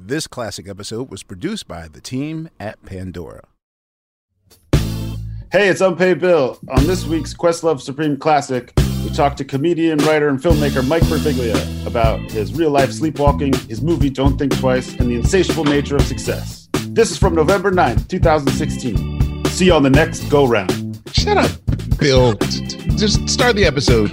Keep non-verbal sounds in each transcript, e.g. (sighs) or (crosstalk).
This classic episode was produced by the team at Pandora. Hey, it's Unpaid Bill. On this week's Questlove Supreme Classic, we talked to comedian, writer, and filmmaker Mike Birbiglia about his real life sleepwalking, his movie Don't Think Twice, and the insatiable nature of success. This is from November 9th, 2016. See you on the next go round. Shut up, Bill. Just start the episode.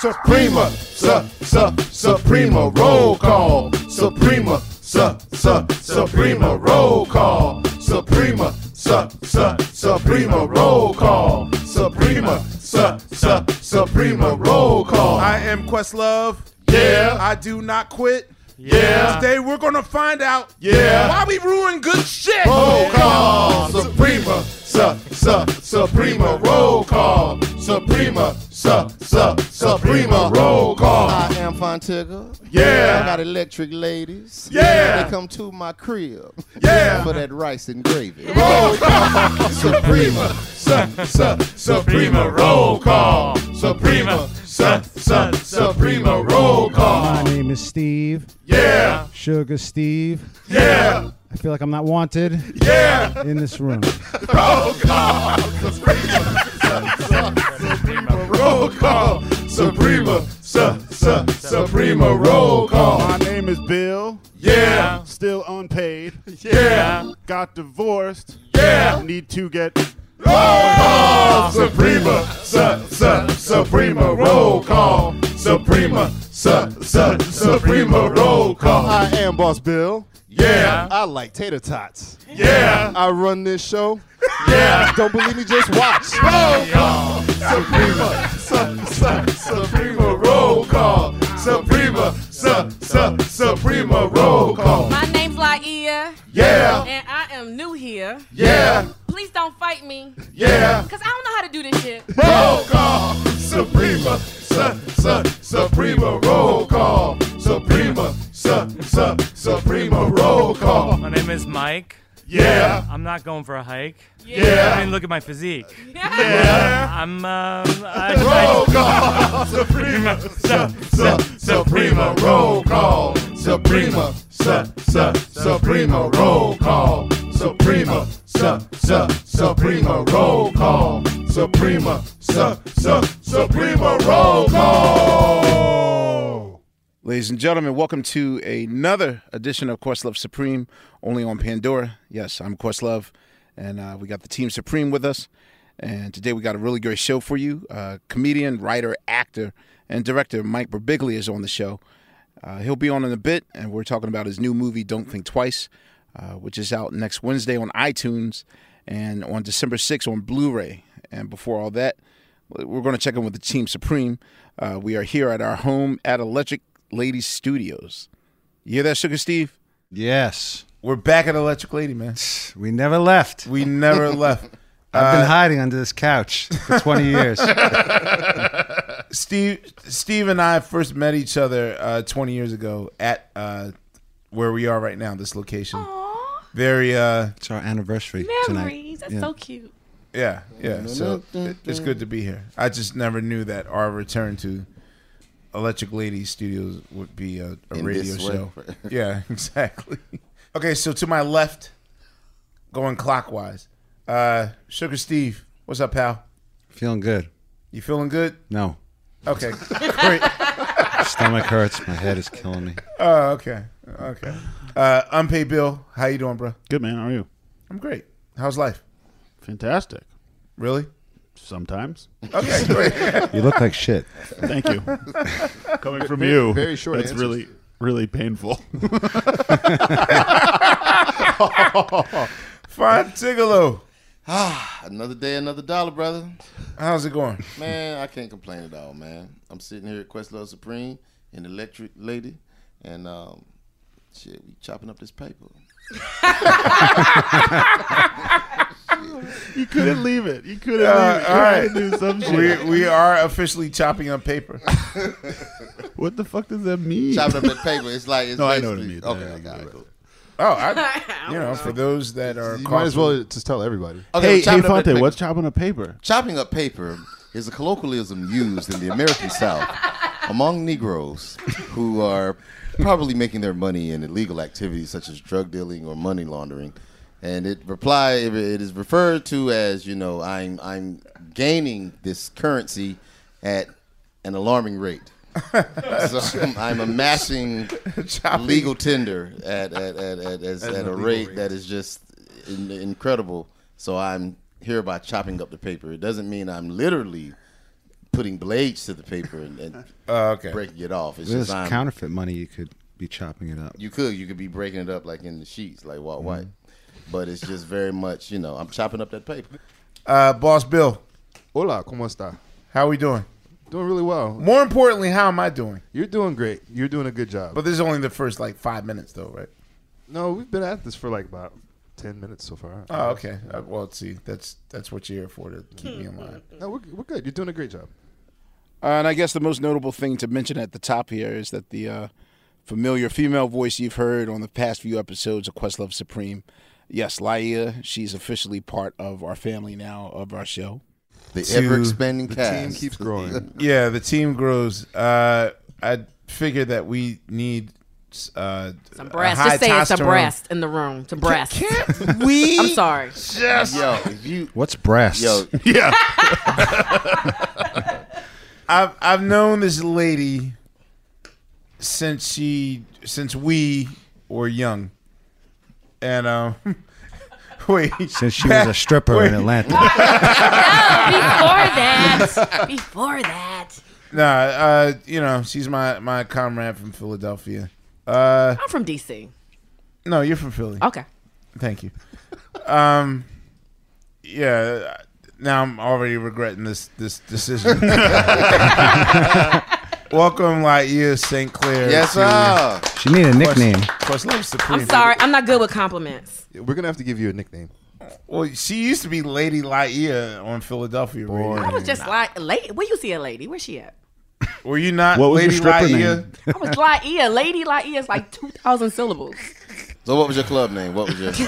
Suprema, su, su, Suprema, roll call. Suprema, su, su, Suprema, roll call. Suprema, su, su, Suprema, roll call. Suprema, su, su, Suprema, roll call. I am Questlove. Yeah. I do not quit. Yeah. Today we're gonna find out Yeah. why we ruin good shit. Roll call. Suprema, su, su, Suprema, roll call. Suprema, su, su, Suprema, roll call. I am Fontigga. Yeah. I got electric ladies. Yeah. They come to my crib. Yeah. For that rice and gravy. Roll call. Suprema, su, su, Suprema, roll call. Suprema, su, su, Suprema, roll call. My name is Steve. Yeah. Sugar Steve. Yeah. I feel like I'm not wanted Yeah. in this room. Roll call. Suprema, su, su, Suprema, roll call. Suprema, su, su, Suprema, roll call. My name is Bill. Yeah. Still unpaid. Yeah. Got divorced. Yeah. Need to get. Roll call. Suprema, su, su, Suprema, roll call. Suprema, su, su, Suprema, roll call. I am Boss Bill. Yeah. I like tater tots. Yeah. I run this show. Yeah. Don't believe me? Just watch. Roll call. Suprema, su, su, Suprema, roll call. Suprema, su, su, Suprema, roll call. My name's Laia, Yeah. and I am new here. Yeah. Please don't fight me, Yeah. cause I don't know how to do this shit. Roll call. Suprema, su, su, Suprema, roll call. Suprema, su, su, Suprema, roll call. My name is Mike. Yeah. I'm not going for a hike. Yeah. I mean, look at my physique. Yeah. I'm, um, I, Roll call. Suprema, su, su, Suprema, roll call. Suprema, su, su, Suprema, roll call. Suprema, su, su, Suprema, roll call. Suprema, su, su, Suprema, roll call. Ladies and gentlemen, welcome to another edition of Questlove Supreme, only on Pandora. Yes, I'm Questlove, and uh, we got the Team Supreme with us. And today we got a really great show for you. Uh, comedian, writer, actor, and director Mike Birbiglia is on the show. Uh, he'll be on in a bit, and we're talking about his new movie, Don't Think Twice, uh, which is out next Wednesday on iTunes and on December 6th on Blu ray. And before all that, we're going to check in with the Team Supreme. Uh, we are here at our home at Electric Lady Studios. You hear that, Sugar Steve? Yes. We're back at Electric Lady, man. (sighs) We never left. We never (laughs) left. I've been Uh, hiding under this couch for 20 (laughs) years. Steve, Steve, and I first met each other uh, 20 years ago at uh, where we are right now, this location. Very, uh, it's our anniversary tonight. Memories. That's Yeah. so cute. yeah, yeah. So it- it's good to be here. I just never knew that our return to Electric Lady Studios would be a, a radio this way. show. (laughs) yeah, (laughs) exactly. Okay, so to my left, going clockwise, uh, Sugar Steve, what's up, pal? Feeling good. You feeling good? No. Okay, (laughs) great. Stomach hurts. My head is killing me. Oh, okay, okay. Uh, unpaid bill. How you doing, bro? Good man. How are you? I'm great. How's life? Fantastic. Really? Sometimes. Okay, (laughs) great. You look like shit. Thank you. (laughs) Coming from Very- you, very short That's answers. really, really painful. (laughs) Fine, Tigolo. Ah, another day, another dollar, brother. How's it going? Man, I can't complain at all, man. I'm sitting here at Questlove Supreme in Electric Lady, and um, shit, we chopping up this paper. You couldn't leave it. You couldn't Uh, leave it. You all had right. to do some shit. We, we are officially chopping up paper. (laughs) what the fuck does that mean? Chopping up that paper. It's like it's no, I know what it basically- means. Okay, Yeah, I got it. cool. Oh, I, (laughs) you know, for those that are, You might as cross- well just tell everybody. Okay, hey, hey, chopping up that Fonte, what's chopping up paper? Chopping up paper is a colloquialism used in the American South among Negroes who are probably making their money in illegal activities such as drug dealing or money laundering. And it reply it is referred to as you know I'm I'm gaining this currency at an alarming rate. (laughs) so I'm, I'm amassing legal tender at at, at, at, as, At at a rate rate. that is just in, incredible. So I'm hereby chopping up the paper. It doesn't mean I'm literally putting blades to the paper and, and (laughs) Oh, okay. breaking it off. It's There's just I'm, counterfeit money. You could be chopping it up. you could you could be breaking it up like in the sheets like Walt White, Mm-hmm. But it's just very much you know I'm chopping up that paper. Uh, Boss Bill, Hola, ¿cómo está? how are we doing? Doing really well. More importantly, how am I doing? You're doing great. You're doing a good job. But this is only the first like five minutes, though, right? no, we've been at this for like about 10 minutes so far. Oh, okay. Uh, well, let's see, that's that's what you're here for to keep me in line. (laughs) No, we're, we're good. You're doing a great job. Uh, and I guess the most notable thing to mention at the top here is that the uh, familiar female voice you've heard on the past few episodes of Questlove Supreme, yes, Laia, she's officially part of our family now of our show. The To- ever expanding The cast team keeps growing. (laughs) Yeah, the team grows. Uh, I figured that we need uh, Some a breast. Just say it's a breast in the room. Some breast. Can't (laughs) we? I'm sorry. Just Yo, if you What's breast? yo (laughs) Yeah. I've I've known this lady since she since we were young, and um, (laughs) wait, Since she was a stripper in Wait. Atlanta. Before that. Before that. nah, uh, you know she's my my comrade from Philadelphia. Uh, I'm from DC. no, you're from Philly. Okay. Thank you. Um, yeah. Now I'm already regretting this this decision. (laughs) Welcome, Lightyear St. Clair. yes to sir. She needed a nickname. Questlove Supreme. I'm sorry. I'm not good with compliments. We're going to have to give you a nickname. Well, she used to be Lady Lightyear on Philadelphia radio. I was just like, lady. Where you see a lady? Where's she at? Were you not What was your Lady stripper Lightyear? name? I was like, yeah, lady like yeah, it's like two thousand syllables. So what was your club name? What was your (laughs)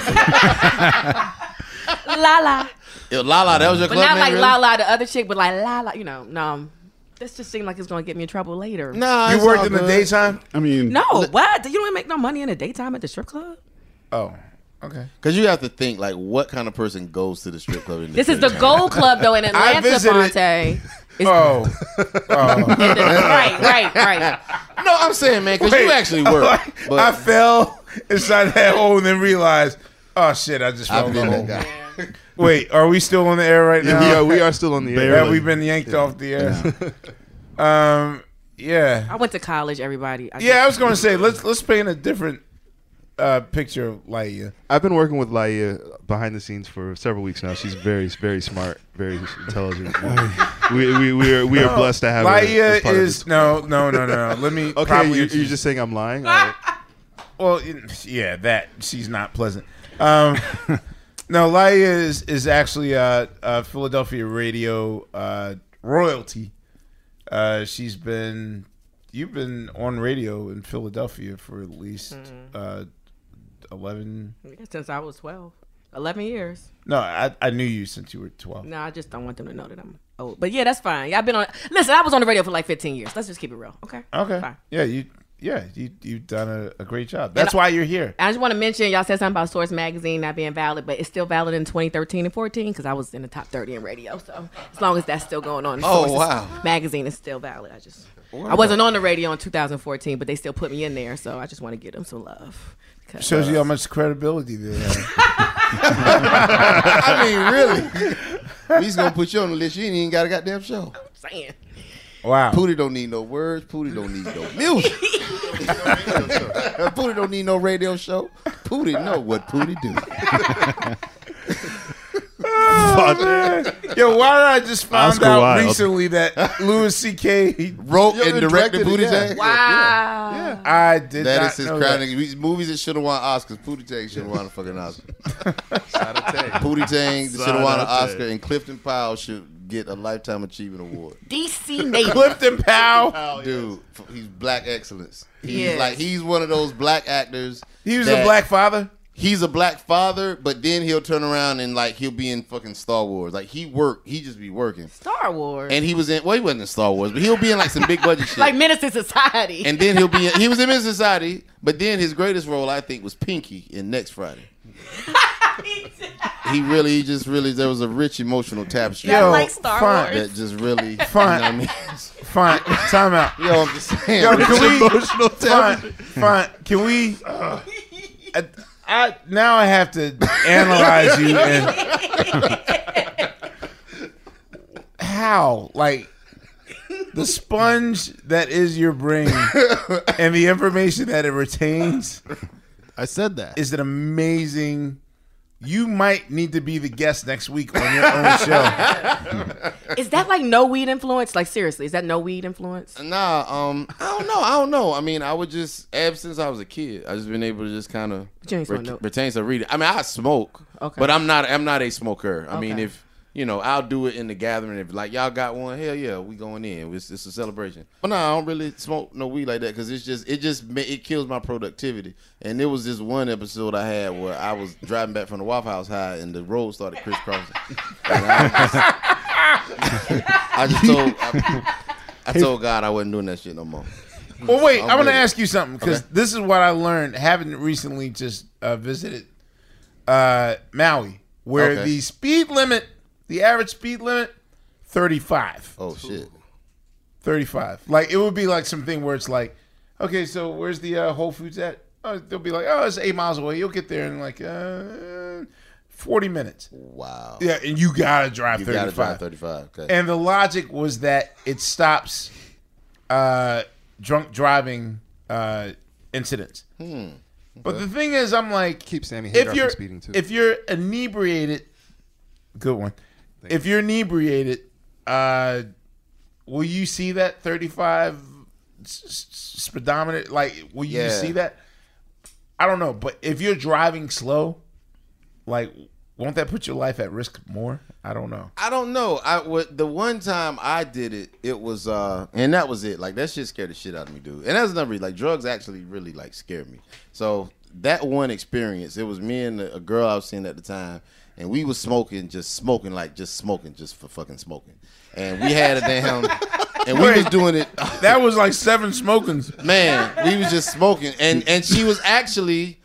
La la. Yo, Lala? That was your But club not name. like really? la la the other chick, but like la la, you know, no. This just seemed like it's gonna get me in trouble later. Nah, You worked all in the daytime? I mean, No, what? You don't make no money in the daytime at the strip club? Oh, okay. Because you have to think like, what kind of person goes to the strip club? In the This is the? Gold Club though in (laughs) Atlanta, visited- Fonte. (laughs) It's- Oh, (laughs) oh. right, right, right. No, I'm saying, man, because you Wait. actually work. I But fell inside that hole and then realized, oh shit, I just fell in the been hole. that guy. Wait, are we still on the air right now? we, are, we are still on the air. Yeah, we've been yanked off the air. (laughs) um, yeah, I went to college, everybody. I yeah. I was going to say let's let's paint a different uh, picture of Laia. I've been working with Laia behind the scenes for several weeks now. She's very, very smart, very intelligent. (laughs) we, we, we are, we are blessed to have her. Laia as is no, no, no, no. Let me. (laughs) Okay, you're, you're just saying I'm lying. All right. Well, yeah, that she's not pleasant. Um, No, Laia is is actually a, uh, Philadelphia radio uh, royalty. Uh, she's been you've been on radio in Philadelphia for at least uh, eleven. Since I was 12. 11 years. No, I, I knew you since you were twelve. No, I just don't want them to know that I'm old. But yeah, that's fine. Yeah, I've been on. Listen, I was on the radio for like 15 years. Let's just keep it real. Okay. Okay. Fine. Yeah, you yeah you you've done a, a great job. That's why you're here. I just want to mention y'all said something about Source Magazine not being valid, but it's still valid in 2013 and 14 because I was in the top 30 in radio. So as long as that's still going on, Oh, Source wow. Magazine is still valid. I just I wasn't on the radio in 2014, but they still put me in there, so I just want to give them some love. Shows you how uh, much credibility they have. (laughs) (laughs) I mean, really. (laughs) He's gonna put you on the list. You ain't even got a goddamn show. I'm saying. Wow. Pootie don't need no words. Pootie don't need no music. (laughs) Pootie don't need no radio show. Pootie know what Pootie do. Oh, man. Yo, why did I just find Oscar out Wilde. recently that Louis C.K. Wrote and directed Pootie Tang? Wow. yeah, I did That not is his know crowning. These Movies that should have won Oscars. Pootie Tang should have won a fucking Oscar. Pootie Tang should have won an Oscar, and Clifton Powell should get a Lifetime Achievement Award. (laughs) DC native. Clifton Powell. Dude, he's black excellence. He's Yes. like he's one of those black actors. He was a black father. He's a black father, but then he'll turn around and like he'll be in fucking Star Wars. Like he work, he just be working. Star Wars. And he was in well, he wasn't in Star Wars, but he'll be in like some big budget (laughs) shit. like Menace to Society. and then he'll be in, he was in Miss Society, but then his greatest role I think was Pinky in Next Friday. (laughs) he really, he just really, there was a rich emotional tapestry. Yo, like Star fine. That just really, Fine. You know what I mean? Fine. Time out. Yo, I'm just saying. Yo, can we? Emotional tapestry. fine. Can we? Uh, I, I now I have to analyze you and how like the sponge that is your brain and the information that it retains. I said that is an amazing. You might need to be the guest next week on your own show. Is that like no weed influence? Like seriously, is that no weed influence? Nah, um, I don't know. I don't know. I mean, I would just ever since I was a kid, I just been able to just kind of But you ain't smoking no- retain some reading. I mean, I smoke, Okay. but I'm not. I'm not a smoker. I mean, if you know, I'll do it in the gathering. If like y'all got one, hell yeah, we going in. It's, it's a celebration. But no, I don't really smoke no weed like that because it's just it just it kills my productivity. And there was this one episode I had where I was driving back from the Waffle House High and the road started crisscrossing. I, just, I just told I, I told God I wasn't doing that shit no more. Well, wait. I'm I'm, to ask you something because Okay. this is what I learned having recently just uh, visited uh, Maui, where Okay. the speed limit, the average speed limit, 35. Oh shit. 35. Like it would be like something where it's like, okay, so where's the uh, Whole Foods at? Oh, they'll be like, oh, it's eight miles away. You'll get there in like uh, 40 minutes. Wow. Yeah, and you gotta drive You 35. gotta drive 35. Okay. And the logic was that it stops uh, drunk driving uh, incidents. Hmm. But the thing is, I'm like, Keep Sammy Hagar if you're speeding, too. if you're inebriated, good one. If you're inebriated, uh, will you see that 35 s- s- speedometer? Like, will you Yeah. see that? I don't know, but if you're driving slow, like, won't that put your life at risk more? I don't know. I don't know. I would the one time I did it, it was uh and that was it. Like that shit scared the shit out of me, dude. And that's another reason. Like drugs actually really like scared me. So that one experience, it was me and a girl I was seeing at the time, and we was smoking, just smoking, like just smoking, just for fucking smoking. And we had a damn and we was doing it (laughs) That was like seven smokings. man we was just smoking and and she was actually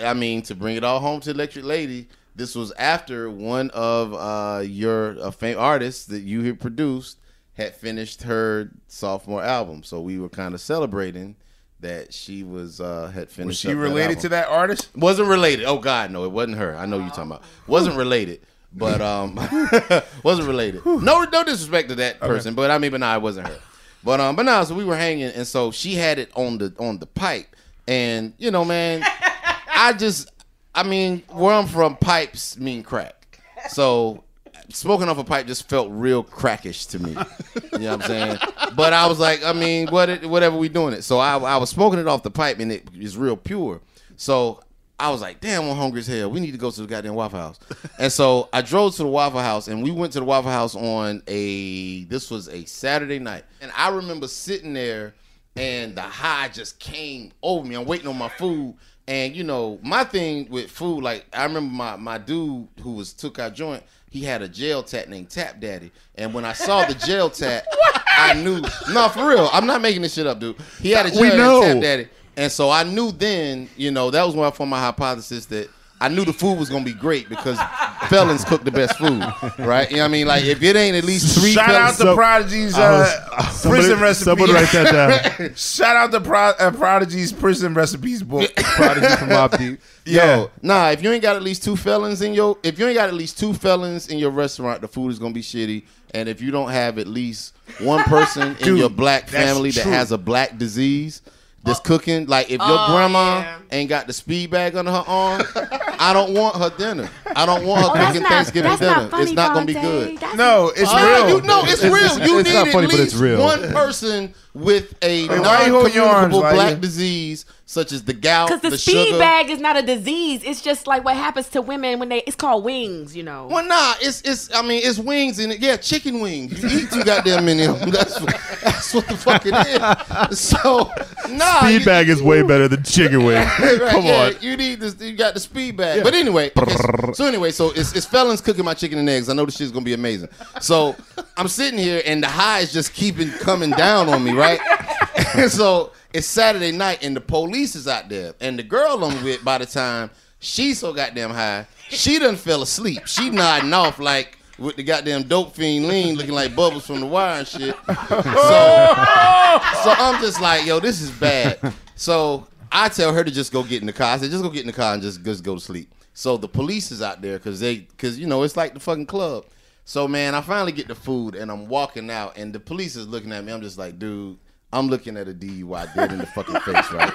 i mean to bring it all home to electric lady this was after one of uh your uh, fame artists that you had produced had finished her sophomore album so we were kind of celebrating that she was uh had finished Was she related album. to that artist? wasn't related. Oh god no it wasn't her. I know you're talking about. Wasn't related but um (laughs) wasn't related. No no disrespect to that person but i mean but nah it wasn't her. But um but nah so we were hanging and so she had it on the on the pipe. And you know man (laughs) i just i mean where i'm from pipes mean crack. So smoking off a pipe just felt real crackish to me. You know what I'm saying? But I was like, I mean, what it, whatever we doing it. So I, I was smoking it off the pipe and it is real pure. So I was like, damn, I'm hungry as hell. We need to go to the goddamn Waffle House. and so I drove to the Waffle House and we went to the Waffle House on a this was a Saturday night. And I remember sitting there and the high just came over me. I'm waiting on my food. And you know, my thing with food, like I remember my my dude who was took our joint, he had a jail tat named Tap Daddy. And when I saw the jail (laughs) tat, I knew no for real. I'm not making this shit up, dude. He had a jail We tat know. Tap Daddy. And so I knew then, you know, that was one for my hypothesis that I knew the food was gonna be great because felons cook the best food, right? You know what I mean? Like if it ain't at least three Shout out felons, to Prodigy's I was- uh, (laughs) somebody- prison recipe. someone write that down. (laughs) Shout out to Pro, uh, Prodigy's prison recipes book. (laughs) Prodigy from Mobb Deep. Yeah. Yo, nah, if you ain't got at least two felons in your if you ain't got at least two felons in your restaurant, the food is gonna be shitty. And if you don't have at least one person in your black family that true. has a black disease that's oh. cooking, like if your Oh, grandma yeah. ain't got the speed bag under her arm, I don't want her dinner. I don't want her Oh, cooking not- Thanksgiving dinner. not funny, it's not gonna be good. That's- No, it's Oh, real. You know it's, It's- real. it's- you it's need not at funny, but least it's real. one person with a Wait, why you holding your arms, non-communicable Lila? black disease such as the gout, Because the, the speed sugar. bag is not a disease. It's just like what happens to women when they. It's called wings, you know. Well, nah, it's it's. I mean, it's wings and it. Yeah, chicken wings. You eat too goddamn many of them. That's what, that's what the fuck it is. So, nah. Speed you- bag is way better than chicken wing. (laughs) Right, Come yeah, on. You need this. You got the speed bag. But anyway, okay, so, so anyway, so it's, it's felons cooking my chicken and eggs. I know this shit's gonna be amazing. So I'm sitting here and the high is just keeping coming down on me, right? (laughs) and so it's Saturday night and the police is out there, and the girl I'm with by the time she's so goddamn high, she done fell asleep. She nodding off like. With the goddamn dope fiend lean looking like bubbles from the wire and shit. So, so I'm just like, yo, this is bad. So I tell her to just go get in the car. I said, just go get in the car and just, just go to sleep. So the police is out there because they, because you know, it's like the fucking club. So man, I finally get the food and I'm walking out and the police is looking at me. I'm just like, dude, I'm looking at a DUI dead in the fucking face, right?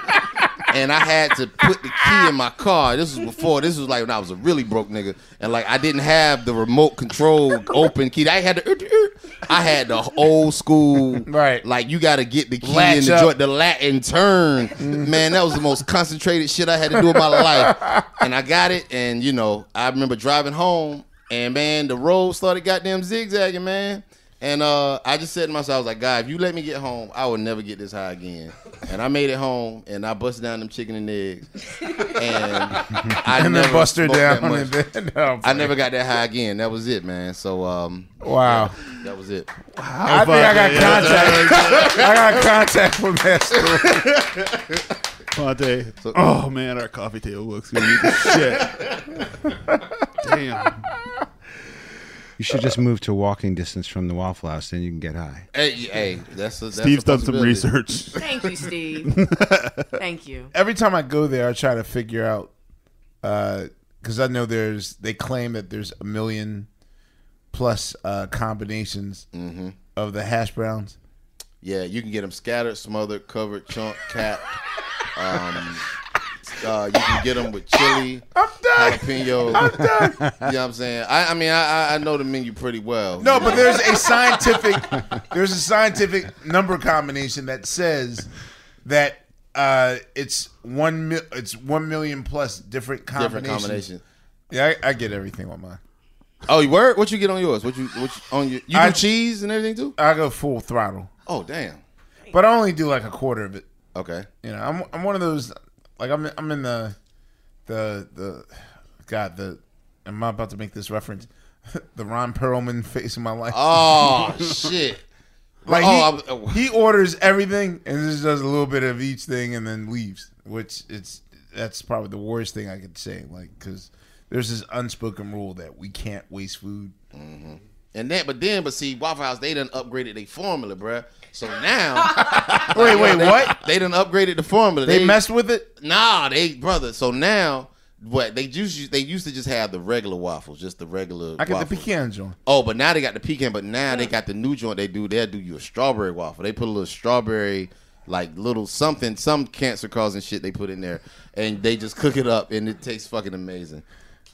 And I had to put the key in my car. This was before. This was like when I was a really broke nigga, and like I didn't have the remote control open key. I had the, I had the old school, Right. Like you got to get the key Latch in the up. joint, the Latin turn. Man, that was the most concentrated shit I had to do in my life. And I got it, and you know, I remember driving home, and man, the road started goddamn zigzagging, man. And uh, I just said to myself, I was like, God, if you let me get home, I will never get this high again. And I made it home, and I busted down them chicken and eggs, and I and never then bust her that down. much. Then, no, (laughs) I never got that high again. That was it, man. So um, Wow. yeah, that was it. I think I got contact. (laughs) I got contact from that store. Fonte. oh man, our coffee table looks good. Shit. (laughs) Damn. You should just move to walking distance from the Waffle House, then you can get high. Hey, hey, that's a, that's Steve's a done some possibility. research. (laughs) Thank you, Steve. (laughs) Thank you. Every time I go there, I try to figure out because I know there's. They claim that there's a million plus uh, combinations of the hash browns. Yeah, you can get them scattered, smothered, covered, chunk, capped. (laughs) Um, uh, you can get them with chili, I'm done. jalapeno. I'm done. (laughs) You know what I'm saying? I, I mean, I, I- know the menu pretty well. No, but there's a (laughs) scientific there's a scientific number combination that says that uh, it's one mil- it's one million plus different combinations. different combinations. Yeah, I, I get everything on mine. Oh, you word? What you get on yours? What you what you, on your? You do I- cheese and everything too? I go full throttle, Oh, damn. but I only do like a quarter of it. Okay. You know, I'm I'm one of those like I'm I'm in the the the God the am I about to make this reference? (laughs) the Ron Perlman face of my life. Oh (laughs) shit. Like oh, he, he orders everything and just does a little bit of each thing and then leaves, which it's that's probably the worst thing I could say. Like because there's this unspoken rule that we can't waste food. Mm-hmm. And then, but then, but see, Waffle House they done upgraded their formula, bruh. So now, (laughs) Wait, wait, they, what? They done upgraded the formula. They messed with it. Nah, they brother. So now, what they used they used to just have the regular waffles, just the regular. I get the waffles. pecan joint. Oh, but now they got the pecan. But now they got the new joint. They do. They'll do you a strawberry waffle. They put a little strawberry, like little something, some cancer causing shit they put in there, and they just cook it up, and it tastes fucking amazing.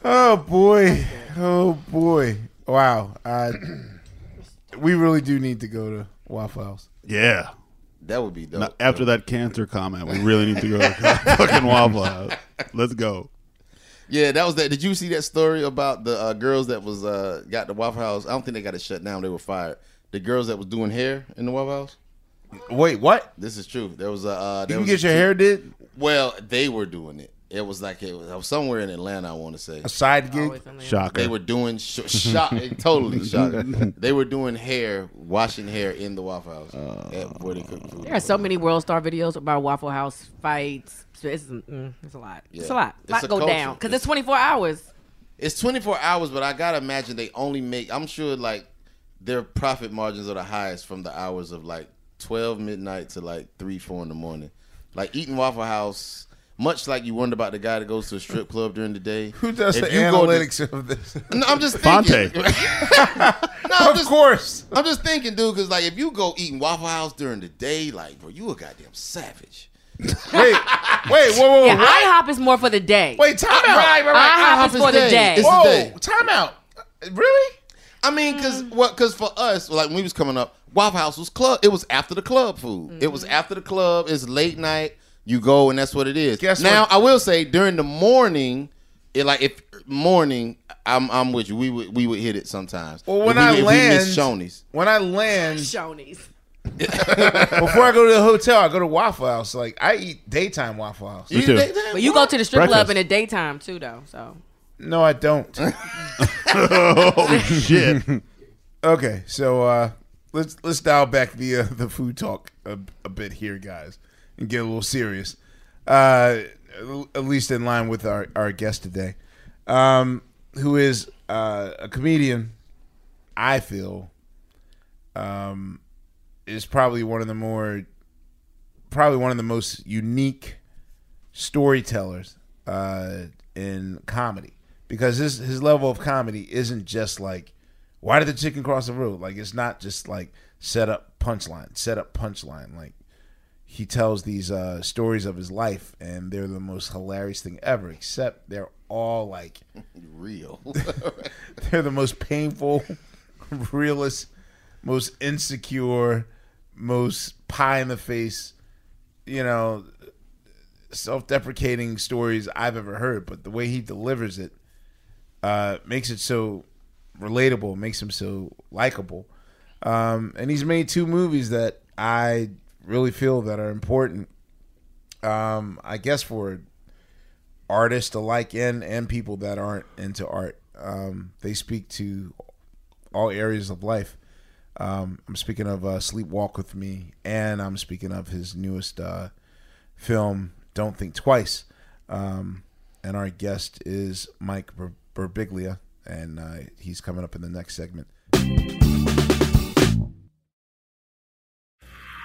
Oh boy, oh boy, wow. Uh, we really do need to go to Waffle House. Yeah. That would be dope. Now, after that cancer comment, we really need to go to (laughs) fucking Waffle House. Let's go. Yeah, that was that. Did you see that story about the uh, girls that was uh, got the Waffle House? I don't think they got it shut down. They were fired. The girls that was doing hair in the Waffle House. Wait, what? This is true. There was a. Uh, there You can was get a your two- hair did? Well, they were doing it. It was like it was, I was somewhere in Atlanta. I want to say A side gig? Shocker. They were doing sh- shock, (laughs) totally shocker. (laughs) They were doing hair, washing hair in the Waffle House at, where they cook food. There are so many World Star videos about Waffle House fights. So It's, mm, it's a lot. It's a lot. It's lot a go culture. down because it's 24 hours. It's 24 hours, but I gotta imagine they only make. I'm sure like their profit margins are the highest from the hours of like 12 midnight to like three, four in the morning. Like eating Waffle House, much like you wonder about the guy that goes to a strip club during the day. Who does If the you go to- analytics of this? No, I'm just Fonte. thinking. (laughs) no, I'm of just, course. I'm just thinking, dude, because like if you go eating Waffle House during the day, like bro, you a goddamn savage. Wait, wait, whoa, whoa, Yeah, what? IHOP is more for the day. Wait, time out. Right, right, right. IHOP is for the day. It's the Whoa, day. time out. Really? I mean, because what? Because for us, like when we was coming up, Waffle House was club. It was after the club food. It was mm-hmm. after the club. It's late night. You go, and that's what it is. Guess now, what? I will say during the morning, it like if morning, I'm I'm with you. We would we would hit it sometimes. Well, when If we- I if we land, miss Shoney's. when I land, (laughs) Shoney's. before I go to the hotel, I go to Waffle House. Like I eat daytime Waffle House. You- too. they- they- But you go to the strip club in the daytime too, though. So No, I don't. (laughs) (laughs) oh shit! okay, so uh, let's let's dial back the uh, the food talk a, a bit here, guys, and get a little serious. Uh, at least in line with our our guest today, um, who is uh, a comedian. I feel um, is probably one of the more probably one of the most unique storytellers uh, in comedy because his his level of comedy isn't just like why did the chicken cross the road like it's not just like set up punchline set up punchline like he tells these uh, stories of his life and they're the most hilarious thing ever except they're all like (laughs) real. (laughs) (laughs) they're the most painful realest most insecure most pie in the face you know self-deprecating stories I've ever heard, but the way he delivers it uh, makes it so relatable, makes him so likable. Um, and he's made two movies that I really feel that are important. Um, I guess for artists alike and and people that aren't into art, um, they speak to all areas of life. Um, I'm speaking of uh, Sleepwalk with Me, and I'm speaking of his newest uh, film, Don't Think Twice. Um, and our guest is Mike Birbiglia, and uh, he's coming up in the next segment.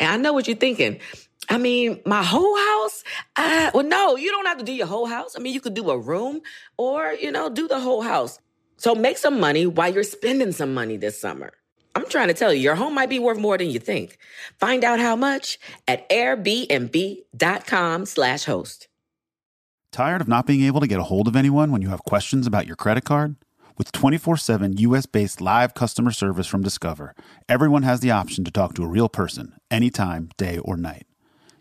And I know what you're thinking. I mean, my whole house? Uh, well, no, you don't have to do your whole house. I mean, you could do a room or, you know, do the whole house. So make some money while you're spending some money this summer. I'm trying to tell you, your home might be worth more than you think. Find out how much at airbnb.com slash host. Tired of not being able to get a hold of anyone when you have questions about your credit card? With 24 7 US based live customer service from Discover, everyone has the option to talk to a real person anytime, day or night.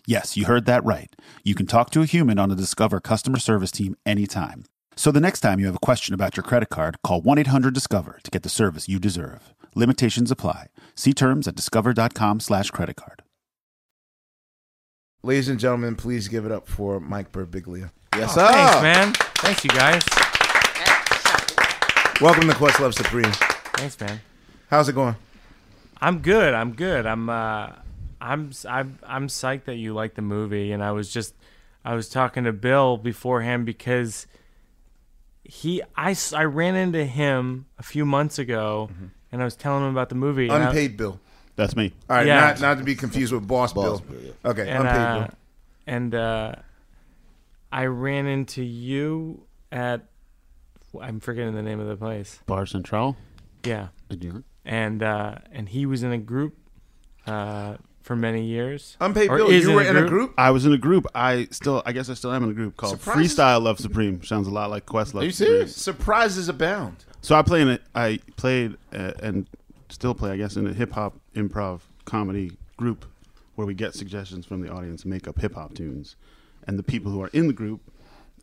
Yes, you heard that right. You can talk to a human on the Discover customer service team anytime. So the next time you have a question about your credit card, call 1 800 Discover to get the service you deserve. Limitations apply. See terms at discover.com slash credit card. Ladies and gentlemen, please give it up for Mike Birbiglia. Oh, yes, Oh, thanks, man. Thanks, you guys. Welcome to Questlove Supreme. Thanks, man. How's it going? I'm good. I'm good. I'm uh I'm I'm I'm psyched that you like the movie and I was just I was talking to Bill beforehand because he I, I ran into him a few months ago and I was telling him about the movie. and I- Unpaid Bill. That's me. All right, Yeah. not not to be confused with Boss, Boss Bill. Bill, yeah. Okay, and, unpaid uh, Bill. And uh, I ran into you at I'm forgetting the name of the place. Bar Central. Yeah. In New And uh, and he was in a group uh, for many years. Unpaid Or Bill, is you were in a group? I was in a group. I still, I guess, I still am in a group called Surprises? Freestyle Love Supreme. Sounds a lot like Questlove. Are you Supreme. serious? Surprises abound. So I play in it. I played uh, and still play, I guess, in a hip hop improv comedy group where we get suggestions from the audience and make up hip hop tunes. And the people who are in the group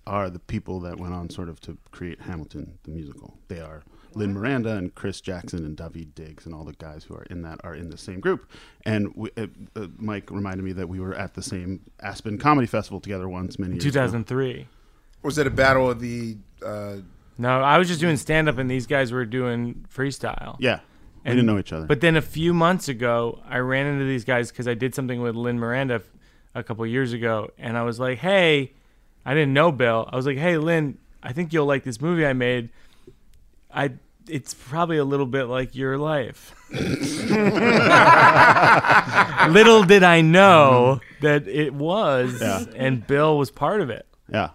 are the people that went on sort of to create Hamilton the musical. They are Lin Miranda and Chris Jackson and Daveed Diggs and all the guys who are in that are in the same group. And we, uh, uh, Mike reminded me that we were at the same Aspen Comedy Festival together once many years ago. 2003. Was it a battle of the? Uh, No, I was just doing stand up and these guys were doing freestyle. Yeah. We didn't know each other. But then a few months ago, I ran into these guys because I did something with Lin Miranda f- a couple years ago. And I was like, hey, I didn't know Bill. I was like, hey, Lin, I think you'll like this movie I made. I. It's probably a little bit like your life. (laughs) little did I know mm-hmm. that it was, Yeah. and Bill was part of it. Yeah.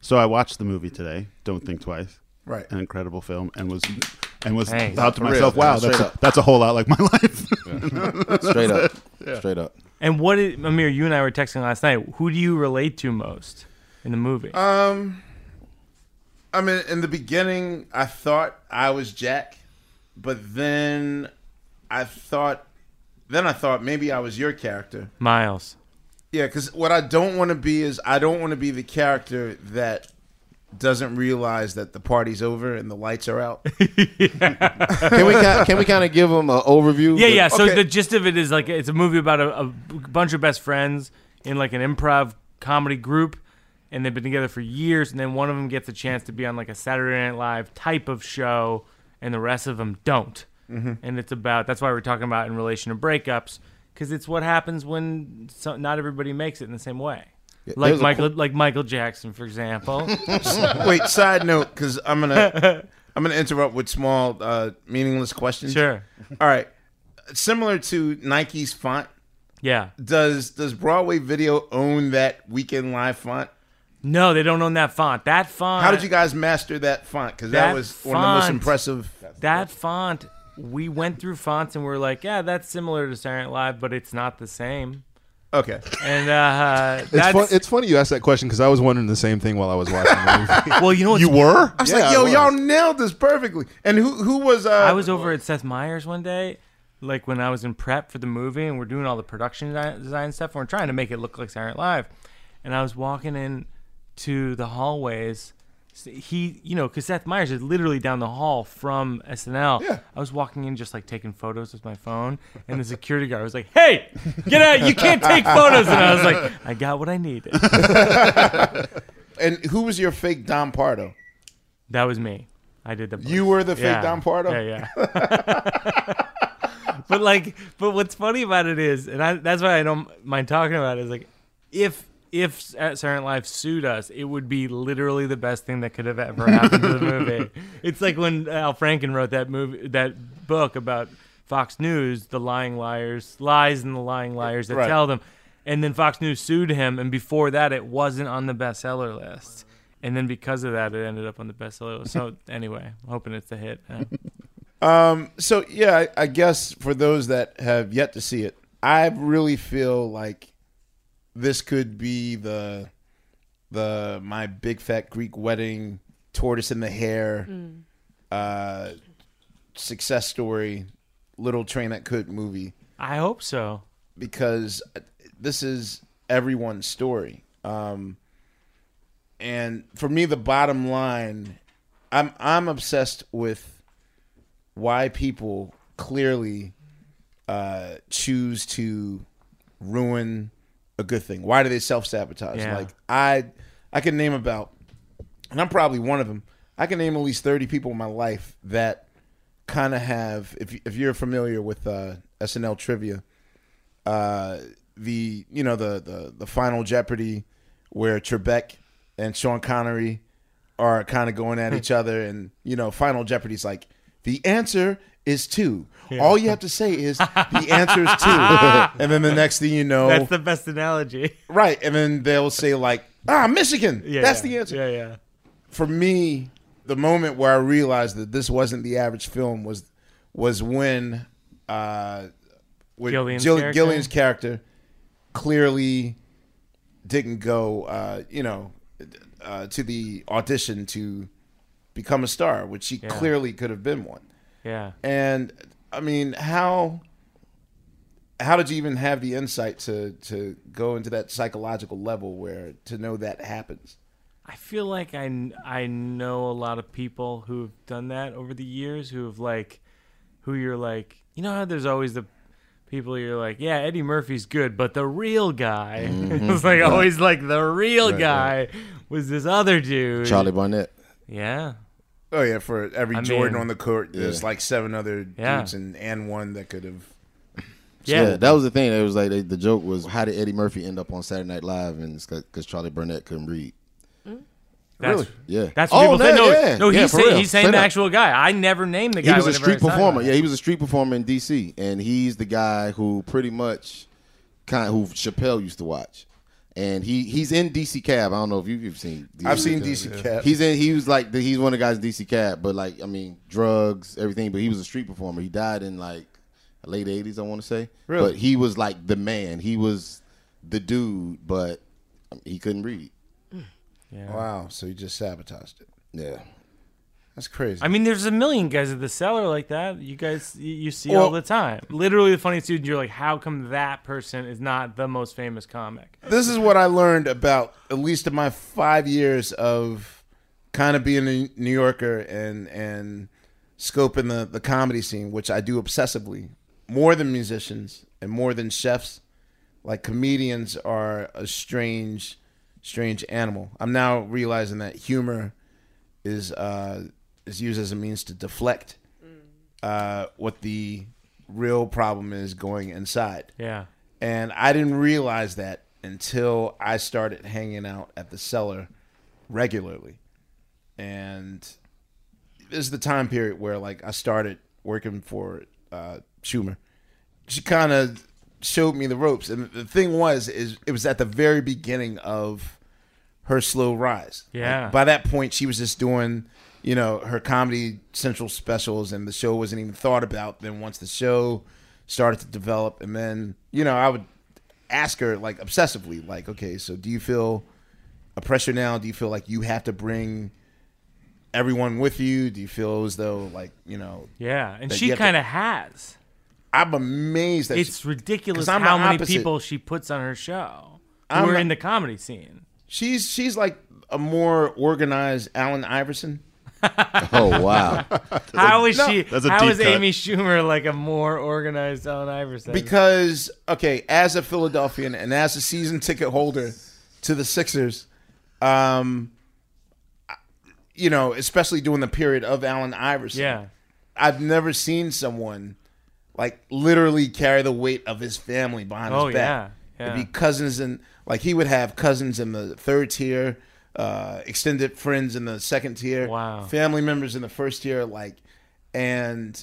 So I watched the movie today. Don't think twice. Right. An incredible film, and was and was Thanks. thought to For real, myself, yeah, "Wow, straight that's a, up. that's a whole lot like my (laughs) life." Straight up. (laughs) Yeah. Straight up. And what did Amir? You and I were texting last night. Who do you relate to most in the movie? Um, I mean, in the beginning, I thought I was Jack, but then I thought, then I thought maybe I was your character. Miles. Yeah, because what I don't want to be is I don't want to be the character that doesn't realize that the party's over and the lights are out. (laughs) Can we ki- can we kind of give them an overview? Yeah, yeah. So Okay. the gist of it is like it's a movie about a, a bunch of best friends in like an improv comedy group, and they've been together for years. And then one of them gets a chance to be on like a Saturday Night Live type of show, and the rest of them don't. Mhm. And it's about that's why we're talking about in relation to breakups because it's what happens when so, not everybody makes it in the same way. Yeah, like Michael, like Michael Jackson, for example. (laughs) Wait, side note, because I'm gonna (laughs) I'm gonna interrupt with small uh, meaningless questions. Sure. All right. Similar to Nike's font. Yeah. Does Does Broadway Video own that Weekend Live font? No, they don't own that font. That font. How did you guys master that font? Because that, That was one of the most impressive. That font, we went through fonts and we're like, yeah, that's similar to Saturday Night Live, but it's not the same. Okay. And uh, It's, fun, it's funny you asked that question because I was wondering the same thing while I was watching the movie. (laughs) well, you know what? you were. I was Yeah, like, yo, was. y'all nailed this perfectly. And who who was? Uh, I was over at Seth Meyers one day, like when I was in prep for the movie, and we're doing all the production design, design stuff, and we're trying to make it look like Saturday Night Live. And I was walking in to the hallways. He, you know, because Seth Meyers is literally down the hall from SNL. Yeah. I was walking in just like taking photos with my phone, and the security guard was like, "Hey, get out! You can't take photos." And I was like, "I got what I needed." (laughs) and who was your fake Don Pardo? That was me. I did the. You were the fake Yeah. Don Pardo. Yeah, yeah. (laughs) but like, but what's funny about it is, and I, that's why I don't mind talking about it. Is like, if if Saturday Night Live sued us, it would be literally the best thing that could have ever happened to the (laughs) movie. It's like when Al Franken wrote that movie, that book about Fox News, the lying liars, lies and the lying liars that Right. tell them. And then Fox News sued him, and before that, it wasn't on the bestseller list. And then because of that, it ended up on the bestseller list. So (laughs) anyway, I'm hoping it's a hit. Um, so yeah, I, I guess for those that have yet to see it, I really feel like this could be the the my big fat Greek wedding, tortoise in the hare, Mm. uh, success story, little train that could movie. I hope so because this is everyone's story. Um, and for me, the bottom line, I'm I'm obsessed with why people clearly uh, choose to ruin a good thing. Why do they self sabotage? Yeah. Like I, I can name about, and I'm probably one of them. I can name at least thirty people in my life that kind of have. If if you're familiar with uh, SNL trivia, uh, the you know the the the final Jeopardy where Trebek and Sean Connery are kind of going at each other, and you know Final Jeopardy's like the answer is two. Yeah. All you have to say is the answer is two, (laughs) and then the next thing you know, That's the best analogy. right? And then they'll say like ah Michigan, Yeah, that's yeah. the answer. Yeah, yeah. For me, the moment where I realized that this wasn't the average film was was when uh, with Gillian's Jill- character? Gillian's character clearly didn't go, uh, you know, uh, to the audition to become a star, which she Yeah. clearly could have been one. Yeah. And I mean, how how did you even have the insight to to go into that psychological level where to know that happens? I feel like I, I know a lot of people who have done that over the years who have like who you're like you know how there's always the people you're like yeah Eddie Murphy's good but the real guy (laughs) Mhm. it's like Right. always like the real Right, guy right. was this other dude Charlie Barnett. yeah Oh yeah, for every I Jordan mean- on the court, there's Yeah. like seven other Yeah. dudes and and one that could have. (laughs) Yeah, that was the thing. It was like they, the joke was how did Eddie Murphy end up on Saturday Night Live, and it's because Charlie Barnett couldn't read. Mm. That's, Really? Yeah. That's what Oh, people say. no, No, yeah. no, he's for saying, he's saying Straight the actual guy. I never named the guy. He was a street performer. Yeah, he was a street performer in D.C. and he's the guy who pretty much kind of, who Chappelle used to watch. And he he's in DC Cab. I don't know if you've, you've seen. I've seen DC Cab. He's in. He was like the, he's one of the guys in DC Cab, but like I mean drugs, everything. But he was a street performer. He died in like late eighties, I want to say. Really? But he was like the man. He was the dude, but he couldn't read. Yeah. Wow, so he just sabotaged it. Yeah. That's crazy. I mean, there's a million guys at the cellar like that. You guys, you, you see Well- all the time. Literally, the funniest dude. You're like, how come that person is not the most famous comic? this is what I learned about at least in my five years of kind of being a New Yorker and and scoping the the comedy scene, which I do obsessively, more than musicians and more than chefs. Like comedians are a strange, strange animal. I'm now realizing that humor is uh, is used as a means to deflect uh, what the real problem is going inside. Yeah. And I didn't realize that until I started hanging out at the cellar regularly. And this is the time period where like I started working for uh, Schumer. She kind of showed me the ropes, and the thing was, is it was at the very beginning of her slow rise. Like, Yeah. by that point, she was just doing, you know, her Comedy Central specials, and the show wasn't even thought about. Then once the show started to develop, and then you know, I would ask her like obsessively, like, okay, so do you feel a pressure now? Do you feel like you have to bring everyone with you? Do you feel as though like you know? Yeah, and she you have to- kind of has. I'm amazed that It's she- ridiculous how many opposite. people she puts on her show who I'm are not- in the comedy scene. She's she's like a more organized Allen Iverson. (laughs) Oh wow! How is No. she? That's a how deep is cut. Amy Schumer like a more organized Allen Iverson? Because okay, as a Philadelphian and as a season ticket holder to the Sixers, um, you know, especially during the period of Allen Iverson, Yeah. I've never seen someone like literally carry the weight of his family behind Oh, his back. yeah, It'd yeah. be cousins and like he would have cousins in the third tier, uh, extended friends in the second tier, Wow. family members in the first tier, like, and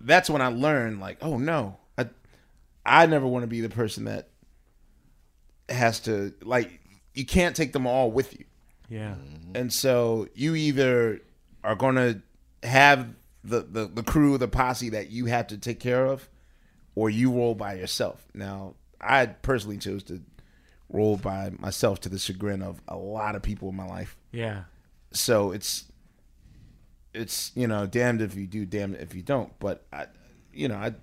that's when I learned like, oh no, I I never want to be the person that has to like you can't take them all with you. Yeah. And so you either are going to have the, the, the crew, the posse that you have to take care of, or you roll by yourself. Now, I personally chose to roll by myself to the chagrin of a lot of people in my life. Yeah. So it's it's you know damned if you do, damned if you don't. But I, you know, I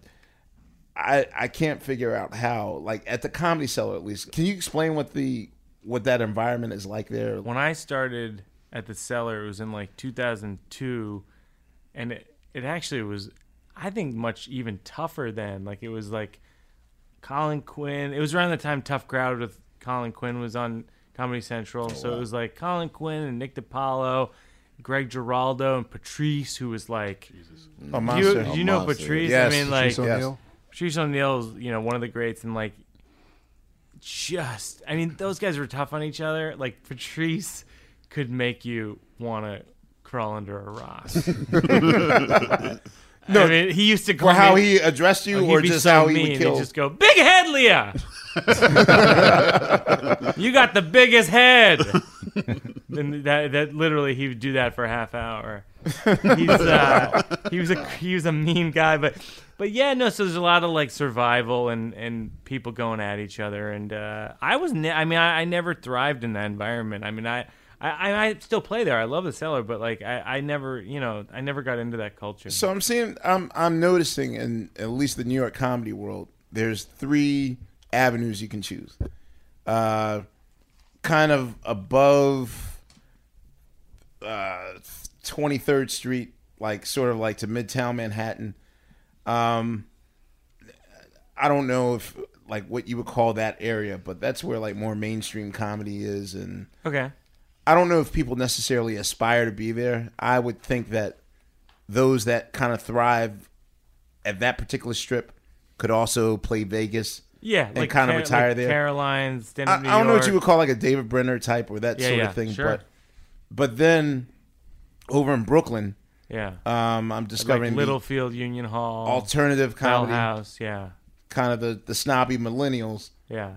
I I can't figure out how like at the comedy cellar at least. Can you explain what the what that environment is like there? When I started at the cellar, it was in like 2002, and it, it actually was, I think, much even tougher then. Like it was like Colin Quinn. It was around the time Tough Crowd with Colin Quinn was on Comedy Central, oh, so it was like Colin Quinn and Nick DiPaolo. Greg Giraldo and Patrice, who was like, A mm. oh, you, monster. you A know oh, monster. Patrice. Yes, I mean, like Patrice O'Neal. Patrice O'Neal's, you know, one of the greats, and like, just, I mean, those guys were tough on each other. Like Patrice could make you want to crawl under a rock. (laughs) (laughs) No, I mean, he used to call how me- he addressed you Oh, he'd or just so how he mean. would He'd kill? just go, "Big head, Leah." (laughs) you got the biggest head. and that that literally he would do that for a half hour. He's uh, he was a he was a mean guy, but but yeah, no. So there's a lot of like survival and and people going at each other, and uh, I was ne- I mean I, I never thrived in that environment. I mean I. I, I still play there. I love the cellar, but like I, I never, you know, I never got into that culture. So I'm seeing, I'm I'm noticing in at least the New York comedy world, there's three avenues you can choose. Uh, kind of above uh, 23rd Street, like sort of like to Midtown Manhattan. Um, I don't know if like what you would call that area, but that's where like more mainstream comedy is, and Okay. I don't know if people necessarily aspire to be there. I would think that those that kind of thrive at that particular strip could also play Vegas. Yeah, and like kind of Car- retire like there. Caroline's, I, I don't know what you would call like a David Brenner type or that Yeah, sort yeah, of thing, sure. but but then over in Brooklyn, Yeah. um, I'm discovering like Littlefield Union Hall, alternative Bell comedy, House. Yeah, kind of the the snobby millennials, yeah.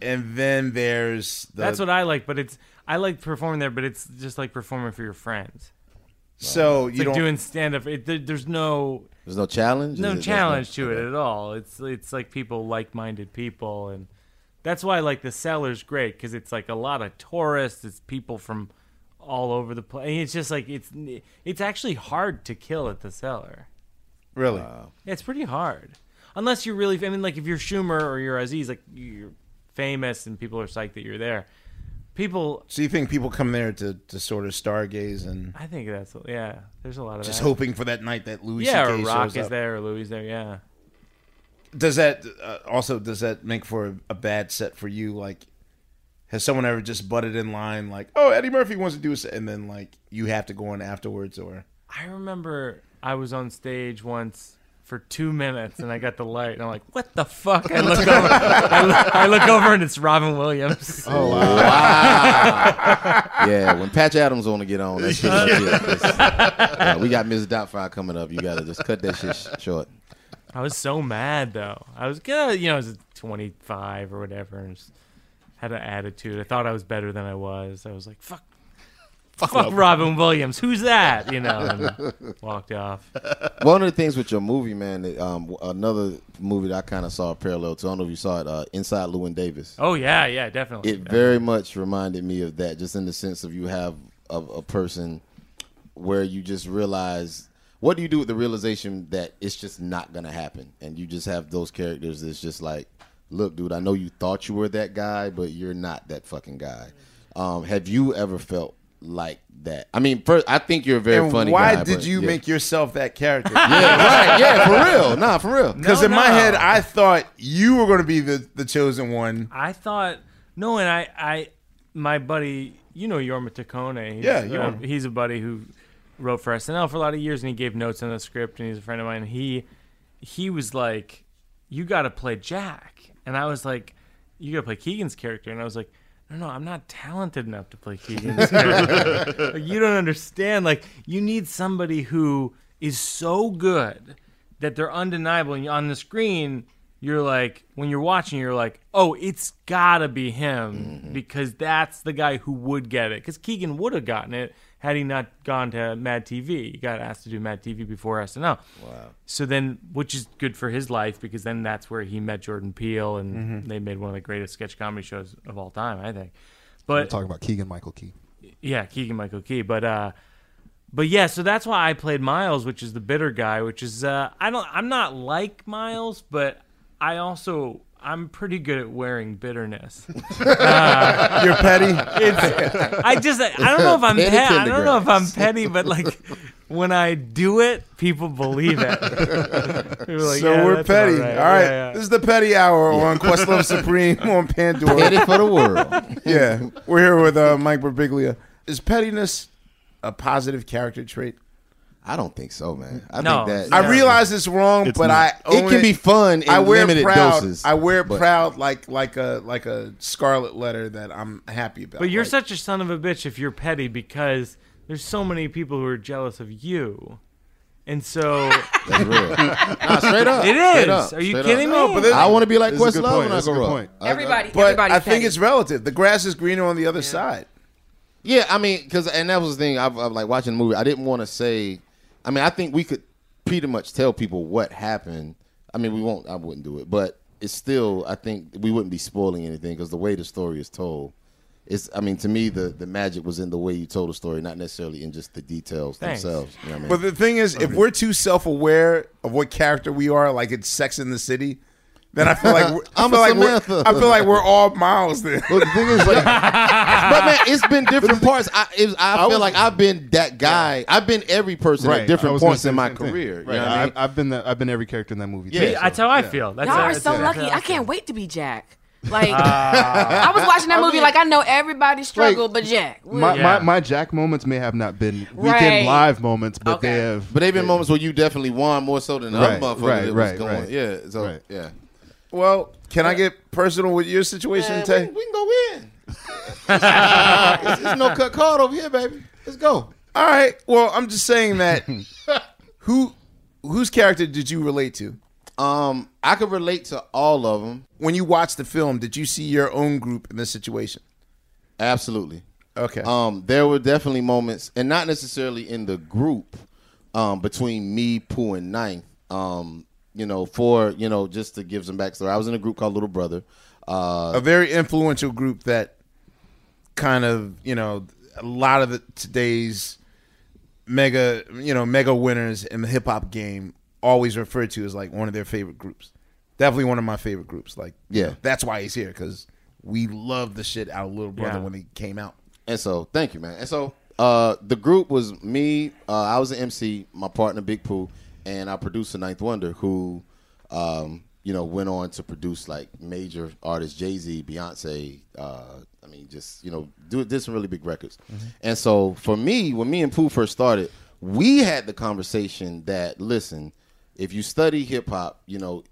and then there's the, That's what I like, but it's I like performing there, but it's just like performing for your friends. So It's you like don't- doing stand up. There, there's no There's no challenge? no Is it- challenge to it at all. It's it's like people like minded people, and that's why like the cellar's great because it's like a lot of tourists. It's people from all over the place. It's just like it's it's actually hard to kill at the cellar. Really? Yeah, it's pretty hard. Unless you're really, I mean, like if you're Schumer or you're Aziz, like you're famous and people are psyched that you're there. People, So you think people come there to, to sort of stargaze and I think that's yeah. There's a lot of just that. hoping for that night that Louis yeah, C.K. or Rock shows is up. there, or Louis there. Yeah. Does that uh, also does that make for a, a bad set for you? Like, has someone ever just butted in line like, "Oh, Eddie Murphy wants to do a set," and then like you have to go in afterwards, or I remember I was on stage once for two minutes and I got the light and I'm like, what the fuck? (laughs) I look over, I look, I look over and it's Robin Williams. (laughs) Oh wow! yeah, when Patch Adams want to get on, that's pretty much yeah, we got Ms. Doubtfire coming up. You gotta just cut that shit sh- short. I was so mad though. I was good, you know, I was 25 or whatever, and just had an attitude. I thought I was better than I was. I was like, "Fuck, fuck, Robin. Robin Williams. Who's that?" You know, and (laughs) walked off. One of the things with your movie, man, that, um, another movie that I kind of saw a parallel to. I don't know if you saw it, uh, Inside Llewyn Davis. Oh yeah, yeah, definitely. It very much reminded me of that, just in the sense of you have a, a person where you just realize what do you do with the realization that it's just not gonna happen, and you just have those characters that's just like, look, dude, I know you thought you were that guy, but you're not that fucking guy. Um, have you ever felt like that? I mean, first, I think you're a very and funny. why guy, did but you yeah. make yourself that character? (laughs) yeah, right. Yeah, for real. Nah, for real. Because in my head, I thought you were going to be the, the chosen one. I thought no, and I, I, my buddy, you know Jorma Taccone. He's, Yeah, uh, he's a buddy who wrote for SNL for a lot of years, and he gave notes on the script, and he's a friend of mine. He, he was like, "You got to play Jack," and I was like, "You got to play Keegan's character," and I was like. No, no, I'm not talented enough to play Keegan. (laughs) Like, you don't understand. Like, you need somebody who is so good that they're undeniable. And on the screen, you're like, when you're watching, you're like, oh, it's gotta be him mm-hmm. because that's the guy who would get it. Because Keegan would have gotten it had he not gone to Mad TV. He got asked to do Mad TV before SNL. Wow. So then, which is good for his life because then that's where he met Jordan Peele and Mhm. they made one of the greatest sketch comedy shows of all time, I think. We're But talking about Keegan Michael Key. yeah, Keegan Michael Key. But uh but yeah, so that's why I played Miles, which is the bitter guy, which is uh I don't I'm not like Miles, but I also I'm pretty good at wearing bitterness. (laughs) Uh, You're petty? It's, I just I don't know if I'm Petty petty. I don't know if I'm petty, but like when I do it, people believe it. (laughs) Like, so "Yeah, we're petty. about All right." right. Yeah, yeah. This is the petty hour on Questlove (laughs) Supreme on Pandora. Petty for the world. yeah. We're here with uh, Mike Birbiglia. Is pettiness a positive character trait? I don't think so, man. I No, think that I realize it's wrong, It's but not. I It can be fun in I wear limited proud, doses, I wear but- proud like like a like a scarlet letter that I'm happy about. But you're Like, such a son of a bitch if you're petty because there's so many people who are jealous of you. And so (laughs) That's real. (laughs) Nah, straight up. It Straight is. up. Are you Straight kidding up. me? No, but I wanna be like This is a good Questlove point. when I That's a grow up. point. Everybody, but everybody's I think petty. it's relative. The grass is greener on the other side. Yeah, I mean, because and that was the thing. I've, I've like watching the movie. I didn't want to say. I mean, I think we could pretty much tell people what happened. I mean, we won't. I wouldn't do it, but it's still. I think we wouldn't be spoiling anything because the way the story is told. It's. I mean, to me, the the magic was in the way you told the story, not necessarily in just the details Thanks. themselves. You know what I mean? But the thing is, if we're too self-aware of what character we are, like it's Sex in the City, then I feel like (laughs) we're, I I'm feel a like we're, Samantha. I feel like we're all Miles. Then, But the thing is, but, (laughs) but man, it's been different parts. I, it was, I, feel like I've been that guy. I've been every person Right. at different I was gonna points in my career. Right. You know what I mean? I've, I've been the, I've been every character in that movie. Yeah, too, Me- so, that's how I yeah. feel. That's Y'all how- are so how- lucky. I can't wait to be Jack. Like Ah. (laughs) I was watching that movie, like I know everybody struggle, Like, but Jack. My, Yeah. my, my Jack moments may have not been weekend Right. live moments, but they have. But they've been moments where you definitely won more so than the other Right, motherfucker right, that was right, going. right. Yeah, so Right. yeah. Well, can I get personal with your situation, Man, Tay? we, we can go in. (laughs) it's, it's no cut card over here, baby. Let's go. All right. Well, I'm just saying that (laughs) who whose character did you relate to? Um, I could relate to all of them. When you watched the film, did you see your own group in this situation? Absolutely. Okay. Um, there were definitely moments, and not necessarily in the group, um, between me, Pooh, and Ninth. Um, you know, for you know, just to give some backstory, I was in a group called Little Brother. Uh, a very influential group that kind of you know a lot of the today's mega you know mega winners in the hip hop game always referred to as like one of their favorite groups. Definitely one of my favorite groups. Like Yeah. that's why he's here because we love the shit out of Little Brother Yeah. when he came out. And so, thank you, man. And so, uh, the group was me. Uh, I was an MC, my partner Big Pooh, and I produced producer Ninth Wonder, who, um, you know, went on to produce like major artists, Jay Z, Beyonce. Uh, I mean, just you know, do did some really big records. And so, for me, when me and Pooh first started, we had the conversation that listen, if you study hip hop, you know,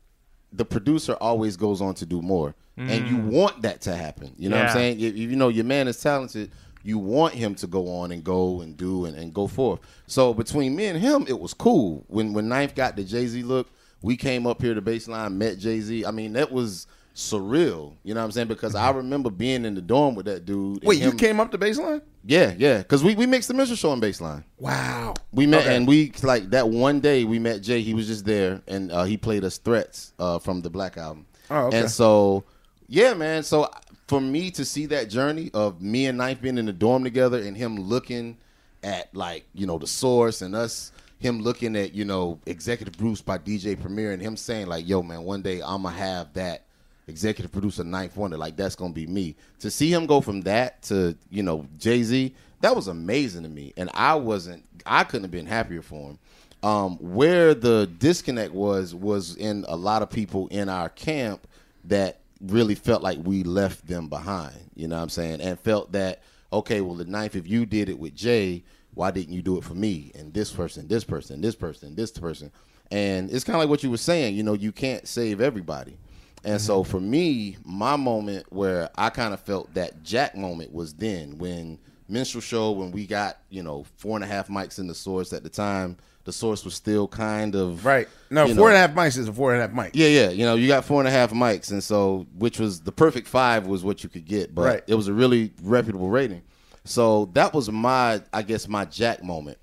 the producer always goes on to do more, and you Mm. want that to happen. You know what I'm saying? If you know your man is talented, you want him to go on and go and do and, and go forth. So between me and him, it was cool. When when Ninth got the Jay Z look, we came up here to baseline, met Jay Z. I mean, that was surreal. You know what I'm saying? Because I remember being in the dorm with that dude. Wait, you came up to baseline? Yeah, yeah. Because we, we mixed the Minstrel Show on baseline. Wow. We met Okay. and we like that one day we met Jay. He was just there and uh, he played us threats uh, from the Black album. Oh, okay. And so, yeah, man. So for me to see that journey of me and Ninth being in the dorm together and him looking at like you know the source and us, him looking at you know Executive Bruce by DJ Premier and him saying like, "Yo, man, one day I'm gonna have that." Executive producer Ninth Wonder, like that's gonna be me. To see him go from that to you know Jay Z, that was amazing to me, and I wasn't, I couldn't have been happier for him. Um, where the disconnect was was in a lot of people in our camp that really felt like we left them behind. You know what I'm saying? And felt that okay, well the ninth, if you did it with Jay, why didn't you do it for me and this person, this person, this person, this person? And it's kind of like what you were saying. You know, you can't save everybody. And so mm-hmm. for me, my moment where I kind of felt that Jack moment was then when minstrel show when we got you know four and a half mics in the source at the time. The source was still kind of Right. No, you four and a half mics is a four and a half mic. Yeah, yeah. You know, you got four and a half mics, and so which was the perfect five was what you could get, but Right. it was a really reputable rating. So that was my, I guess, my Jack moment,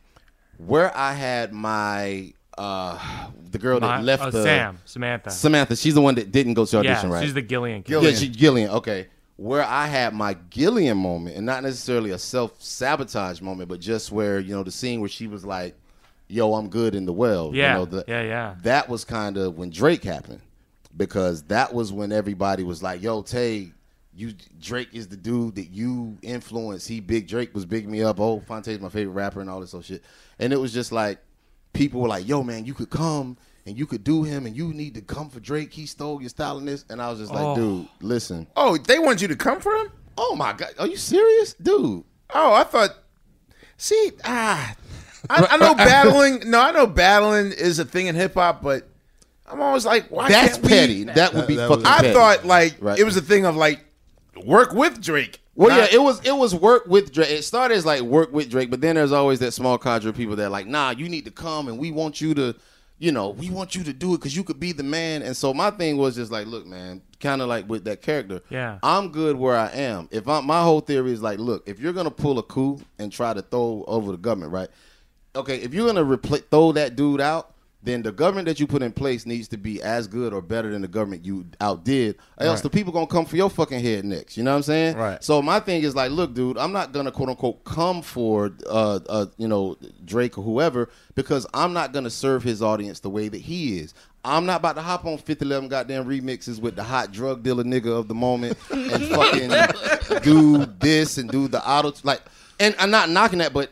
where I had my uh the girl My- that left oh, the Sam, Samantha. Samantha. She's the one that didn't go to Yeah, audition, right? she's the Gillian Yeah, character. she, Gillian. Okay, where I had my Gillian moment, and not necessarily a self sabotage moment, but just where you know the scene where she was like, "Yo, I'm good in the well." Yeah, you know, the, yeah, yeah. That was kind of when Drake happened, because that was when everybody was like, "Yo, Tay." You Drake is the dude that you influence. He big Drake was bigging me up. Oh, Phonte's my favorite rapper and all this old shit. And it was just like people were like, "Yo, man, you could come and you could do him, and you need to come for Drake. He stole your style and this." And I was just like, Oh. "Dude, listen." Oh, they want you to come for him? Oh my god, are you serious, dude? Oh, I thought. See, ah, I, I know battling. No, I know battling is a thing in hip hop, but I'm always like, why That's can't we- petty. That would be fucking I petty. thought like Right. it was a thing of like work with Drake. Well, Not- yeah, it was it was work with Drake. It started as like work with Drake, but then there's always that small cadre of people that are like, nah, you need to come and we want you to, you know, we want you to do it because you could be the man. And so my thing was just like, look, man, kind of like with that character. Yeah. I'm good where I am. If I'm, my whole theory is like, look, if you're gonna pull a coup and try to throw over the government, right? Okay, if you're gonna repl- throw that dude out, then the government that you put in place needs to be as good or better than the government you outdid. Or else Right. the people gonna come for your fucking head next. You know what I'm saying? Right. So my thing is like, look, dude, I'm not gonna quote unquote come for uh, uh you know Drake or whoever because I'm not gonna serve his audience the way that he is. I'm not about to hop on 5011 goddamn remixes with the hot drug dealer nigga of the moment and (laughs) fucking do this and do the auto like. And I'm not knocking that, but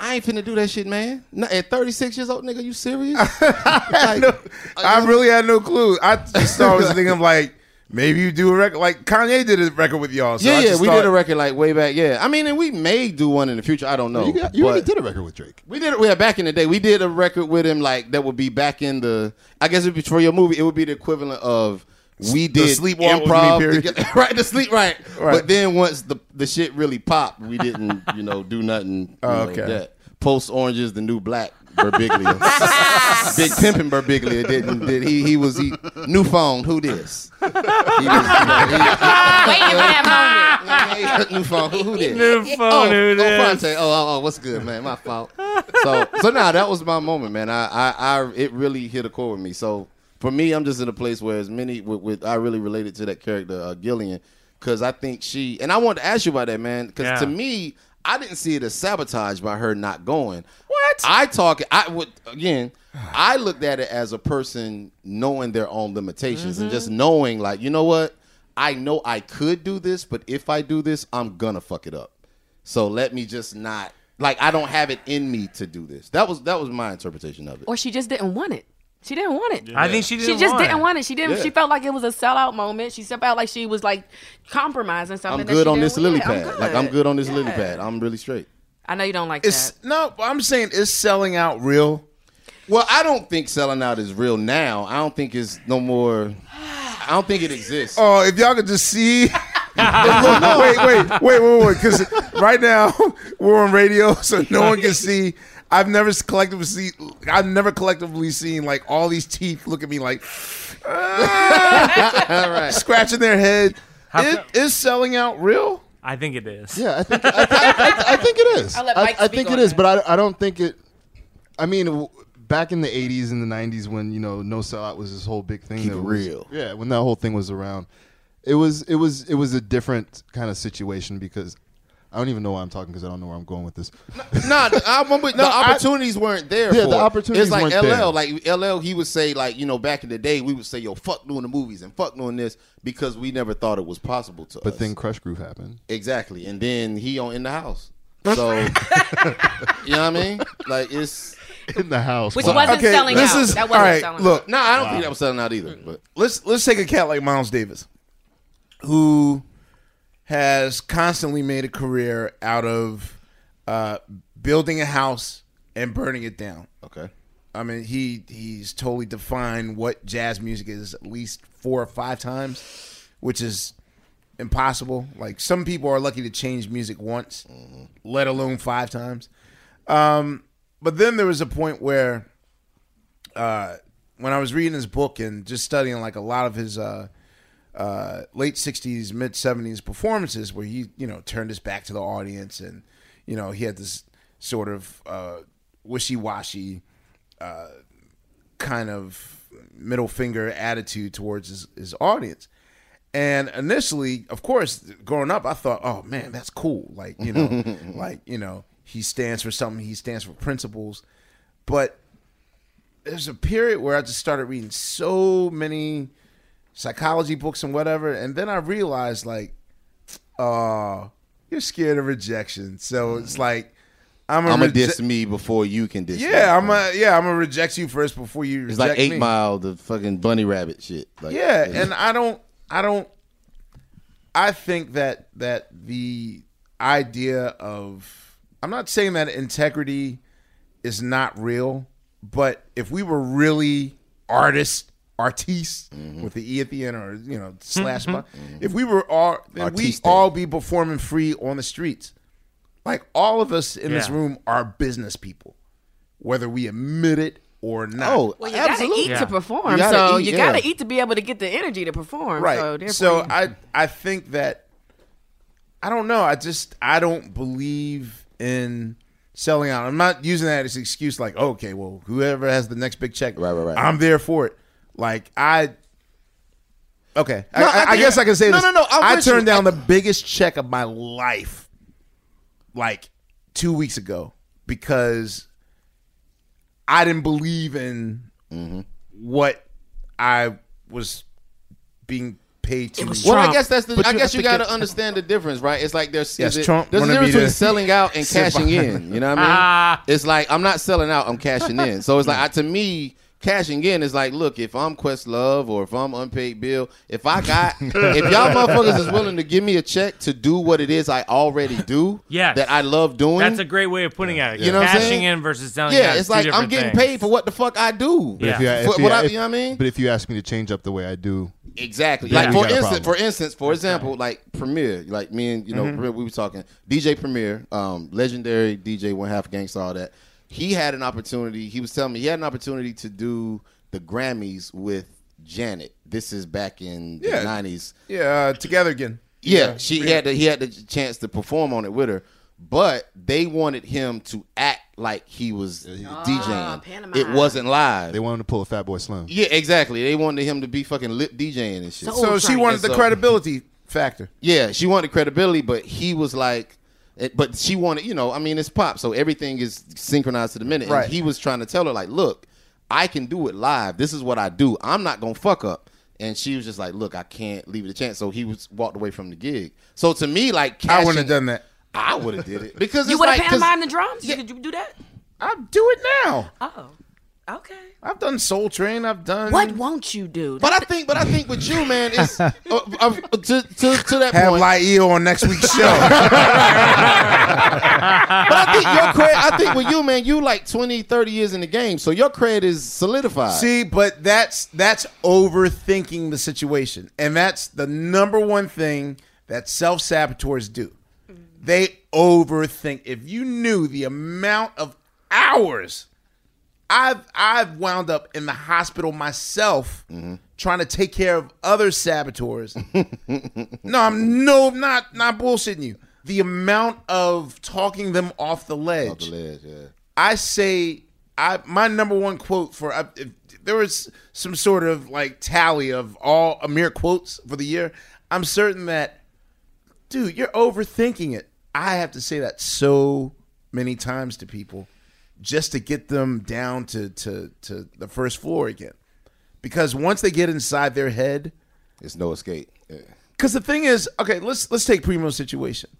I ain't finna do that shit, man. Not- At 36 years old, nigga, you serious? (laughs) I really had no clue. I just was thinking like maybe you do a record like Kanye did a record with y'all. So yeah, yeah, we thought- did a record like way back. Yeah, I mean, and we may do one in the future. I don't know. You, got, you already did a record with Drake. We did it. Yeah, back in the day, we did a record with him. Like that would be back in the. I guess it'd be for your movie. It would be the equivalent of we The did Sleepwalk with Me improv, period. together- (laughs) right? The sleep, right. Right. But then once the the shit really popped, we didn't, (laughs) you know, do nothing. you Oh, know, okay. that. Post oranges the new black. Birbiglia, (laughs) big pimpin' Birbiglia didn't did he he was he new phone who this he was, you know, he- Waiting for that moment. new phone. Who, who did? New phone, Oh, who oh, dis? Phonte. Oh, oh, oh, what's good, man? My fault. So, so now that was my moment, man. I, I, I, it really hit a chord with me. So for me, I'm just in a place where as many with, with I really related to that character, uh, Gillian, because I think she and I wanted to ask you about that, man. Because Yeah. to me, I didn't see it as sabotage by her not going. What? I talk. I would again. I looked at it as a person knowing their own limitations and just knowing, like, you know what? I know I could do this, but if I do this, I'm gonna fuck it up. So let me just not like I don't have it in me to do this. That was that was my interpretation of it. Or she just didn't want it. She didn't want it. I think she She didn't just want didn't it. want it. She didn't. Yeah. She felt like it was a sellout moment. She felt like she was like compromising something. I'm that good she on didn't this lily Yeah, I'm pad. Like I'm good. good on this lily pad. I'm really straight. I know you don't like It's that. no, I'm saying it's selling out real. Well, I don't think selling out is real now. I don't think it's no more. I don't think it exists. Oh, if y'all could just see. Look, (laughs) wait, wait, wait, wait, wait, because right now (laughs) we're on radio, so no one can see. I've never collectively see. I've never collectively seen like all these teeth look at me like (laughs) ah! right. scratching their head. How It come- is selling out real. I think it is. Yeah, I think I, I, I, I think it is. I'll let I, Mike I speak think on it is, that. but I, I don't think it. I mean, w- back in the '80s and the '90s, when you know no sellout was this whole big thing. Keep that it was- real. Yeah, when that whole thing was around, it was it was it was a different kind of situation because I don't even know why I'm talking because I don't know where I'm going with this. nah, I remember the (laughs) I- opportunities weren't there. Yeah, for the it. opportunities It's like weren't LL. there. Like LL, he would say like you know back in the day we would say yo fuck doing the movies and fuck doing this because we never thought it was possible to But us. then Krush Groove happened. exactly, and then he on in the house. So (laughs) you know what I mean? Like it's In the house, Which wow. wasn't Okay, selling this out. is- that wasn't all right, selling look. out. no, I don't think that was selling out either. But let's let's take a cat like Miles Davis, who has constantly made a career out of uh, building a house and burning it down. okay, I mean, he he's totally defined what jazz music is at least four or five times, which is impossible. Like some people are lucky to change music once, let alone five times. Um, but then there was a point where, uh, when I was reading his book and just studying like a lot of his uh, uh, late '60s, mid '70s performances, where he you know turned his back to the audience and you know he had this sort of uh, wishy-washy uh, kind of middle finger attitude towards his, his audience. And initially, of course, growing up, I thought, oh man, that's cool. Like, you know, (laughs) like, you know, he stands for something, he stands for principles. But there's a period where I just started reading so many psychology books and whatever. And then I realized, like, uh, you're scared of rejection. So it's like, I'm gonna reje- diss me before you can diss me. yeah, I'm a yeah, I'm gonna reject you first before you It's like Eight me. Mile, the fucking bunny rabbit shit. Like, yeah, and I don't, I don't, I think that that the idea of, I'm not saying that integrity is not real, but if we were really artists, artistes Mm-hmm. with the e at the end, or you know slash, bu- if we were all, then we Artiste. all be performing free on the streets. Like all of us in this room are business people, whether we admit it or not. Oh, Well, you gotta eat Yeah. to perform, You so eat, you yeah. gotta eat to be able to get the energy to perform. right So, so i i think that i don't know i just i don't believe in selling out i'm not using that as an excuse like okay well whoever has the next big check Right, right, right. i'm there for it like i okay I, No, I, I I think- guess i can say no, this no, no, I'm i with you. turned down the biggest check of my life like two weeks ago because i didn't believe in Mm-hmm. what i was being paid to Well, I guess that's the. I you guess you got to get- understand the difference, right? It's like there's Yes, it- Trump there's a difference between selling out and (laughs) cashing in. You know what I mean? (laughs) it's like I'm not selling out, I'm cashing in. So it's like (laughs) I, to me, cashing in is like, look, if I'm Questlove or if I'm unpaid bill, if I got, if y'all motherfuckers is willing to give me a check to do what it is I already do, Yes. that I love doing. That's a great way of putting it. You know what Cashing saying? in versus selling yeah, it's like I'm getting things. paid for what the fuck I do. Yeah. If you, if For you- I- if- you know what I mean? But if you ask me to change up the way I do, Exactly. Like You for instance, for instance, for example, like Premier, like me and you know, Mhm. Premier, we were talking DJ Premier, um, legendary DJ, one half Gang Starr, all that. He had an opportunity. He was telling me he had an opportunity to do the Grammys with Janet. This is back in the Yeah. nineties. yeah uh, together again Yeah, she he had the, he had the chance to perform on it with her, but they wanted him to act like he was DJing. It wasn't live. they wanted to pull a Fatboy Slim. Yeah, exactly. They wanted him to be fucking lip DJing and shit. so she wanted And the so- credibility factor Yeah, she wanted credibility, but he was like, it- but she wanted, you know, I mean, it's pop, so everything is synchronized to the minute. Right. And he was trying to tell her, like, look, I can do it live. This is what I do. I'm not gonna fuck up. And she was just like, look, I can't leave it a chance. So he was walked away from the gig. So to me, like, i wouldn't have done that I would have did it because you would have like, 'cause- pantomimed the drums. You Could you do that? i'll do it now Oh, okay. i've done soul train i've done What won't you do? But I think, but I think with you, man, it's (laughs) uh, uh, to, to to that have point. Laio on next week's show (laughs) but I think your cred, I think with you, man, you like 20, 30 years in the game, so your cred is solidified. See, but that's that's overthinking the situation, and that's the number one thing that self saboteurs do. They overthink. If you knew the amount of hours I've I've wound up in the hospital myself mm-hmm. trying to take care of other saboteurs. (laughs) no, I'm no not not bullshitting you. The amount of talking them off the ledge. Off the ledge, yeah. I say I my number one quote for I- if there was some sort of like tally of all Ahmir quotes for the year. I'm certain that, dude, you're overthinking it. I have to say that so many times to people just to get them down to to to the first floor again, because once they get inside their head, It's no escape. Yeah. because the thing is, okay, let's let's take Primo's situation.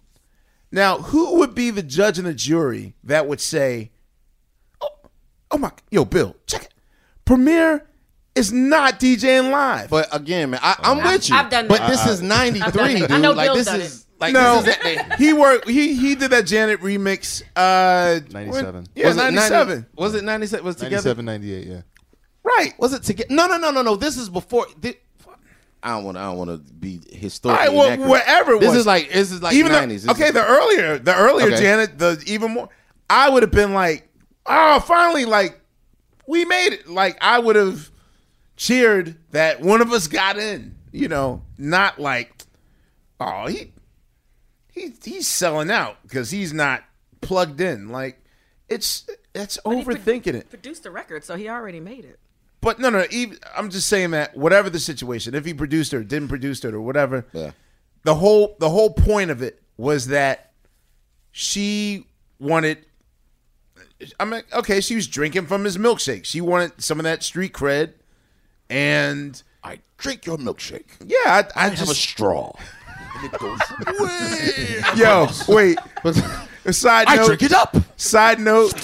Now, who would be the judge and the jury that would say, "Oh, oh my, yo, Bill, check it. Premier is not DJing live." But again, man, I, I'm I've- with you. I've done that. but this is I've '93, dude. I know like Bill's this done is it. Like no, he worked. He he did that Janet remix. Uh, 97. yeah, was it ninety-seven. Was it 97? Was it together? 97, 98, yeah. Right. Was it together? No, no, no, no, no. This is before. thi- I don't want to. I don't want to be All historically right, well, inaccurate. whatever. it This was. is like this is like even the- nineties. okay, the earlier, the earlier Okay. Janet, the even more. I would have been like, oh, finally, like we made it. Like I would have cheered that one of us got in. You know, not like, oh, he he he's selling out because he's not plugged in. Like it's that's overthinking it. Produced the record, so he already made it. But no, no. Even, I'm just saying that whatever the situation, if he produced it or didn't produce it or whatever, Yeah. the whole the whole point of it was that she wanted. I mean, okay, she was drinking from his milkshake. She wanted some of that street cred, and I drink your milkshake. Yeah, I, I, I just have a straw. And it goes way Yo, wait. Side note. I drink it up. Side note.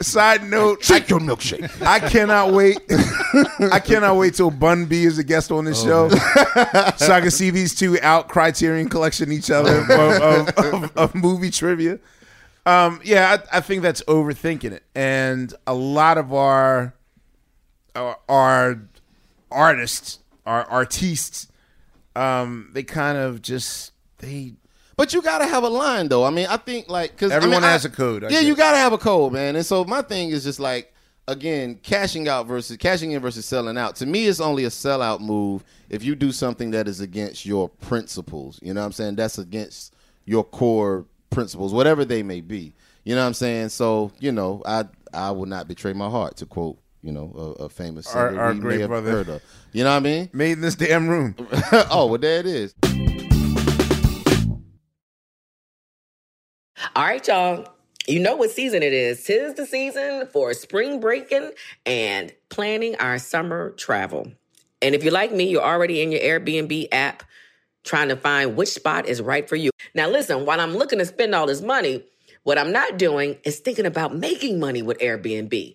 Side note. Drink your milkshake. I cannot wait. (laughs) I cannot wait till Bun B is a guest on this show, (laughs) so I can see these two out Criterion collection each other of, of, of, of movie trivia. Um, yeah, I, I think that's overthinking it, and a lot of our our, our artists, our artistes, um, they kind of just they. But you gotta have a line though. I mean, I think like because Everyone has a code, I yeah, you gotta have a code, man. And so my thing is just like again, cashing out versus cashing in versus selling out. To me, it's only a sellout move if you do something that is against your principles. You know what I'm saying? That's against your core principles, whatever they may be. You know what I'm saying? So you know, I I will not betray my heart to quote. You know, a, a famous Our- singer our we great may have brother. heard of. You know what I mean? Made in this damn room. (laughs) oh, well, there it is. All right, y'all. You know what season it is. Tis the season for spring breaking and planning our summer travel. And if you're like me, you're already in your Airbnb app trying to find which spot is right for you. Now, listen, while I'm looking to spend all this money, what I'm not doing is thinking about making money with Airbnb.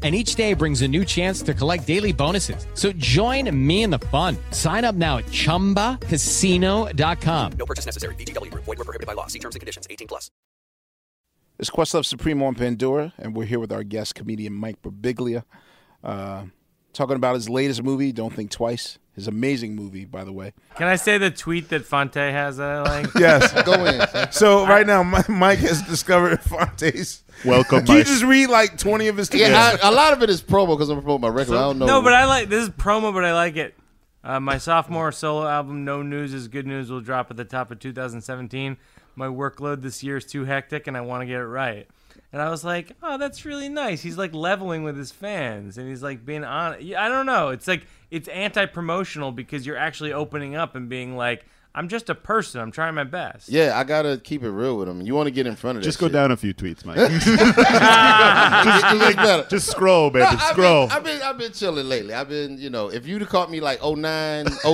And each day brings a new chance to collect daily bonuses. So join me in the fun. Sign up now at chumbacasino.com. No purchase necessary. VGW Group. Void were prohibited by law. See terms and conditions. 18 plus. It's Questlove Supreme on Pandora, and we're here with our guest comedian Mike Birbiglia, uh, talking about his latest movie, Don't Think Twice. His amazing movie, by the way. Can I say the tweet that Phonte has that I like? (laughs) Yes. Go in. So right now, Mike has discovered (laughs) Phonte's. Welcome, Can you just read like twenty of his? tweets? Yeah, I, a lot of it is promo because I'm promoting my record. I don't know. No, but I like this is promo, but I like it. Uh, my sophomore solo album, No News is Good News, will drop at the top of 2017. My workload this year is too hectic, and I want to get it right. And I was like, oh, that's really nice. He's like leveling with his fans, and he's like being on. I don't know. It's like it's anti-promotional because you're actually opening up and being like, I'm just a person. I'm trying my best. Yeah, I gotta keep it real with him. You want to get in front of it. Just go shit. down a few tweets, Mike. (laughs) just, just, like, just scroll, baby. No, I've scroll. Been, I've been I've been chilling lately. I've been, you know, if you'd have caught me like 09, 010, (laughs)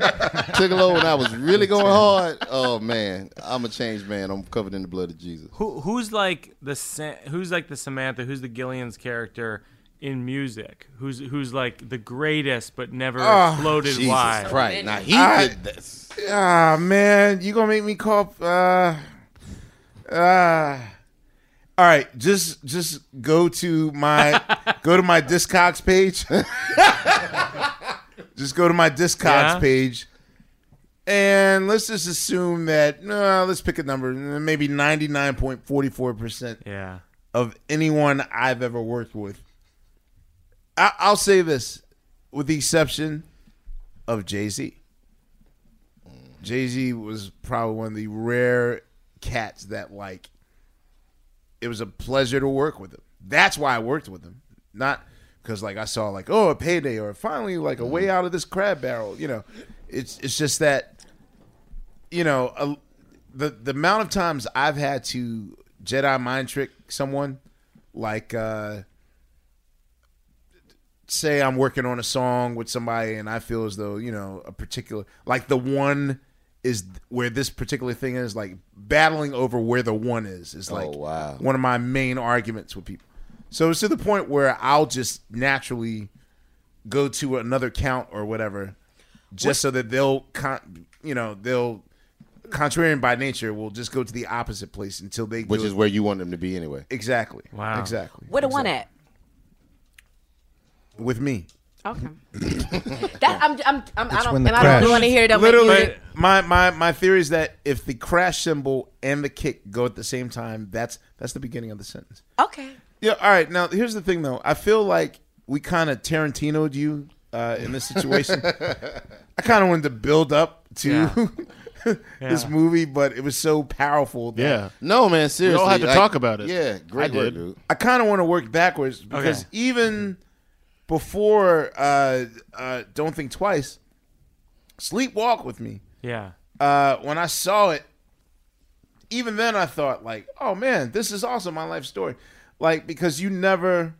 Tigallo, when I was really going hard, oh man, I'm a changed man. I'm covered in the blood of Jesus. Who who's like the who's like the Samantha? Who's the Gillian's character in music? Who's who's like the greatest but never Oh, exploded? Jesus why? Christ! Now he I- did this. Ah man, you gonna make me call? Uh, uh, all right, just just go to my (laughs) go to my Discogs page. (laughs) just go to my Discogs Yeah? page And let's just assume that no, let's pick a number, maybe ninety nine point forty four percent. Yeah. Of anyone I've ever worked with, I, I'll say this, with the exception of Jay Z. Jay Z was probably one of the rare cats that like. It was a pleasure to work with him. That's why I worked with him, not because like I saw like oh a payday or finally like a way out of this crab barrel. You know, it's it's just that you know, a, the the amount of times I've had to Jedi mind trick someone, like uh, say I'm working on a song with somebody and I feel as though you know a particular like the one is where this particular thing is like battling over where the one is is oh, like Oh, wow. one of my main arguments with people. So it's to the point where I'll just naturally go to another count or whatever, just so that they'll, con- you know, they'll, contrarian by nature, will just go to the opposite place until they, Which go- is where you want them to be anyway. exactly, Wow. exactly. Where the one at? With me. Okay. (laughs) that I'm, I'm, I'm I It's don't, when the and I don't want to hear it. Don't make Literally, me- my, my my theory is that if the crash cymbal and the kick go at the same time, that's that's the beginning of the sentence. Okay. Yeah. All right. Now here's the thing, though. I feel like we kind of Tarantino'd you uh, in this situation. (laughs) I kind of wanted to build up to (laughs) this Yeah. movie, but it was so powerful. That Yeah. No, man, seriously. We all had to talk about it. Yeah, great I work, did. dude. I kind of want to work backwards because Okay. even before uh, uh, Don't Think Twice, Sleepwalk with Me. Yeah. Uh, when I saw it, even then I thought like, oh man, this is also my life story. Like because you never,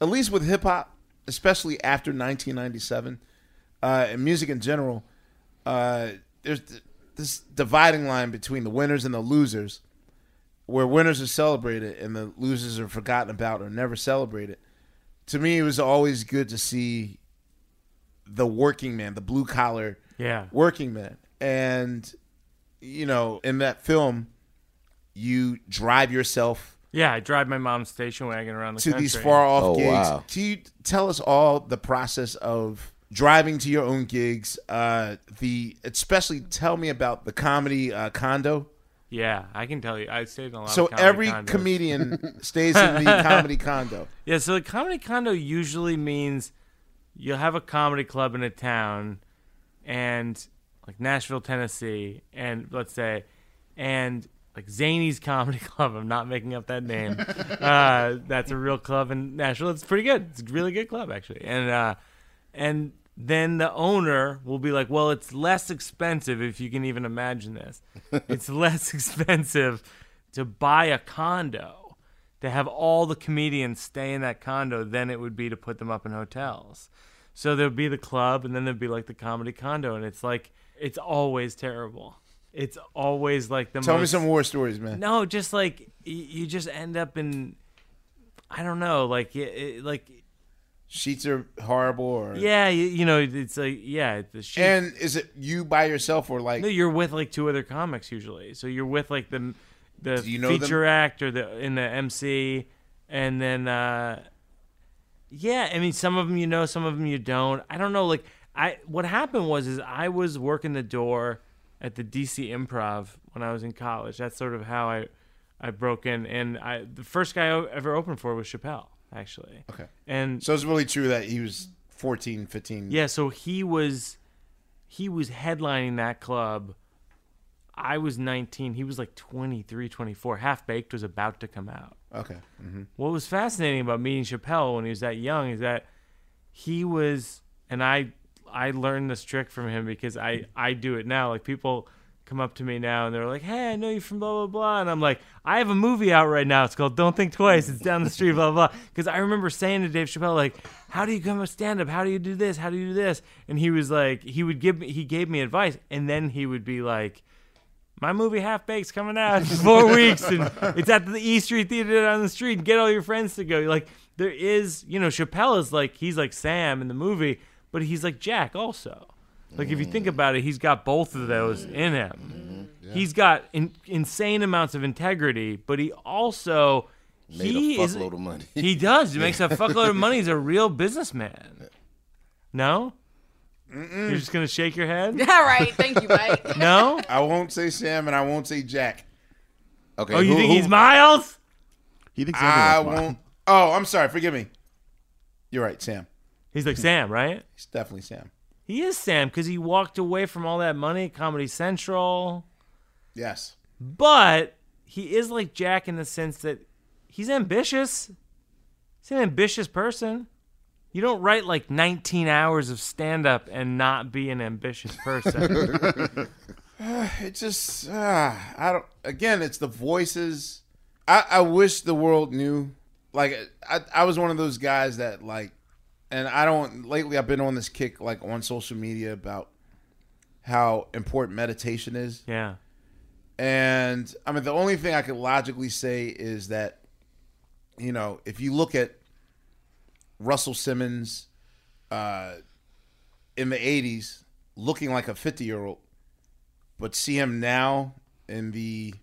at least with hip hop, especially after 1997, uh, and music in general, uh, there's th- this dividing line between the winners and the losers, where winners are celebrated and the losers are forgotten about or never celebrated. To me, it was always good to see the working man, the blue collar Yeah. working man. And, you know, in that film, you drive yourself Yeah, I drive my mom's station wagon around the to country. these far off Oh, gigs. wow. Can you tell us all the process of driving to your own gigs? Uh, the especially tell me about the comedy uh, condo. Yeah, I can tell you. I stayed in a lot. So of comedy every condos. comedian (laughs) stays in the comedy (laughs) condo. Yeah, so the comedy condo usually means you'll have a comedy club in a town, and like Nashville, Tennessee, and let's say, and like Zany's Comedy (laughs) Club. I'm not making up that name. uh, that's a real club in Nashville. It's pretty good. It's a really good club actually, and uh, and then the owner will be like, well, it's less expensive if you can even imagine this. (laughs) it's less expensive to buy a condo to have all the comedians stay in that condo than it would be to put them up in hotels. So there'd be the club and then there'd be like the comedy condo and it's like it's always terrible. It's always like the Tell me some war stories, man. No, just like y- you just end up in I don't know, like it, like Sheets are horrible, or yeah, you, you know, it's like yeah, the sheet. And is it you by yourself or like? No, you're with like two other comics usually. So you're with like the the you know them? feature act or the in the MC, and then uh, yeah, I mean some of them you know, some of them you don't. I don't know. Like I, what happened was is I was working the door at the DC Improv when I was in college. That's sort of how I I broke in, and I the first guy I ever opened for was Chappelle actually. Okay. and so it's really true that he was 14, 15. yeah, so he was he was headlining that club. I was 19. He was like 23, 24. Half Baked was about to come out. Okay. hmm What was fascinating about meeting Chappelle when he was that young is that he was and I I learned this trick from him because I I do it now. Like people come up to me now and they're like, "Hey, I know you from blah blah blah," and I'm like, "I have a movie out right now. It's called Don't Think Twice. It's down the street, blah blah." Because I remember saying to Dave Chappelle, like, "How do you come a stand up? How do you do this? How do you do this?" And he was like, he would give me he gave me advice, and then he would be like. My movie Half Baked's coming out in four (laughs) weeks, and it's at the E Street Theater down the street. Get all your friends to go. Like there is, you know, Chappelle is like he's like Sam in the movie, but he's like Jack also. Like if you think about it, he's got both of those mm-hmm. in him. Mm-hmm. He's got in, insane amounts of integrity, but he also Made a he is of money. He does. He makes a (laughs) fuckload of money. He's a real businessman. No. Mm-mm. You're just gonna shake your head? (laughs) All right, thank you, Mike. (laughs) No. I won't say Sam and I won't say Jack. Okay. Oh, you who- think who- he's Miles? He thinks I won't. Oh, I'm sorry. Forgive me. You're right, Sam. He's like Sam, right? He's definitely Sam. He is Sam because he walked away from all that money, at Comedy Central. Yes. But he is like Jack in the sense that he's ambitious. He's an ambitious person. You don't write like 19 hours of stand up and not be an ambitious person. (laughs) (sighs) it just uh, I don't. Again, it's the voices. I, I wish the world knew. Like I, I was one of those guys that like, and I don't. Lately, I've been on this kick like on social media about how important meditation is. yeah. And I mean, the only thing I could logically say is that, you know, if you look at Russell Simmons uh, in the 80s looking like a 50 year old, but see him now in the,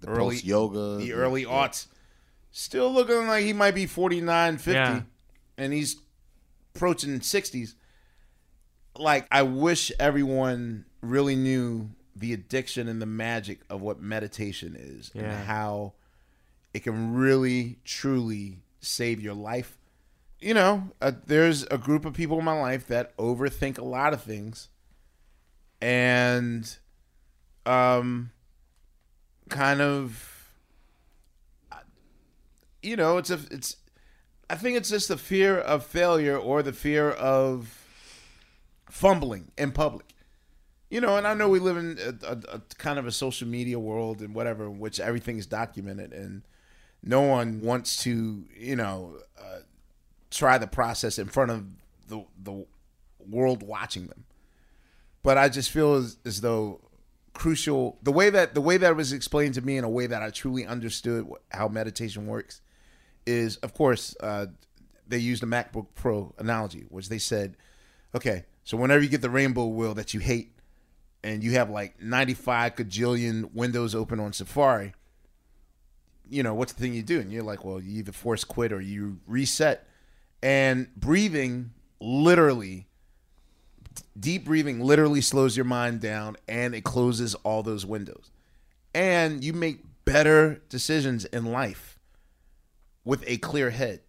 The early post-yoga, the the- early yeah. aughts, still looking like he might be 49, 50, Yeah. and he's approaching 60s. Like, I wish everyone really knew the addiction and the magic of what meditation is Yeah. and how it can really, truly save your life. You know, uh, there's a group of people in my life that overthink a lot of things and um kind of you know, it's a it's I think it's just the fear of failure or the fear of fumbling in public. You know, and I know we live in a, a, a kind of a social media world and whatever, in which everything is documented, and no one wants to, you know, uh, try the process in front of the the world watching them. But I just feel as, as though crucial the way that the way that was explained to me in a way that I truly understood how meditation works is, of course, uh, they used a MacBook Pro analogy, which they said, okay, so whenever you get the rainbow wheel that you hate, and you have like 95 gajillion windows open on Safari, you know, what's the thing you do? And you're like, well, you either force quit or you reset. And breathing literally, deep breathing literally slows your mind down and it closes all those windows. And you make better decisions in life with a clear head.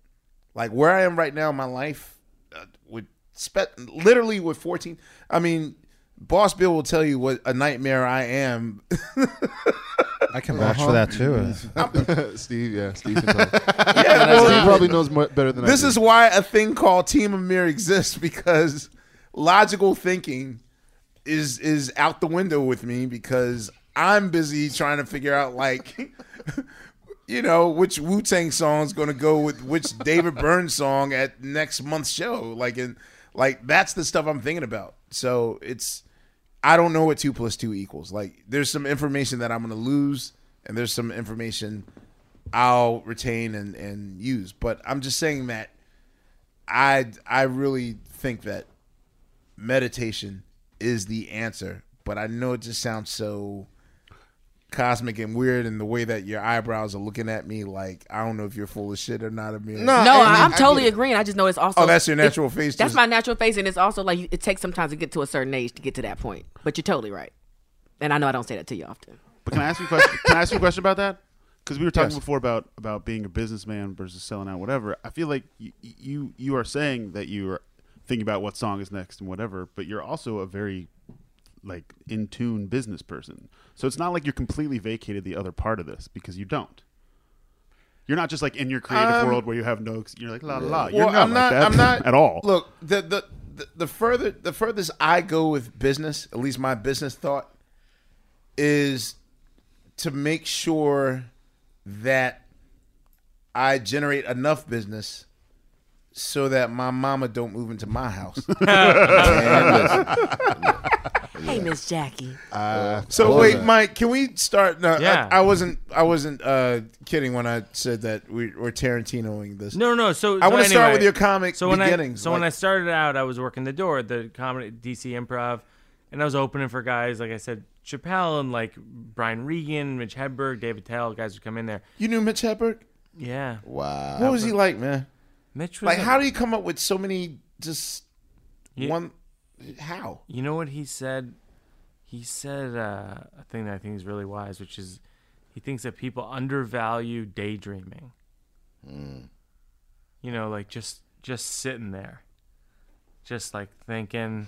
Like where I am right now in my life, uh, with spe- literally with 14, I mean, Boss Bill will tell you what a nightmare I am. I can vouch for that too. (laughs) Steve, yeah, Steve can tell. (laughs) Yeah, well, Steve probably knows more, better than I This do. is why a thing called Team Ahmir exists because logical thinking is is out the window with me because I'm busy trying to figure out like (laughs) you know which Wu Tang song is going to go with which David Byrne song at next month's show. Like and like that's the stuff I'm thinking about. So it's I don't know what two plus two equals. Like there's some information that I'm going to lose, and there's some information I'll retain and and use. But I'm just saying that I I really think that meditation is the answer. But I know it just sounds so cosmic and weird, and the way that your eyebrows are looking at me, like I don't know if you're full of shit or not. Ahmir. no, I am totally agreeing. I just know it's also. Oh, that's your natural it- face, That's just- my natural face, and it's also like it takes some time to get to a certain age to get to that point. But you're totally right, and I know I don't say that to you often. But can I ask you a question? can I ask you a question about that? Because we were talking Yes. before about about being a businessman versus selling out, whatever. I feel like you, you you are saying that you are thinking about what song is next and whatever, but you're also a very like in tune business person. So it's not like you're completely vacated the other part of this because you don't. You're not just like in your creative Um, world where you have no. You're like la la la. You're Well, not I'm like not. that I'm not (laughs) at all. Look, the, the the the further the furthest I go with business, at least my business thought, is to make sure that I generate enough business so that my mama don't move into my house. (laughs) (laughs) Hey, Miss Jackie. Uh, so wait, Mike, can we start? No, Yeah. I, I wasn't. I wasn't uh, kidding when I said that we, we're Tarantinoing this. No, no. So I so want to start with your comic so when beginnings. I, so when I like- started out, I was working the door at the comedy DC Improv, and I was opening for guys like I said, Chappelle and like Brian Regan, Mitch Hedberg, Dave Attell, guys would come in there. you knew Mitch Hedberg. Yeah. Wow. What was he like, man? Mitch was Like, a- how do you come up with so many just Yeah. one? How? You know what he said? He said uh, a thing that I think is really wise, which is he thinks that people undervalue daydreaming. You know, like just just sitting there, just like thinking,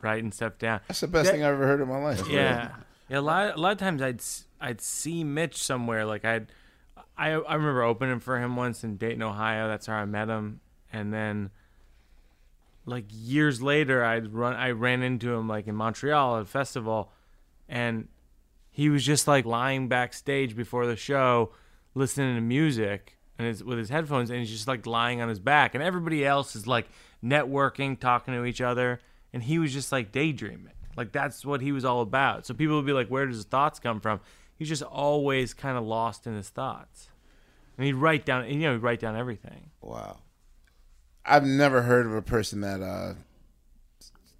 writing stuff down. That's the best That- thing I've ever heard in my life. Yeah, yeah. A lot, a lot of times I'd I'd see Mitch somewhere. Like I'd, I I remember opening for him once in Dayton, Ohio. That's where I met him, and then like years later, I'd run I ran into him like in Montreal at a festival, and he was just like lying backstage before the show, listening to music and his, with his headphones, and he's just like lying on his back, and everybody else is like networking, talking to each other, and he was just like daydreaming. Like that's what he was all about. So people would be like, "Where does his thoughts come from?" He's just always kind of lost in his thoughts, and he'd write down, you know, he'd write down everything. Wow. I've never heard of a person that uh,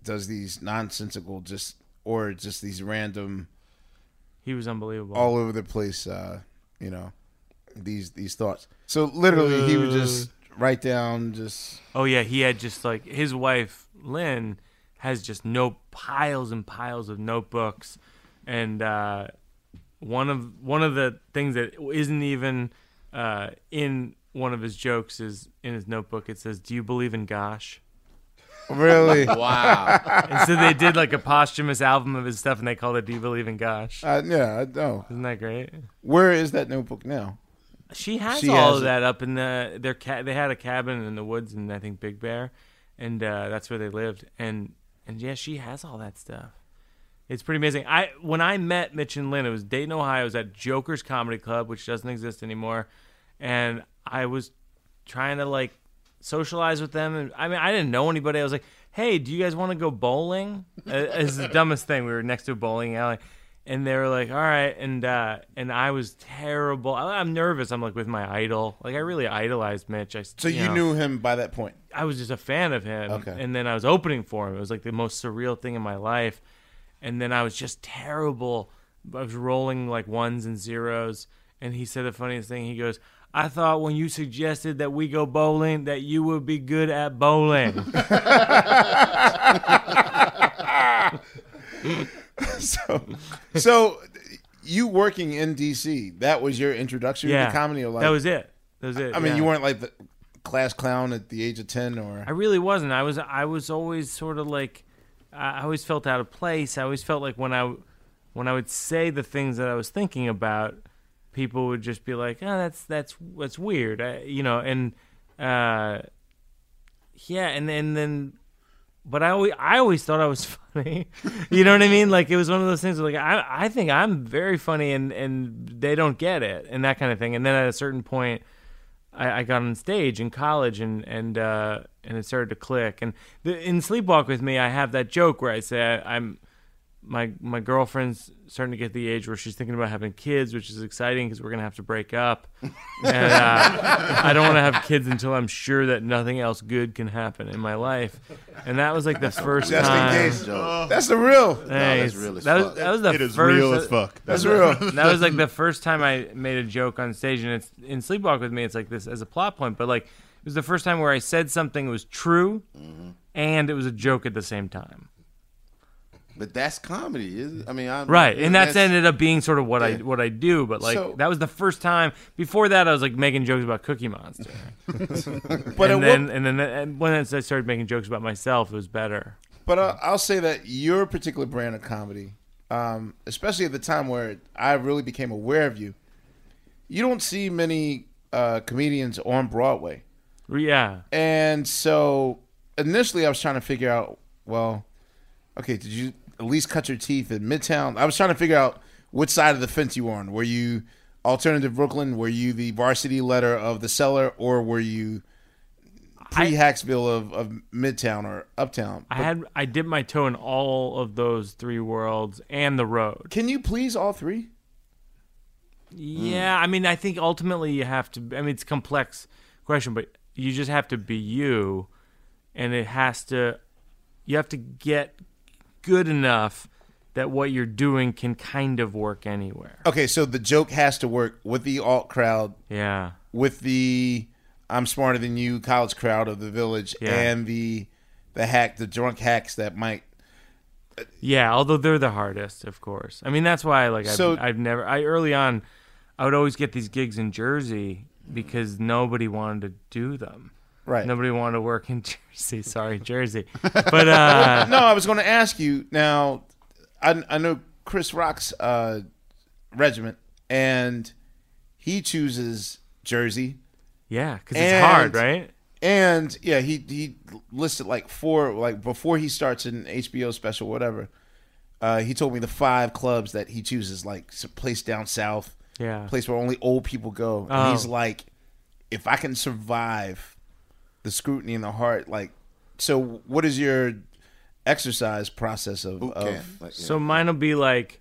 does these nonsensical, just or just these random. He was unbelievable. All over the place, uh, you know, these these thoughts. So literally, he would just write down just. Oh yeah, he had just like his wife Lynn has just no piles and piles of notebooks, and uh, one of one of the things that isn't even uh, in one of his jokes is in his notebook. It says, "Do you believe in Gosh?" Really? (laughs) Wow. and so they did like a posthumous album of his stuff, and they called it "Do you believe in Gosh?" Uh, yeah, I know. Isn't that great? Where is that notebook now? She has She all has of it. that up in the their ca- they had a cabin in the woods and I think Big Bear, and uh, that's where they lived. And and yeah, she has all that stuff. It's pretty amazing. I when I met Mitch and Lynn, it was Dayton, Ohio. It was at Joker's Comedy Club, which doesn't exist anymore, and I was trying to like socialize with them. And I mean, I didn't know anybody. I was like, "Hey, do you guys want to go bowling?" Uh, It's the (laughs) dumbest thing. We were next to a bowling alley, and they were like, "All right," and uh, and I was terrible. I, I'm nervous. I'm like with my idol. Like I really idolized Mitch. I, So you, know, knew him by that point. I was just a fan of him. Okay. And then I was opening for him. It was like the most surreal thing in my life. And then I was just terrible. I was rolling like ones and zeros. And he said the funniest thing. He goes, I thought when you suggested that we go bowling, that you would be good at bowling. (laughs) so, so you working in DC, that was your introduction Yeah, to comedy? Or like, that was it. That was it, I mean, yeah. you weren't like the class clown at the age of 10 or. I really wasn't. I was I was always sort of like I always felt out of place. I always felt like when I when I would say the things that I was thinking about, people would just be like, "Oh, that's that's that's weird," I, you know. And uh, yeah, and and then, but I always I always thought I was (laughs) funny. you know what I mean? Like it was one of those things. Where like I I think I'm very funny, and and they don't get it, and that kind of thing. And then at a certain point. I, I got on stage in college and and uh, and it started to click. And the, in Sleepwalk with Me, I have that joke where I say I, I'm my my girlfriend's starting to get the age where she's thinking about having kids, which is exciting because we're gonna have to break up. (laughs) and uh, I don't want to have kids until I'm sure that nothing else good can happen in my life. And that was like the first Just in time. case. That's the real. No, that's real as that was, fuck. That was the It is first. real as fuck. That's that- real. That was like the first time I made a joke on stage, and it's in Sleepwalk with Me. It's like this as a plot point, but like it was the first time where I said something that was true, Mm-hmm. and it was a joke at the same time. But that's comedy, is it? I mean, I'm, Right, and that's, ended up being sort of what I what I do. But like So- that was the first time. Before that, I was like making jokes about Cookie Monster. (laughs) (laughs) But and what- then and then and when I started making jokes about myself, it was better. But uh, I'll say that your particular brand of comedy, um, especially at the time where I really became aware of you, you don't see many uh, comedians on Broadway. Yeah. And so initially I was trying to figure out, well, okay, did you at least cut your teeth in Midtown? I was trying to figure out which side of the fence you were on. Were you alternative Brooklyn? Were you the varsity letter of the cellar? Or were you pre Hacksville of, of Midtown or Uptown? I had I dipped my toe in all of those three worlds and the road. Can you please all three? Yeah, I mean, I think ultimately you have to. I mean, it's a complex question, but you just have to be you, and it has to. You have to get good enough that what you're doing can kind of work anywhere. Okay, so the joke has to work with the alt crowd. Yeah. With the I'm smarter than you college crowd of the village Yeah. and the the hack, the drunk hacks that might. Yeah, although they're the hardest, of course. I mean, that's why like I've, So- I've never I early on I would always get these gigs in Jersey because nobody wanted to do them. Right. Nobody wanted to work in (laughs) Jersey. Sorry, Jersey. But uh (laughs) no, I was going to ask you now. I I know Chris Rock's uh, regiment, and he chooses Jersey. Yeah, because it's hard, right? And yeah, he he listed like four like before he starts an HBO special, whatever. Uh, he told me the five clubs that he chooses, like place down south, Yeah. place where only old people go. And Oh. he's like, if I can survive the scrutiny in the heart, like, so what is your exercise process of? of So mine will be like,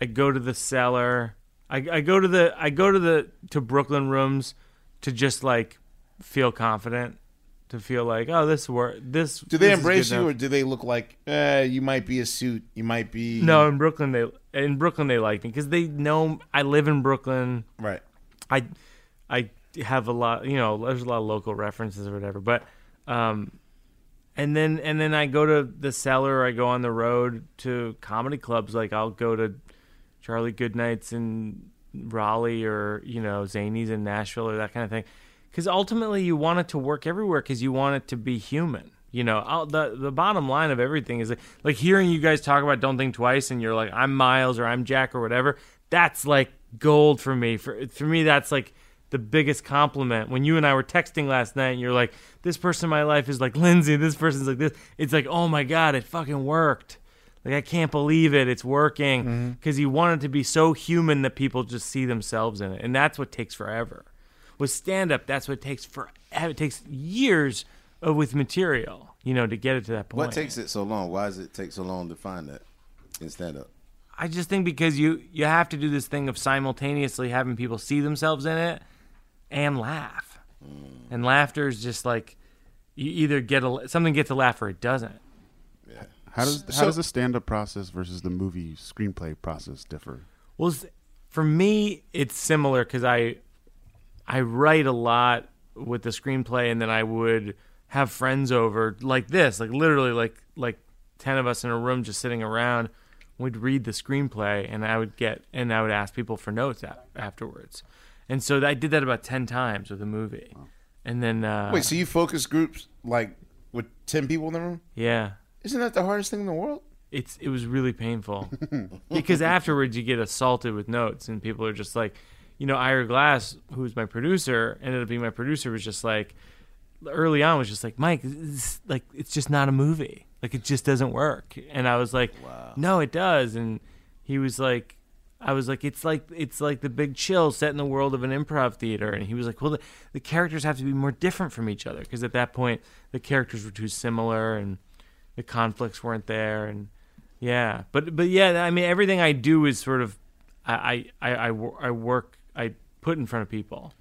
I go to the cellar. I, I go to the I go to the to Brooklyn rooms to just like feel confident, to feel like oh this work this. do they this embrace you, enough. or do they look like eh, you might be a suit, you might be No, in Brooklyn they in Brooklyn they like me because they know I live in Brooklyn. Right. I I have a lot, you know, there's a lot of local references or whatever, but um, and then and then I go to the cellar. I go on the road to comedy clubs. Like I'll go to Charlie Goodnight's in Raleigh or you know Zany's in Nashville or that kind of thing. Because ultimately you want it to work everywhere because you want it to be human. You know, I'll, the the bottom line of everything is like, like hearing you guys talk about "Don't Think Twice" and you're like, "I'm Miles" or "I'm Jack" or whatever. That's like gold for me. For for me, that's like the biggest compliment. When you and I were texting last night, and you're like, "This person in my life is like Lindsay. This person's like this." It's like, oh my god, it fucking worked. Like I can't believe it. It's working mm-hmm. because you want it to be so human that people just see themselves in it, and that's what takes forever. With stand up, that's what takes for it takes years of, with material, you know, to get it to that point. What takes it so long? Why does it take so long to find that in stand up? I just think because you you have to do this thing of simultaneously having people see themselves in it and laugh, and laughter is just like you either get a something gets a laugh or it doesn't. Yeah. How does how So- does the stand up process versus the movie screenplay process differ? Well, for me, it's similar because I I write a lot with the screenplay, and then I would have friends over like this, like literally like like ten of us in a room just sitting around. We'd read the screenplay, and I would get and I would ask people for notes a- afterwards, and so I did that about ten times with a movie, and then uh, Wait, so you focus groups like with ten people in the room? yeah. Isn't that the hardest thing in the world? it's it was really painful. (laughs) Because afterwards you get assaulted with notes and people are just like you know Ira Glass who's my producer ended up being my producer was just like early on was just like Mike this, like it's just not a movie. Like it just doesn't work. And I was like no it does. And he was like I was like it's like it's like the big chill set in the world of an improv theater and he was like well the, the characters have to be more different from each other because at that point the characters were too similar and the conflicts weren't there and yeah but but yeah i mean everything i do is sort of i i i, I, work i put in front of people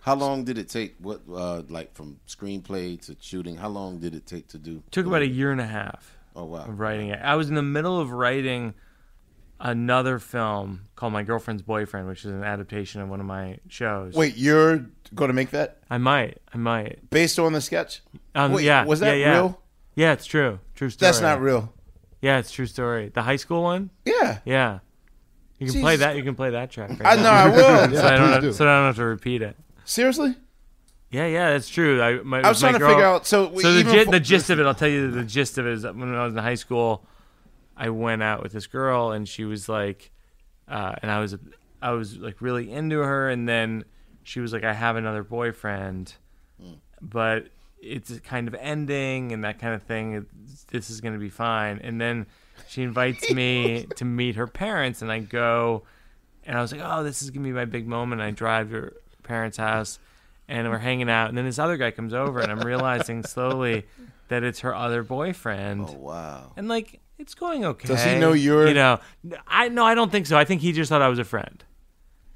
How long did it take? What uh, like from screenplay to shooting? How long did it take to do? took about a year and a half Oh wow! of writing it i was in the middle of writing another film called my girlfriend's boyfriend which is an adaptation of one of my shows Wait, you're going to make that i might i might based on the sketch? um, Wait, yeah was that yeah, yeah. real? yeah it's true true story That's not real. yeah it's true story the high school one Yeah. yeah you can play that you can play that track right I know, I (laughs) will. so Yeah, I don't have, do. so I don't have to repeat it Seriously? Yeah, yeah, that's true. I, my, I was my trying to girl- figure out- so so the, even for- the gist of it, I'll tell you the gist of it is that when I was in high school, I went out with this girl, and she was like, uh, and I was, I was like really into her, and then she was like, I have another boyfriend, but it's kind of ending and that kind of thing. This is gonna be fine, and then she invites (laughs) me to meet her parents, and I go, and I was like, oh, this is gonna be my big moment. I drive to her parents' house, and we're hanging out, and then this other guy comes over, and I'm realizing slowly that it's her other boyfriend. (laughs) Oh wow! And like, it's going okay. Does he know you're- You know, I no, I don't think so. I think he just thought I was a friend.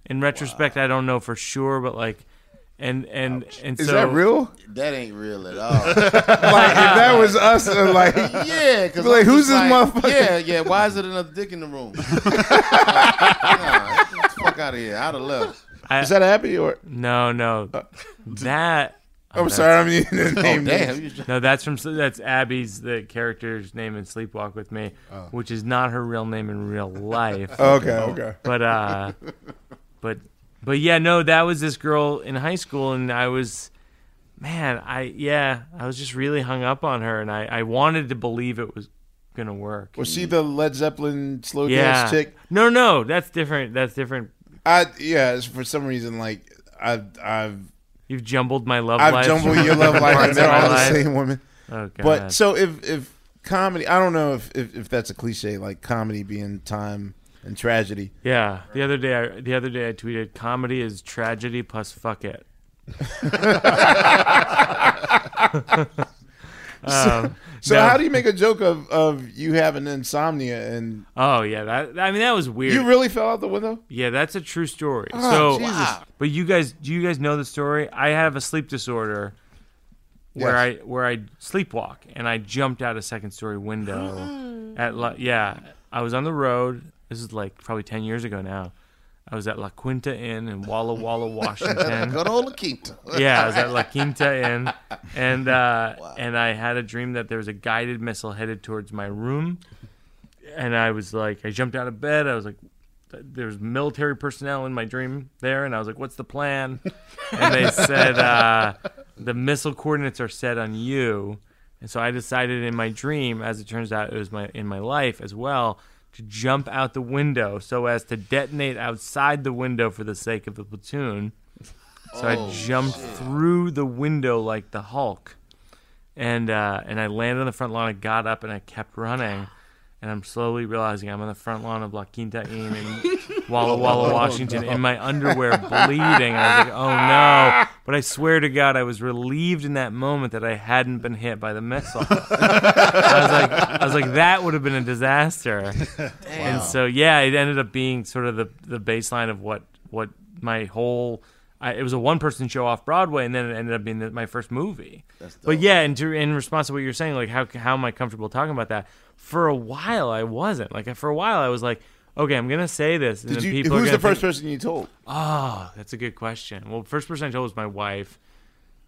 In retrospect, I don't know for sure, but like, and and and Is that real? That ain't real at all. (laughs) like if that was us, uh, like (laughs) yeah, because like who's this motherfucker? Yeah, yeah. Why is it another dick in the room? nah, get the fuck out of here. I'd have left. I- Is that happy or No, no. that I'm that's- sorry, I mean, the (laughs) name damn, names. you No, that's from that's Abby's the character's name in Sleepwalk with Me, which is not her real name in real life. (laughs) Okay, okay. But uh, but but yeah, no, that was this girl in high school, and I was, man, I yeah, I was just really hung up on her, and I I wanted to believe it was gonna work. Was she the Led Zeppelin slow yeah. dance chick? No, no, that's different. That's different. I yeah, it's for some reason like I've I've You've jumbled my love life. I've jumbled (laughs) your love life, and they're all the same women. Oh. But so if if comedy, I don't know if, if if that's a cliche, like comedy being time and tragedy. Yeah, the other day, I, the other day I tweeted, "Comedy is tragedy plus fuck it." (laughs) (laughs) (laughs) Um, So no. how do you make a joke of, of you having insomnia and Oh yeah, that I mean that was weird. you really fell out the window? Yeah, that's a true story. Oh, so, Jesus. But you guys, do you guys know the story? I have a sleep disorder where Yes. I where I sleepwalk and I jumped out a second story window (gasps) at yeah. I was on the road. This is like probably ten years ago now. I was at La Quinta Inn in Walla Walla, (laughs) Washington. Good old La Quinta. yeah, I was at La Quinta Inn, and uh, and I had a dream that there was a guided missile headed towards my room, and I was like, I jumped out of bed. I was like, there's military personnel in my dream there, and I was like, what's the plan? And they (laughs) said uh, the missile coordinates are set on you, and so I decided in my dream, as it turns out, it was my in my life as well. To jump out the window so as to detonate outside the window for the sake of the platoon. So I Oh, jumped through the window like the Hulk, and uh, and I landed on the front lawn. I got up and I kept running, and I'm slowly realizing I'm on the front lawn of La Quinta Inn in (laughs) Walla Walla, Oh, Washington, in my underwear, bleeding. I was like, oh no! But I swear to God, I was relieved in that moment that I hadn't been hit by the missile. (laughs) I was like, I was like, that would have been a disaster. (laughs) And so yeah, it ended up being sort of the the baseline of what what my whole. I, it was a one person show off Broadway, and then it ended up being the, my first movie. But yeah, in, to, in response to what you're saying, like how how am I comfortable talking about that? For a while, I wasn't. Like for a while, I was like, okay, I'm gonna say this. And Did you, people who's the first think- person you told? Oh, that's a good question. Well, first person I told was my wife,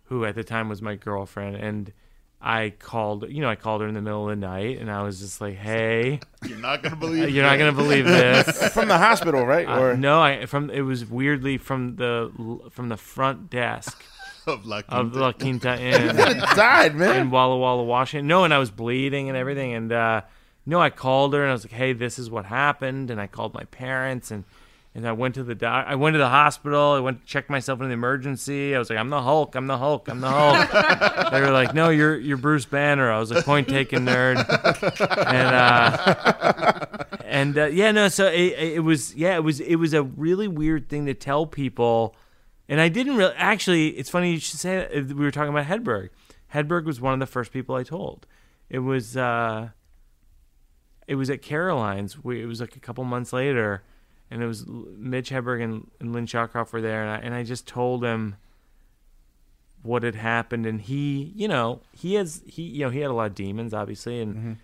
who at the time was my girlfriend, and I called. You know, I called her in the middle of the night, and I was just like, "Hey, (laughs) You're not gonna believe you're not gonna this." believe this." (laughs) From the hospital, right? Uh, Or- no, I from it was weirdly from the from the front desk (laughs) Of La of Quinta. La Quinta Inn. Died, man. In Walla Walla, Washington. No, and I was bleeding and everything. And uh, no, I called her and I was like, "Hey, this is what happened." And I called my parents and and I went to the doc- I went to the hospital. I went to check myself in the emergency. I was like, "I'm the Hulk. I'm the Hulk. I'm the Hulk." (laughs) they were like, "No, you're you're Bruce Banner." I was a "Point taken, nerd." And uh, and uh, yeah, no. So it, it was yeah, it was it was a really weird thing to tell people, and I didn't really actually. It's funny you should say that. We were talking about Hedberg. Hedberg was one of the first people I told. It was uh, it was at Caroline's. We, it was like a couple months later, and it was Mitch Hedberg and, and Lynn Shawcroft were there, and I, and I just told him what had happened, and he, you know, he has he, you know, he had a lot of demons, obviously, and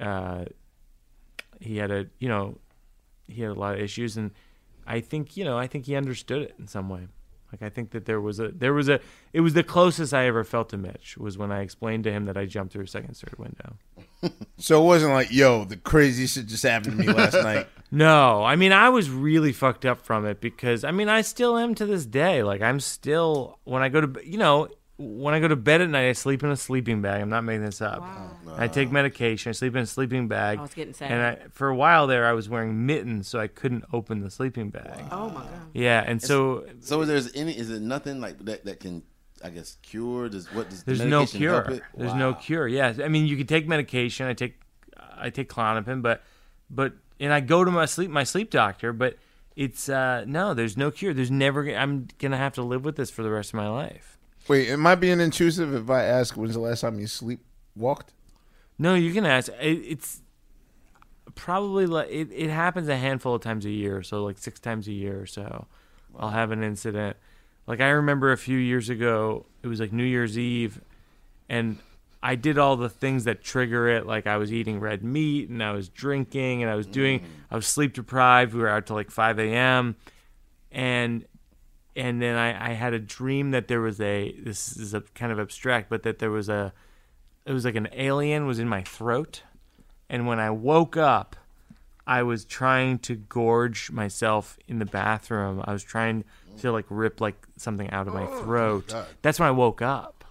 uh, he had a, you know, he had a lot of issues, and I think, you know, I think he understood it in some way. Like I think that there was a there was a it was the closest I ever felt to Mitch was when I explained to him that I jumped through a second story window. (laughs) So it wasn't like, yo, the crazy shit just happened to me last (laughs) night. No, I mean I was really fucked up from it because I mean I still am to this day. Like I'm still when I go to you know when I go to bed at night I sleep in a sleeping bag. I'm not making this up. Oh, I take medication. I sleep in a sleeping bag. Oh, it's getting sad. And I, for a while there I was wearing mittens so I couldn't open the sleeping bag. Oh my god. Yeah, and so so is there any? Is it nothing like that that can, I guess, cure? Does what does the There's no medication help cure. it? There's no cure. Yeah, I mean, you can take medication. I take, I take Klonopin, but, but, and I go to my sleep, my sleep doctor, but it's uh no, there's no cure. There's never. I'm gonna have to live with this for the rest of my life. Wait, am I being intrusive if I ask when's the last time you sleep walked? No, you can ask. It, it's probably like it, it happens a handful of times a year, so like six times a year or so. I'll have an incident. Like I remember a few years ago, it was like New Year's Eve, and I did all the things that trigger it. Like I was eating red meat, and I was drinking, and I was doing. Mm. I was sleep deprived. We were out till like five a.m. and and then I, I had a dream that there was a this is a kind of abstract, but that there was a it was like an alien was in my throat, and when I woke up, I was trying to gorge myself in the bathroom. I was trying to like rip like something out of my throat. God. That's when I woke up,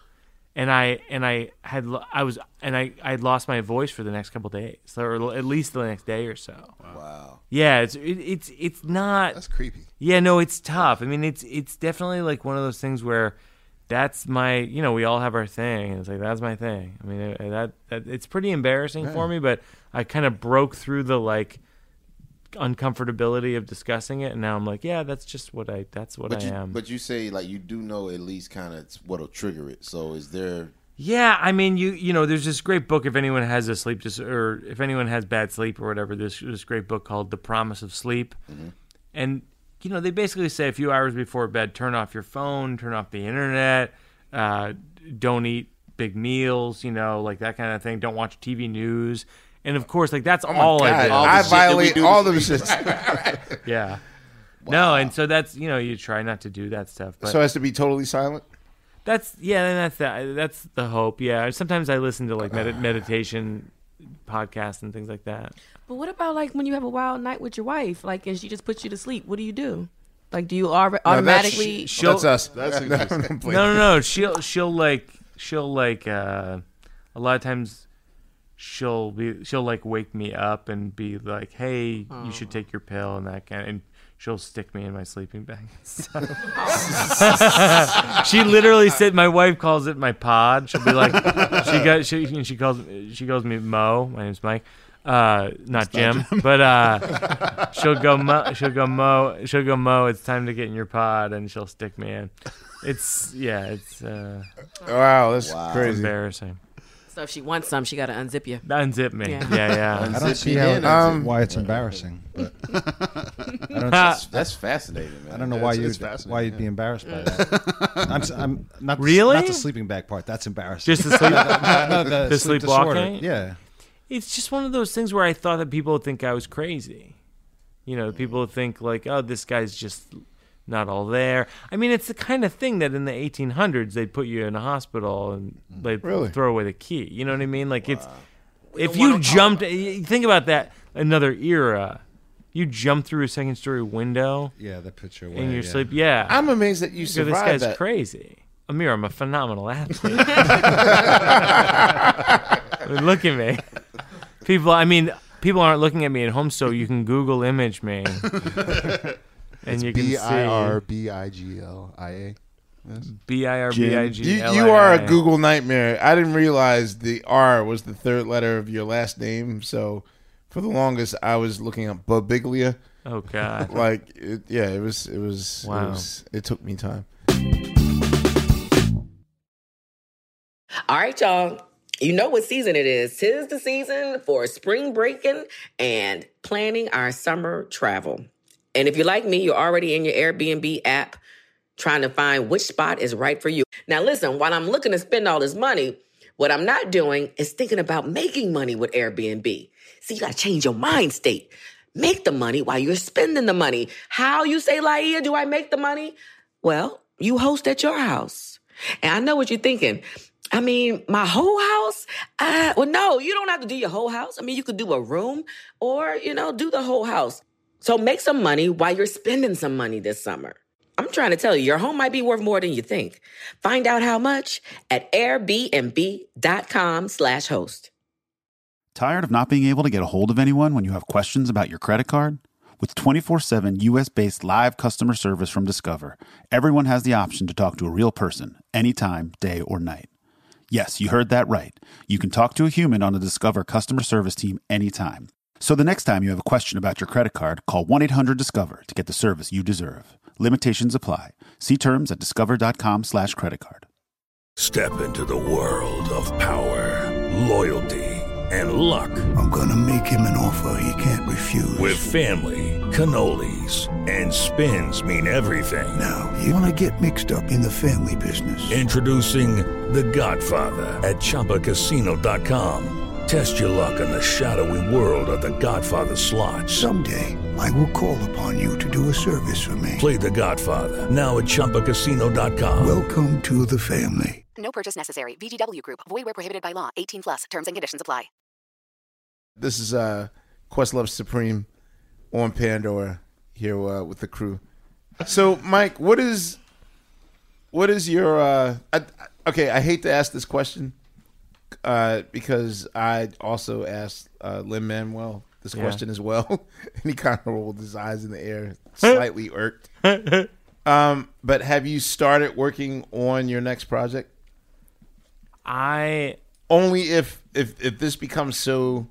and I and I had I was and I I had lost my voice for the next couple days, or at least the next day or so. Wow. Yeah, it's it, it's it's not. That's creepy. Yeah, no, it's tough. I mean, it's it's definitely like one of those things where that's my you know we all have our thing and it's like that's my thing i mean uh, that, that it's pretty embarrassing for me but i kind of broke through the like uncomfortability of discussing it and now i'm like yeah that's just what i that's what but i you, am But you say like you do know at least kind of what'll trigger it. So is there? Yeah, I mean, you you know, there's this great book if anyone has a sleep dis- or if anyone has bad sleep or whatever. There's this great book called The Promise of Sleep, and you know they basically say a few hours before bed, turn off your phone, turn off the internet, uh, don't eat big meals, you know, like that kind of thing. Don't watch TV news, and of course, like that's Oh my all I God, did. I violate all them shits. (laughs) yeah. No, and so that's you know you try not to do that stuff. But so it has to be totally silent. that's yeah, and that's the, that's the hope. Yeah, sometimes I listen to like med- meditation podcasts and things like that. But what about like when you have a wild night with your wife, like, and she just puts you to sleep? What do you do? Like, do you au- automatically? That's us. That's (laughs) No, No, no, no. She'll she'll like she'll like uh, a lot of times she'll be she'll like wake me up and be like, "Hey, you should take your pill," and that kind. and she'll stick me in my sleeping bag. (laughs) (laughs) she literally said, "My wife calls it my pod." She'll be like, she (laughs) got she she calls she calls me Mo. My name's Mike. Uh, not Jim, but uh, she'll go Mo. She'll go Mo. She'll go Mo. It's time to get in your pod, and she'll stick me in. It's yeah. It's uh, Wow, that's it's crazy. embarrassing. So if she wants some, she got to unzip you. Unzip me. Yeah. Yeah, yeah. (laughs) I don't see how Um, why it's embarrassing. But (laughs) I don't. That's, (laughs) that's fascinating, man. I don't know why it's- you it's fascinating, why you'd yeah. be embarrassed by that. I'm, s- I'm not Really? not the sleeping bag part. That's embarrassing. Just the sleep, no, the, the sleep disorder. sleepwalking. Yeah. it's just one of those things where I thought that people would think I was crazy. You know, people would think like, "Oh, this guy's just not all there." I mean, it's the kind of thing that in the 1800s they'd put you in a hospital and they'd Really? throw away the key. You know what I mean? Like it's if you jumped, y- think about that. Another era, you jump through a second story window Yeah, the picture. in your yeah. sleep. Yeah, I'm amazed that you You go, survived this guy's that. crazy. Ahmir, I'm a phenomenal athlete. I (laughs) mean, look at me. People, I mean, people aren't looking at me at home, so you can Google image me, (laughs) and you can B I R see B I G L I A. Yes. B I R B I G You, you are a Google nightmare. I didn't realize the R was the third letter of your last name. So for the longest, I was looking up Babiglia. Oh God! (laughs) Like, it, yeah, it was. It was. It, Wow. was, it took me time. All right, y'all. You know what season it is. Tis the season for spring breaking and planning our summer travel. And if you're like me, you're already in your Airbnb app trying to find which spot is right for you. Now, listen, while I'm looking to spend all this money, what I'm not doing is thinking about making money with Airbnb. See, you got to change your mind state. Make the money while you're spending the money. How you say, Laiya, do I make the money? Well, you host at your house. And I know what you're thinking. I mean, my whole house? Uh, well, no, you don't have to do your whole house. I mean, you could do a room or, you know, do the whole house. So make some money while you're spending some money this summer. I'm trying to tell you, your home might be worth more than you think. Find out how much at airbnb.com slash host. Tired of not being able to get a hold of anyone when you have questions about your credit card? With 24 7 US based live customer service from Discover, everyone has the option to talk to a real person anytime, day or night. Yes, you heard that right. You can talk to a human on the Discover customer service team anytime. So the next time you have a question about your credit card, call 1 800 Discover to get the service you deserve. Limitations apply. See terms at discover.com slash credit card. Step into the world of power, loyalty, and luck. I'm gonna make him an offer he can't refuse. With family, cannolis, and spins mean everything. Now, you wanna get mixed up in the family business. Introducing The Godfather at ChumbaCasino.com. Test your luck in the shadowy world of The Godfather slot. Someday, I will call upon you to do a service for me. Play The Godfather now at ChumbaCasino.com. Welcome to the family. No purchase necessary. VGW Group. Void where prohibited by law. 18 plus. Terms and conditions apply. This is uh, Questlove Supreme on Pandora here uh, with the crew. So, Mike, what is what is your uh, I, I- okay? I hate to ask this question uh, because I also asked uh, Lin Manuel this Yeah. question as well, (laughs) and he kind of rolled his eyes in the air, slightly (laughs) irked. Um, but have you started working on your next project? I only if if if this becomes so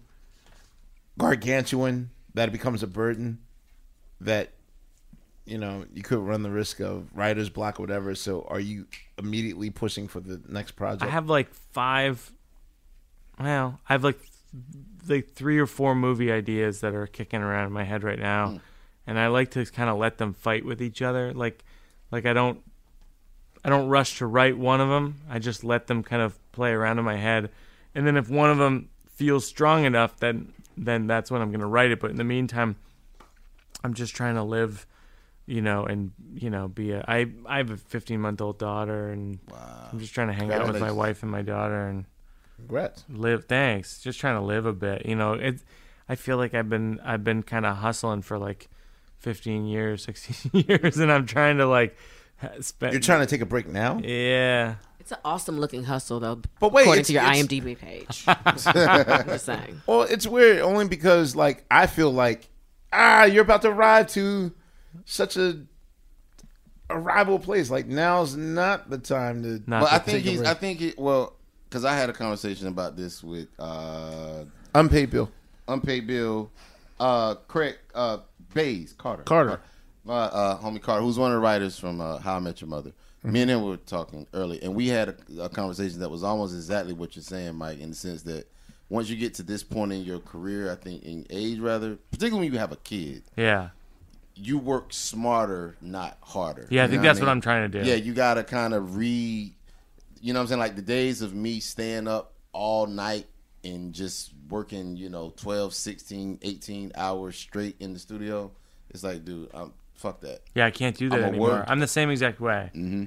gargantuan that it becomes a burden that you know you could run the risk of writer's block or whatever. So are you immediately pushing for the next project? I have like five. Well, I have like like three or four movie ideas that are kicking around in my head right now, Hmm. and I like to kind of let them fight with each other. Like, like I don't, I don't rush to write one of them. I just let them kind of play around in my head, and then if one of them feels strong enough, then then that's when I'm going to write it. But in the meantime, I'm just trying to live, you know, and you know, be a. I I have a 15 month old daughter, and I'm just trying to hang out with my wife and my daughter, and Congrats. live. Thanks. Just trying to live a bit. You know, it. I feel like I've been I've been kind of hustling for like 15 years, (laughs) 16 years, and I'm trying to like spend. You're trying to take a break now. Yeah. It's an awesome looking hustle, though. But wait, according it's- to your it's- IMDb page. (laughs) (laughs) I'm just saying. Well, it's weird only because like I feel like ah, you're about to arrive to such a a rival place. Like now's not the time to. Well, I think take a he's. I think it. Well, because I had a conversation about this with uh, unpaid bill, unpaid bill, uh, Craig uh, Bays Carter, Carter. my uh, homie Carter, who's one of the writers from uh, How I Met Your Mother. Me and him were talking early, and we had a, a conversation that was almost exactly what you're saying, Mike, in the sense that once you get to this point in your career, I think in age rather, particularly when you have a kid, Yeah. you work smarter, not harder. Yeah, I think know that's I what? I'm trying to do. Yeah, you gotta kind of re, you know what I'm saying? Like the days of me staying up all night and just working, you know, 12, 16, 18 hours straight in the studio. It's like, dude, I'm, fuck that. Yeah, I can't do that I'ma anymore. work. I'm the same exact way. Mm-hmm.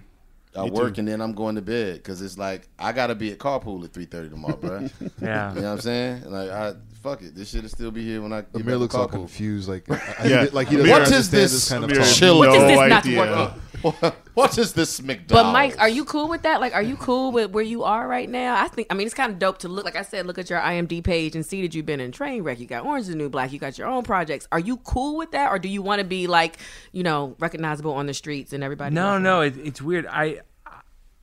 I work too. and then I'm going to bed because it's like I gotta be at carpool at three thirty tomorrow, bro. (laughs) Yeah. you know what I'm saying? Like, I fuck it. This shit will still be here when I get Ahmir back to looks all carpool. confused, like, I- I- (laughs) Yeah. like he doesn't what is understand this? this kind of Ahmir, talk. chill What is this not idea. working? (laughs) what is this McDonald's? But Mike, are you cool with that? Like, are you cool with where you are right now? I think. I mean, it's kind of dope to look. Like I said, look at your IMDb page and see that you've been in Trainwreck. You got Orange is the New Black. You got your own projects. Are you cool with that, or do you want to be like, you know, recognizable on the streets and everybody? No, no, it, it's weird. I,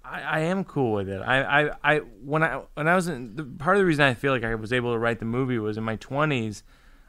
I, I am cool with it. I, I, I, when I, when I was in, the, part of the reason I feel like I was able to write the movie was in my twenties.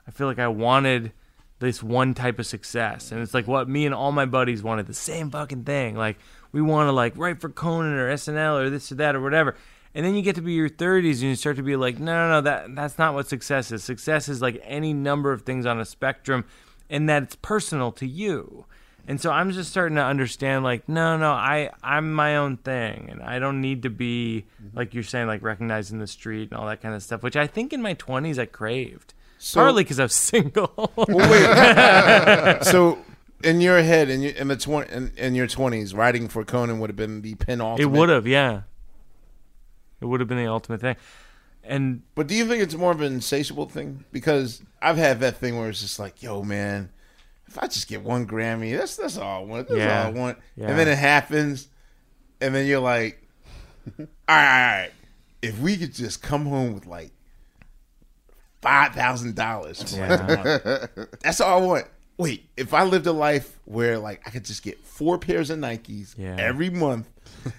I feel like I wanted this one type of success, and it's like what me and all my buddies wanted the same fucking thing. Like we want to like write for Conan or SNL or this or that or whatever. And then you get to be your 30s and you start to be like, no, no, no, that that's not what success is. Success is like any number of things on a spectrum, and that it's personal to you. And so I'm just starting to understand, like, no, no, I I'm my own thing, and I don't need to be mm-hmm. like you're saying, like recognizing the street and all that kind of stuff, which I think in my 20s I craved. So- Partly because I was (laughs) single. Well, wait. (laughs) so in your head, in your in the in, in your twenties, writing for Conan would have been the pin ultimate. it would have, yeah. It would have been the ultimate thing. And But do you think it's more of an insatiable thing? Because I've had that thing where it's just like, yo, man, if I just get one Grammy, that's that's all I want. That's Yeah. all I want. Yeah. And then it happens, and then you're like, (laughs) all right, all right, if we could just come home with like five thousand dollars, Yeah. (laughs) that's all I want. Wait, if I lived a life where like I could just get four pairs of Nikes every month,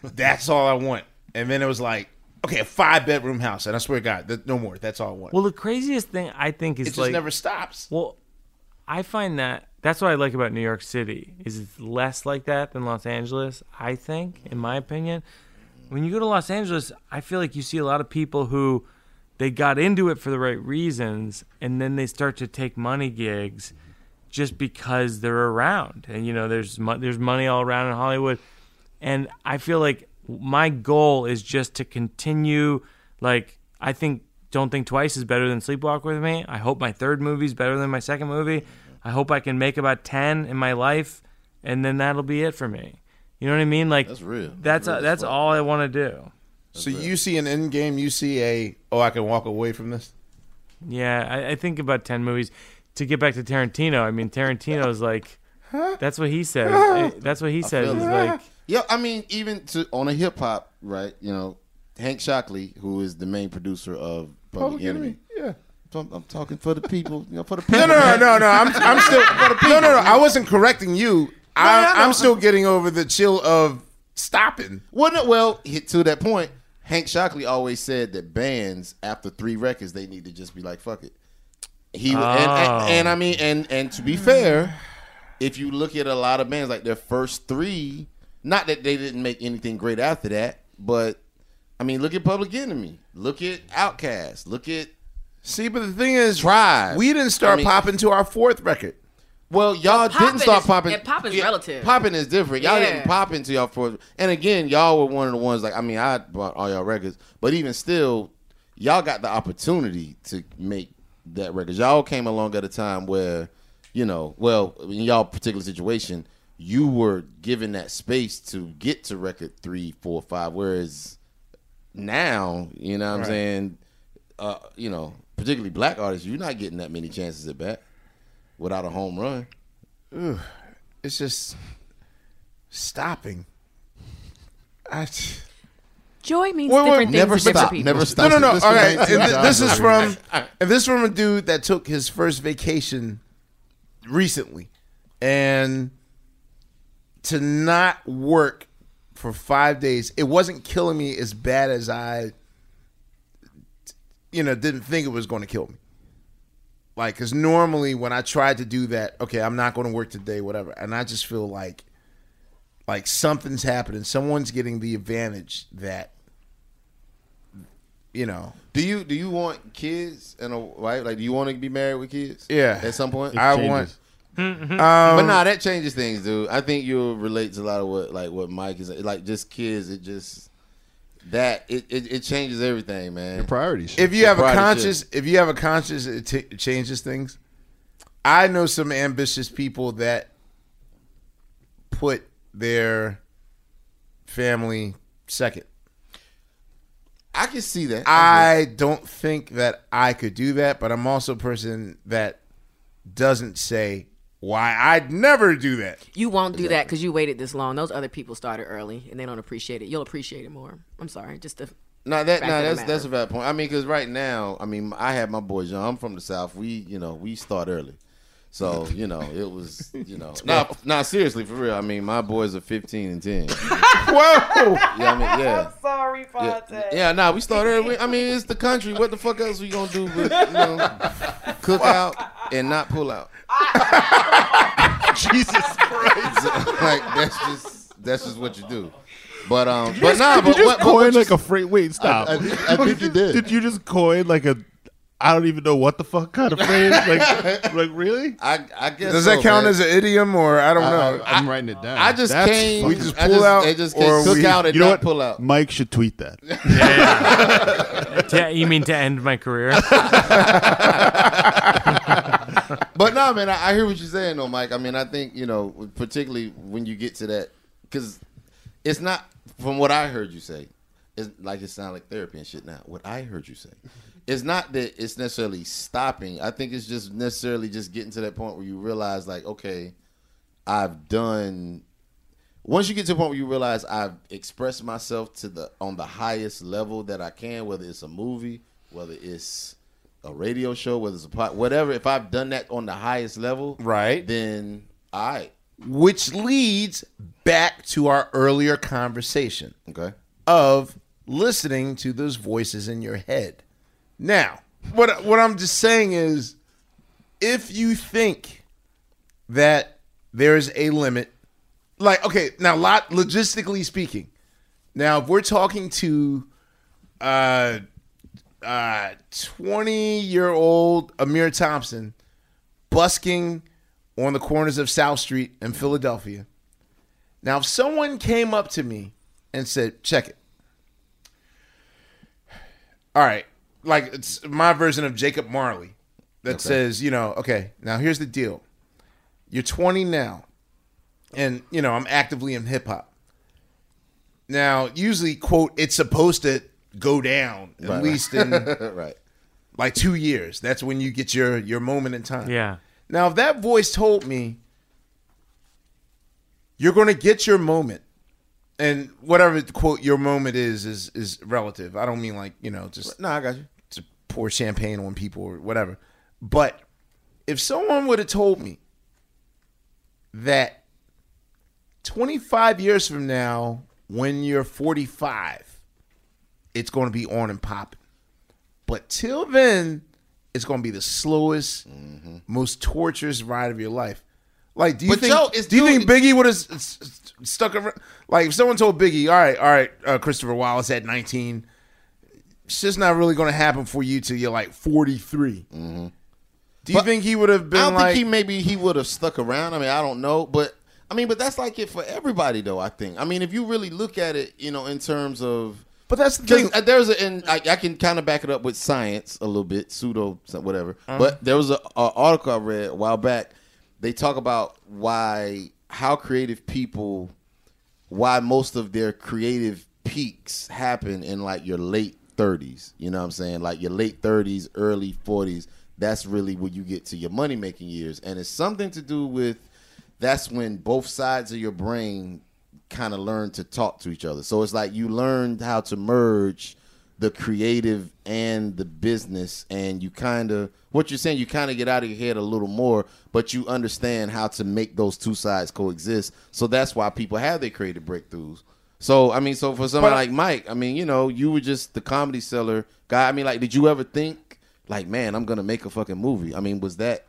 that's all I want. And then it was like, okay, a five bedroom house, and I swear to God, that, no more. That's all I want. Well, the craziest thing I think is it just like never stops. Well, I find that that's what I like about New York City is it's less like that than Los Angeles. I think, in my opinion, when you go to Los Angeles, I feel like you see a lot of people who they got into it for the right reasons, and then they start to take money gigs just because they're around, and you know, there's mo- there's money all around in Hollywood, and I feel like my goal is just to continue, like I think Don't Think Twice is better than Sleepwalk with Me. I hope my third movie is better than my second movie. I hope I can make about 10 in my life and then that'll be it for me. You know what I mean? Like That's real. That's That's real that's all I want to do. So you see an end game, you see a oh I can walk away from this. Yeah, I, I think about 10 movies. To get back to Tarantino, I mean Tarantino's like that's what he says. Eh, That's what he I says is like yeah, I mean, even to on a hip hop, right? You know, Hank Shocklee, who is the main producer of Public, Public Enemy. Enemy, yeah. So I'm, I'm talking for the people, you know, for the people. No, no, no, no, no. I'm, I'm (laughs) still. For the no, no, no. I wasn't correcting you. I I, know. I'm still getting over the chill of stopping. Well, no, well, to that point, Hank Shocklee always said that bands after three records they need to just be like, "Fuck it." He and, Oh. and, and I mean, and and to be fair, if you look at a lot of bands, like their first three, not that they didn't make anything great after that, but I mean, look at Public Enemy, look at Outkast, look at See, but the thing is, Tribe. we didn't start I mean- popping to our fourth record. Well, y'all Poppin' didn't start is- popping. and poppin's Yeah, relative. Popping is different. Y'all Yeah. didn't pop into y'all fourth. And again, y'all were one of the ones. Like I mean, I bought all y'all records, but even still, y'all got the opportunity to make that record. Y'all came along at a time where, you know, well, in y'all particular situation, you were given that space to get to record three, four, five. Whereas now, you know, what I'm Right. saying, uh, you know, particularly black artists, you're not getting that many chances at bat without a home run. Ugh, it's just stopping. I, Joy means Wait, wait, different things never to different stop, people. never stop. no, no. This All was right, 19 and th- this is from (laughs) and this is from a dude that took his first vacation recently, and to not work for five days, it wasn't killing me as bad as I, you know, didn't think it was going to kill me. Like, because normally when I tried to do that, okay, I'm not going to work today, whatever, and I just feel like, like something's happening. Someone's getting the advantage that, you know. Do you do you want kids and a wife? Like, do you want to be married with kids? Yeah. At some point, I want. but Um, nah, that changes things, dude. I think you'll relate to a lot of what like what Mike is like. Just kids, it just that it it, it changes everything, man. Your priorities. if you Your have a priorities conscious if you have a conscious it, t- it changes things i know some ambitious people that put their family second I can see that. i don't think that i could do that but i'm also a person that doesn't say why i'd never do that You won't do that because you waited this long. Those other people started early and they don't appreciate it. You'll appreciate it more. I'm sorry. Just the No, that no, that's matter. that's a bad point. I mean, because right now, I mean, I have my boys young. I'm from the south. We, you know, we start early, so you know, it was, you know, (laughs) nah, nah, seriously, for real. I mean, my boys are 15 and 10. (laughs) whoa Yeah, I mean, yeah. sorry, Yeah, yeah nah, we start early. I mean, it's the country. What the fuck else we gonna do but, you know, cook out and not pull out? (laughs) Jesus Christ. like, that's just, that's just what you do. But, um, but nah, did but you what, just but coin what you- like a phrase? Wait, stop. I- I I think you did. Did you just coin like a? I don't even know what the fuck kind of phrase. Like, like (laughs) really? I, I guess does that so, count man. as an idiom or i don't know I, am writing it down. I just That's came. We just I pull out They just or can't cook we- out and You know not what? pull out. Mike should tweet that. (laughs) To- you mean to end my career? (laughs) But no, man, I, I hear what you're saying, though, Mike. I mean, I think you know, particularly when you get to that, because it's not from what I heard you say. It's like it sounds like therapy and shit. Now, what I heard you say, it's not that it's necessarily stopping. I think it's just necessarily just getting to that point where you realize, like, okay, I've done. Once you get to the point where you realize I've expressed myself to the on the highest level that I can, whether it's a movie, whether it's a radio show, whether it's a pot, whatever. If I've done that on the highest level, right then right. which leads back to our earlier conversation Okay. of listening to those voices in your head. Now, what what I'm just saying is if you think that there's a limit like okay, now lot logistically speaking. Now, if we're talking to uh uh 20 year old Ahmir Thompson busking on the corners of South Street in Philadelphia. Now, if someone came up to me and said, check it. All right, like it's my version of Jacob Marley that Okay. says, you know, okay, now here's the deal. You're 20 now, and you know I'm actively in hip hop. Now, usually, quote, it's supposed to go down at Right, right. least (laughs) in Right. like two years. That's when you get your your moment in time. Yeah. Now, if that voice told me you're going to get your moment, and whatever quote your moment is is is relative. I don't mean like you know just no, I got you. Pour champagne on people or whatever. But if someone would have told me that 25 years from now, when you're 45, it's going to be on and popping. But till then, it's going to be the slowest, most torturous ride of your life. Like, do you But think? Joe, do you think Biggie would have stuck around? Like, if someone told Biggie, "All right, all right, uh, Christopher Wallace at 19, it's just not really going to happen for you till you're like 43." Do you But think he would have been I don't like? think he maybe he would have stuck around. I mean, I don't know, but I mean, but that's like it for everybody, though. I think. I mean, if you really look at it, you know, in terms of. But that's the thing. uh, There's a, and I, I can kind of back it up with science a little bit, pseudo, whatever. Uh-huh. But there was a, a article I read a while back. They talk about why how creative people, why most of their creative peaks happen in like your late 30s. You know what I'm saying? Like your late 30s, early 40s. That's really where you get to your money making years, and it's something to do with that's when both sides of your brain kind of learn to talk to each other. So it's like you learned how to merge the creative and the business and you kind of what you're saying you kind of get out of your head a little more but you understand how to make those two sides coexist so that's why people have their creative breakthroughs so i mean so for somebody But- like mike i mean you know you were just the Comedy Cellar guy i mean like did you ever think like man i'm gonna make a fucking movie i mean was that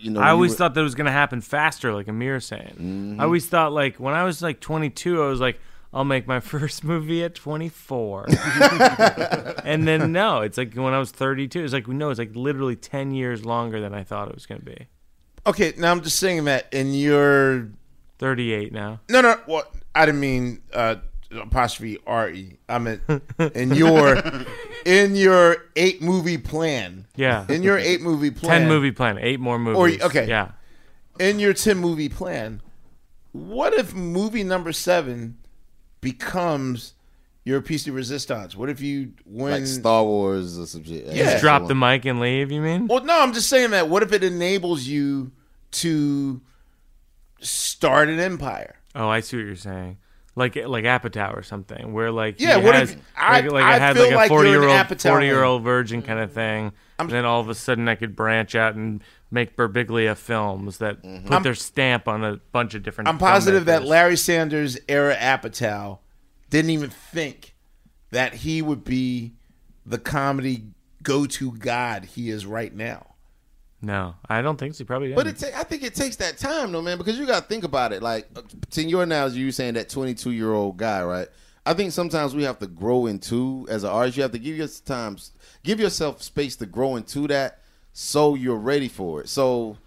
you know I always were- thought that was going to happen faster, like Ahmir saying. Mhm. I always thought, like, when I was like 22, I was like, I'll make my (laughs) first movie at 24. (laughs) and then, no, it's like when I was 32, it's like, no, it's like literally 10 years longer than I thought it was going to be. Okay, now I'm just saying that in your 38 now. No, no. Well, I didn't mean uh, apostrophe R E. I meant in your (laughs) in your eight movie plan. Yeah. In your eight movie plan. 10 movie plan, eight more movies. Or okay. Yeah. In your ten movie plan, what if movie number seven becomes your piece de resistance? What if you win like star wars or some shit Yeah. Just drop the mic and leave, you mean? Well, no, I'm just saying that. What if it enables you to start an empire? Oh, I see what you're saying. Like like Apatow or something, where like Yeah, he what has, if- I- like, like I I had like a forty an year old forty year old virgin kind of thing, and then all of a sudden I could branch out and make Birbiglia films that mm-hmm. put I'm- their stamp on a bunch of different. I'm positive that. Larry Sanders era Apatow didn't even think that he would be the comedy go to god he is right now. No, I don't think so. He Probably didn't. But it ta- I think it takes that time though, man, because you got to think about it. Like, to your analogy, you saying that 22 year old guy, right? I think sometimes we have to grow into as an artist. You have to give yourself time, give yourself space to grow into that, so you're ready for it. So,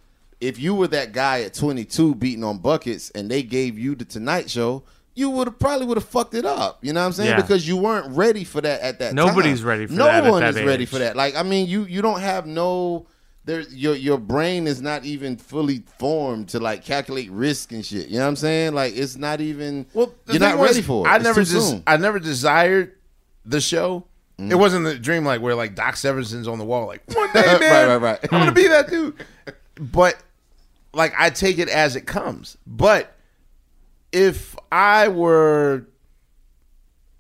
if you were that guy at 22 beating on buckets, and they gave you the Tonight Show, you would have probably would have fucked it up. You know what I'm saying? Yeah. Because you weren't ready for that at that. Nobody's time. ready for no that at one is ready for that. Like, I mean, you you don't have no there your your brain is not even fully formed to like calculate risk and shit. You know what I'm saying? Like it's not even Well, you're not was, ready for it. I It's never just soon. I never desired the show. Mm. It wasn't the dream like where like Doc Severinsen's on the wall like one day, (laughs) Right, man. right, right. I'm gonna be that dude. (laughs) But like I take it as it comes. But if I were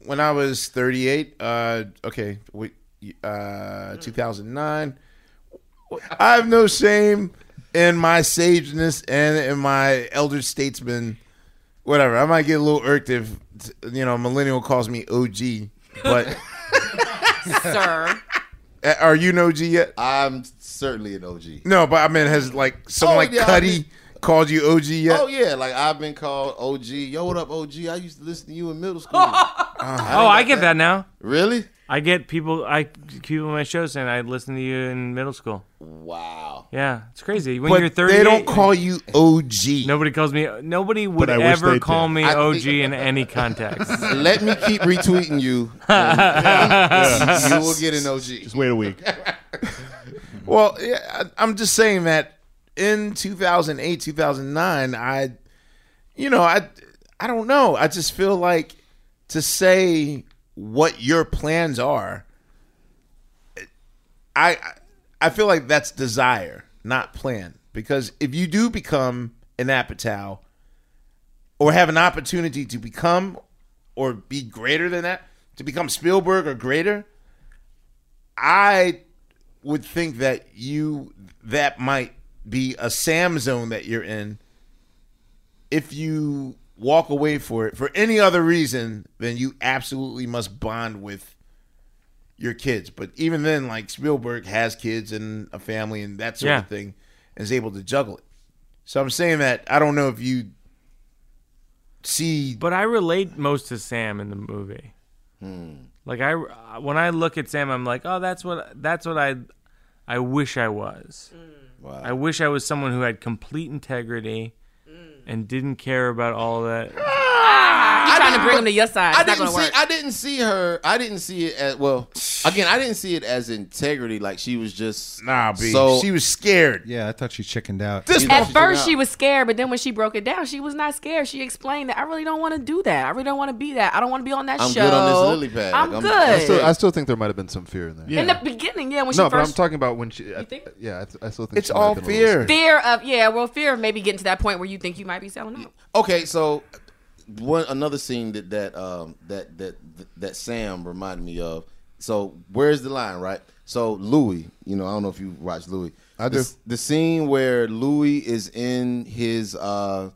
when I was 38, uh okay, we, uh 2009, I have no shame in my sageness and in my elder statesman whatever. I might get a little irked if you know millennial calls me OG, but (laughs) Sir. Are you an OG yet? I'm certainly an OG. No, but I mean, has like someone Oh, like yeah, I Cuddy mean- called you OG yet? Oh yeah, like I've been called OG. Yo, what up, OG? I used to listen to you in middle school. (laughs) oh, uh-huh. I get that now. Really? I get people. I people on my show saying I listened to you in middle school. Wow. Yeah, it's crazy. When But you're 30, they don't call you OG. Nobody calls me. Nobody would I wish ever they call did. me I OG in any context. (laughs) Let me keep retweeting you. (laughs) and you will get an OG. Just wait a week. Well, yeah, I- I'm just saying that in 2008, 2009, I, you know, I, I don't know. I just feel like to say what your plans are, I, I feel like that's desire, not plan. Because if you do become an Apatow, or have an opportunity to become, or be greater than that, to become Spielberg or greater, I would think that you that might be a Sam zone that you're in if you walk away for it for any other reason then you absolutely must bond with your kids but even then like Spielberg has kids and a family and that sort Yeah. of thing and is able to juggle it so I'm saying that I don't know if you see But I relate most to Sam in the movie. Hmm. Like I, when I look at Sam, I'm like, oh, that's what that's what I, I wish I was. Hmm. Wow. I wish I was someone who had complete integrity, mm. and didn't care about all that. Ah! You trying to bring him to your side? I It's not didn't gonna see. work. I didn't see her. I didn't see it as well. Again, I didn't see it as integrity. Like she was just nah, B. So she was scared. Yeah, I thought she chickened out. At first, she was scared, but then when she broke it down, she was not scared. She explained that I really don't want to do that. I really don't want to be that. I don't want to be on that show. I'm show. good on this lily pad. I'm, Like, I'm- good. I still, I still think there might have been some fear in there. Yeah. In the beginning, yeah, when no, she but I'm talking about when she. I, think? Yeah, I, th- I still think It's she might have all been fear. scared. fear of yeah, well, fear of maybe getting to that point where you think you might be selling out. Okay, so one another scene that that um that that that Sam reminded me of. So where's the line, right? So Louis, you know, I don't know if you watch Louie. I the, do. The scene where Louis is in his uh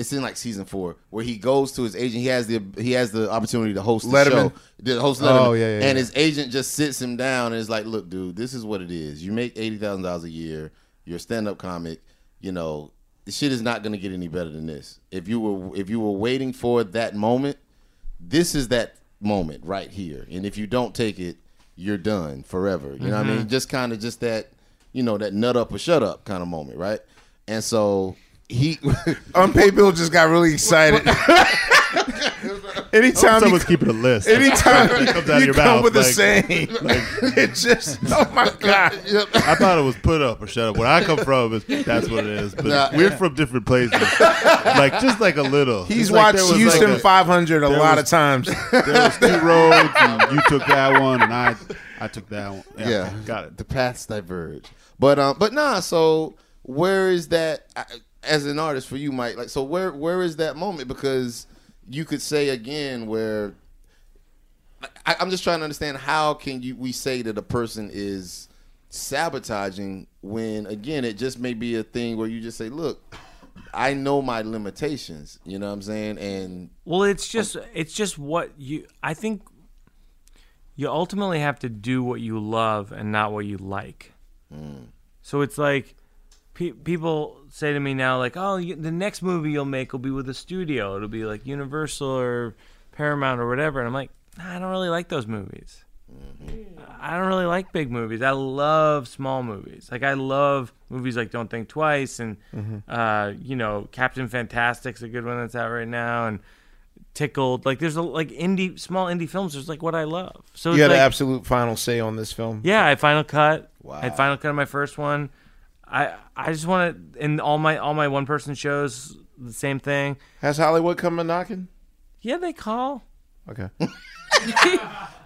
it's in like season four where he goes to his agent. He has the he has the opportunity to host the Letterman. show. The host Letterman. Oh, yeah, yeah, and yeah. his agent just sits him down and is like, "Look, dude, this is what it is. You make eighty thousand dollars a year. You're a stand up comic. You know, the shit is not going to get any better than this. If you were if you were waiting for that moment, this is that moment right here. And if you don't take it, you're done forever. You know what I mean? Mhm. Just kind of just that, you know, that nut up or shut up kind of moment, right? And so he (laughs) Unpaid Bill just got really (laughs) excited. Anytime someone's you, keeping a list. Anytime That comes out of you your come mouth, with a like- (laughs) (laughs) it just oh my (laughs) god. I thought it was put up or shut up. Where I come from, is that's what it is. But Nah. we're from different places. like just like a little. He's Just like watched there Houston like a- 500 a lot was- of times. There was two roads, and you took that one, and I I took that one. Yeah, yeah, okay, got it. The paths diverge, but um, but nah. So where is that uh, as an artist for you, Mike? Like, so where where is that moment? Because you could say again where I, I'm just trying to understand how can you we say that a person is sabotaging when again it just may be a thing where you just say, look, I know my limitations. You know what I'm saying? And Well, it's just it's just what you. I think you ultimately have to do what you love and not what you like. Mm. So it's like pe- people say to me now, like, "Oh, you, the next movie you'll make will be with a studio. It'll be like Universal or Paramount or whatever." And I'm like, nah, "I don't really like those movies. I don't really like big movies. I love small movies. Like I love movies like Don't Think Twice and Mhm. uh, you know Captain Fantastic's a good one that's out right now and Tickled. Like there's a, like indie small indie films. There's like what I love. So you had like, an absolute final say on this film. yeah, I final cut. Wow. I had final cut on my first one. I I just want to in all my all my one person shows the same thing. Has Hollywood come a knocking? Yeah, they call. Okay. (laughs)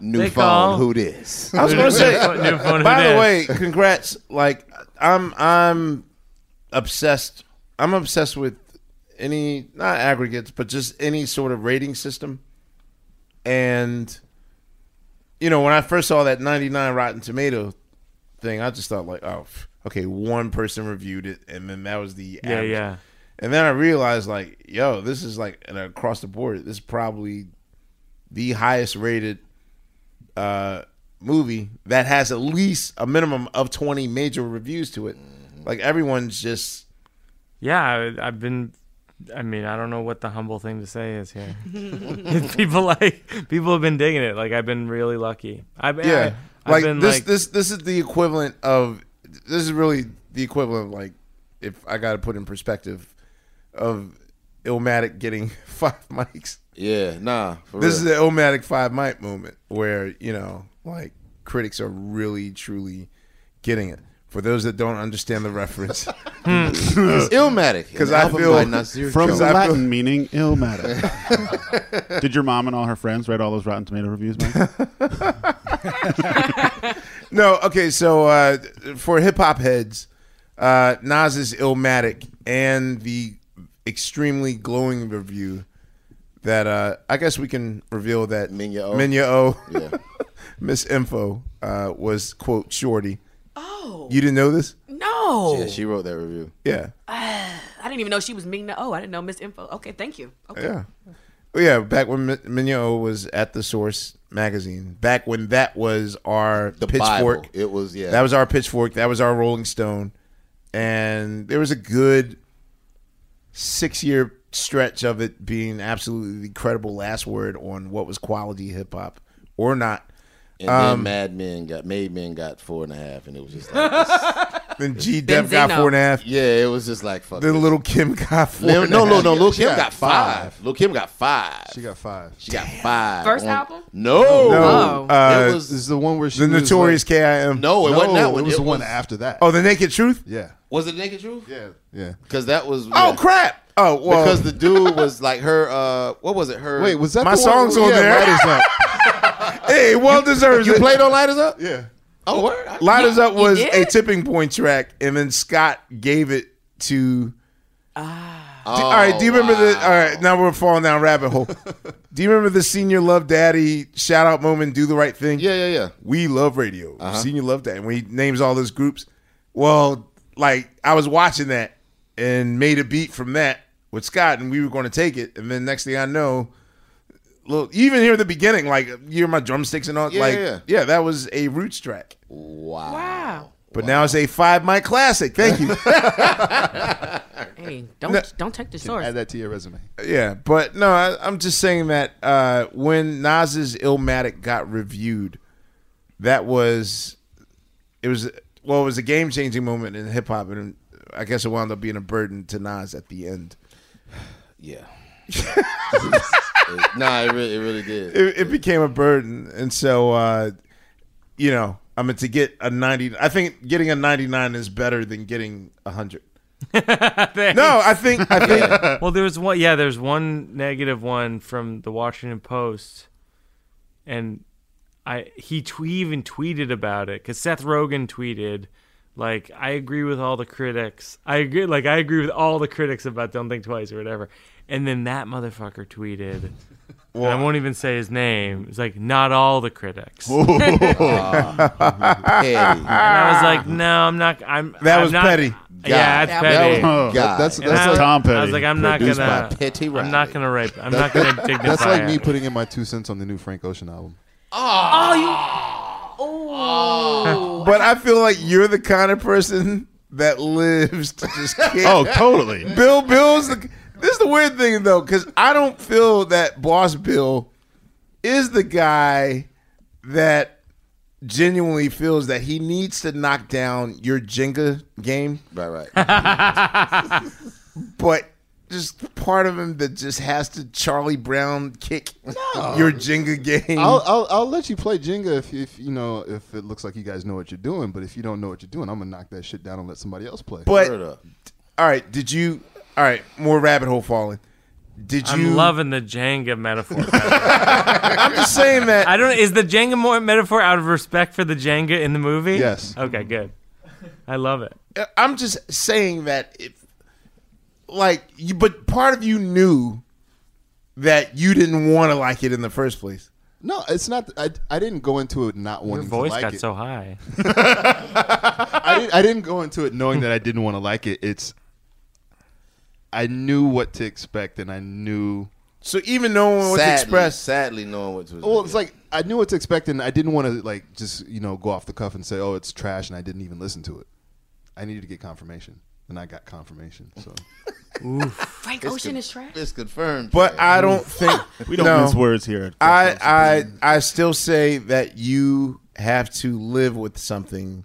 new They phone, call. who this? I was going to say. (laughs) New phone, who by the way, congrats. Like I'm, I'm obsessed. I'm obsessed with any not aggregates, but just any sort of rating system. And you know, when I first saw that 99 Rotten Tomato thing, I just thought like, oh, pff, okay, one person reviewed it, and then that was the Yeah, average. yeah. And then I realized like, yo, this is like an across the board. This is probably the highest rated uh, movie that has at least a minimum of 20 major reviews to it. Like everyone's just yeah, I, I've been. I mean, I don't know what the humble thing to say is here. (laughs) (laughs) people like people have been digging it. Like I've been really lucky. I've yeah, I, like have been this. like this this is the equivalent of. This is really the equivalent of like, if I got to put in perspective, of Illmatic getting (laughs) five mics. Yeah, nah. For this real. is the Illmatic five mic moment where you know, like critics are really truly getting it. For those that don't understand the reference, (laughs) hmm. It's Illmatic, (laughs) because I feel by Nasir From because the I feel- Latin meaning illmatic. Did your mom and all her friends write all those Rotten Tomato reviews, Mike? No, okay. So uh, for hip hop heads, uh, Nas's Illmatic and the extremely glowing review that uh, I guess we can reveal that Minya O. Minya O, Yeah. (laughs) Miss Info uh, was quote shorty. Oh. You didn't know this? No. Yeah, she wrote that review. Yeah, I didn't even know she was Ming. Oh, I didn't know Miss Info. Okay, thank you. Okay. yeah, Oh, yeah. Back when Mi- Minya O was at the Source magazine, back when that was our The pitchfork. Bible. It was, yeah. That was our pitchfork. That was our Rolling Stone, and there was a good six year stretch of it being absolutely the credible last word on what was quality hip hop or not. And Um, then Mad Men got Made Men got four and a half, and it was just like (laughs) then G Dep got four and a half. Yeah, it was just like fuck. Then this. Little Kim got four. Lil- and no, no, no. Lil She Kim got got five. five. Lil Kim got five. She got five. She got five. First on- album? No, No, uh, it was is the one where she the was Notorious like- K.I.M. no, it no, wasn't that one. It was the one after that. Oh, the Naked Truth. yeah, Was it the Naked Truth? yeah, yeah. Because that was. Oh crap! Oh well, Because the dude was like her. uh What was it? Her. Wait, was that My the one- song's on yeah, there. Lighters Up. (laughs) hey, well deserved. You it. played on Lighters Up? Yeah. Oh, word. I- Lighters Up was a tipping point track, and then Scott gave it to. Ah. All right, do you remember the? All right, now we're falling down rabbit hole. (laughs) do you remember the Senior Love Daddy shout out moment? Do the right thing. Yeah, yeah, yeah. We love radio. Uh-huh. Senior Love Daddy. When he names all those groups, well, like I was watching that and made a beat from that with Scott, and we were going to take it, and then next thing I know. Look, even here at the beginning, like you hear my drumsticks and all, Yeah, like yeah. yeah, that was a roots track. Wow. Wow. But now it's a five mic classic. Thank you. (laughs) Hey, don't don't take the source. Add that to your resume. yeah, but no, I, I'm just saying that uh, when Nas's Illmatic got reviewed, that was it was well, it was a game changing moment in hip hop, and I guess it wound up being a burden to Nas at the end. (sighs) Yeah. (laughs) It- nah, it really, it really did. It, it became a burden, and so uh, you know, I mean, to get a 90, I think getting a 99 is better than getting a hundred. (laughs) no, I think I think well, there was one. Yeah, there's one negative one from the Washington Post, and I he tw- he even tweeted about it because Seth Rogen tweeted like I agree with all the critics. I agree, like I agree with all the critics about Don't Think Twice or whatever. And then that motherfucker tweeted. and I won't even say his name. It's like not all the critics. (laughs) Petty. And I was like, no, I'm not. I'm. That I'm was not- petty. Yeah, God. that's That petty. was- God. That's And that's I- like Tom Petty. I was like, I'm not Produced gonna. by Petty I'm Riley. not gonna rape. I'm not gonna (laughs) dignify That's like me it. putting in my two cents on the new Frank Ocean album. Ah. Oh, you. Ah. Oh. But I feel like you're the kind of person that lives to just (laughs) kick. Oh, totally. Bill Bill's the. This is the weird thing though, because I don't feel that Boss Bill is the guy that genuinely feels that he needs to knock down your Jenga game. Right, right. (laughs) but just part of him that just has to Charlie Brown kick your Jenga game. I'll, I'll I'll let you play Jenga if, if you know if it looks like you guys know what you're doing. But if you don't know what you're doing, I'm gonna knock that shit down and let somebody else play. But all right, did you? All right, more rabbit hole falling. Did you? I'm loving the Jenga metaphor. (laughs) I'm just saying that. I don't. Is the Jenga more metaphor out of respect for the Jenga in the movie? Yes. Okay, good. I love it. Uh, I'm just saying that if, like, you, but part of you knew that you didn't want to like it in the first place. no, it's not. I, I didn't go into it not Your wanting voice to like got it. so high. (laughs) I, didn't, I didn't go into it knowing that I didn't want to like it. It's I knew what to expect, and I knew. So even knowing what to Sadly, express, sadly knowing what to Well, it's like I knew what to expect, and I didn't want to like just you know go off the cuff and say, "Oh, it's trash," and I didn't even listen to it. I needed to get confirmation. and I got confirmation. So (laughs) Frank Ocean is trash. It's confirmed. But I don't think (laughs) We don't no. mince words here I I I still say that you have to live with something.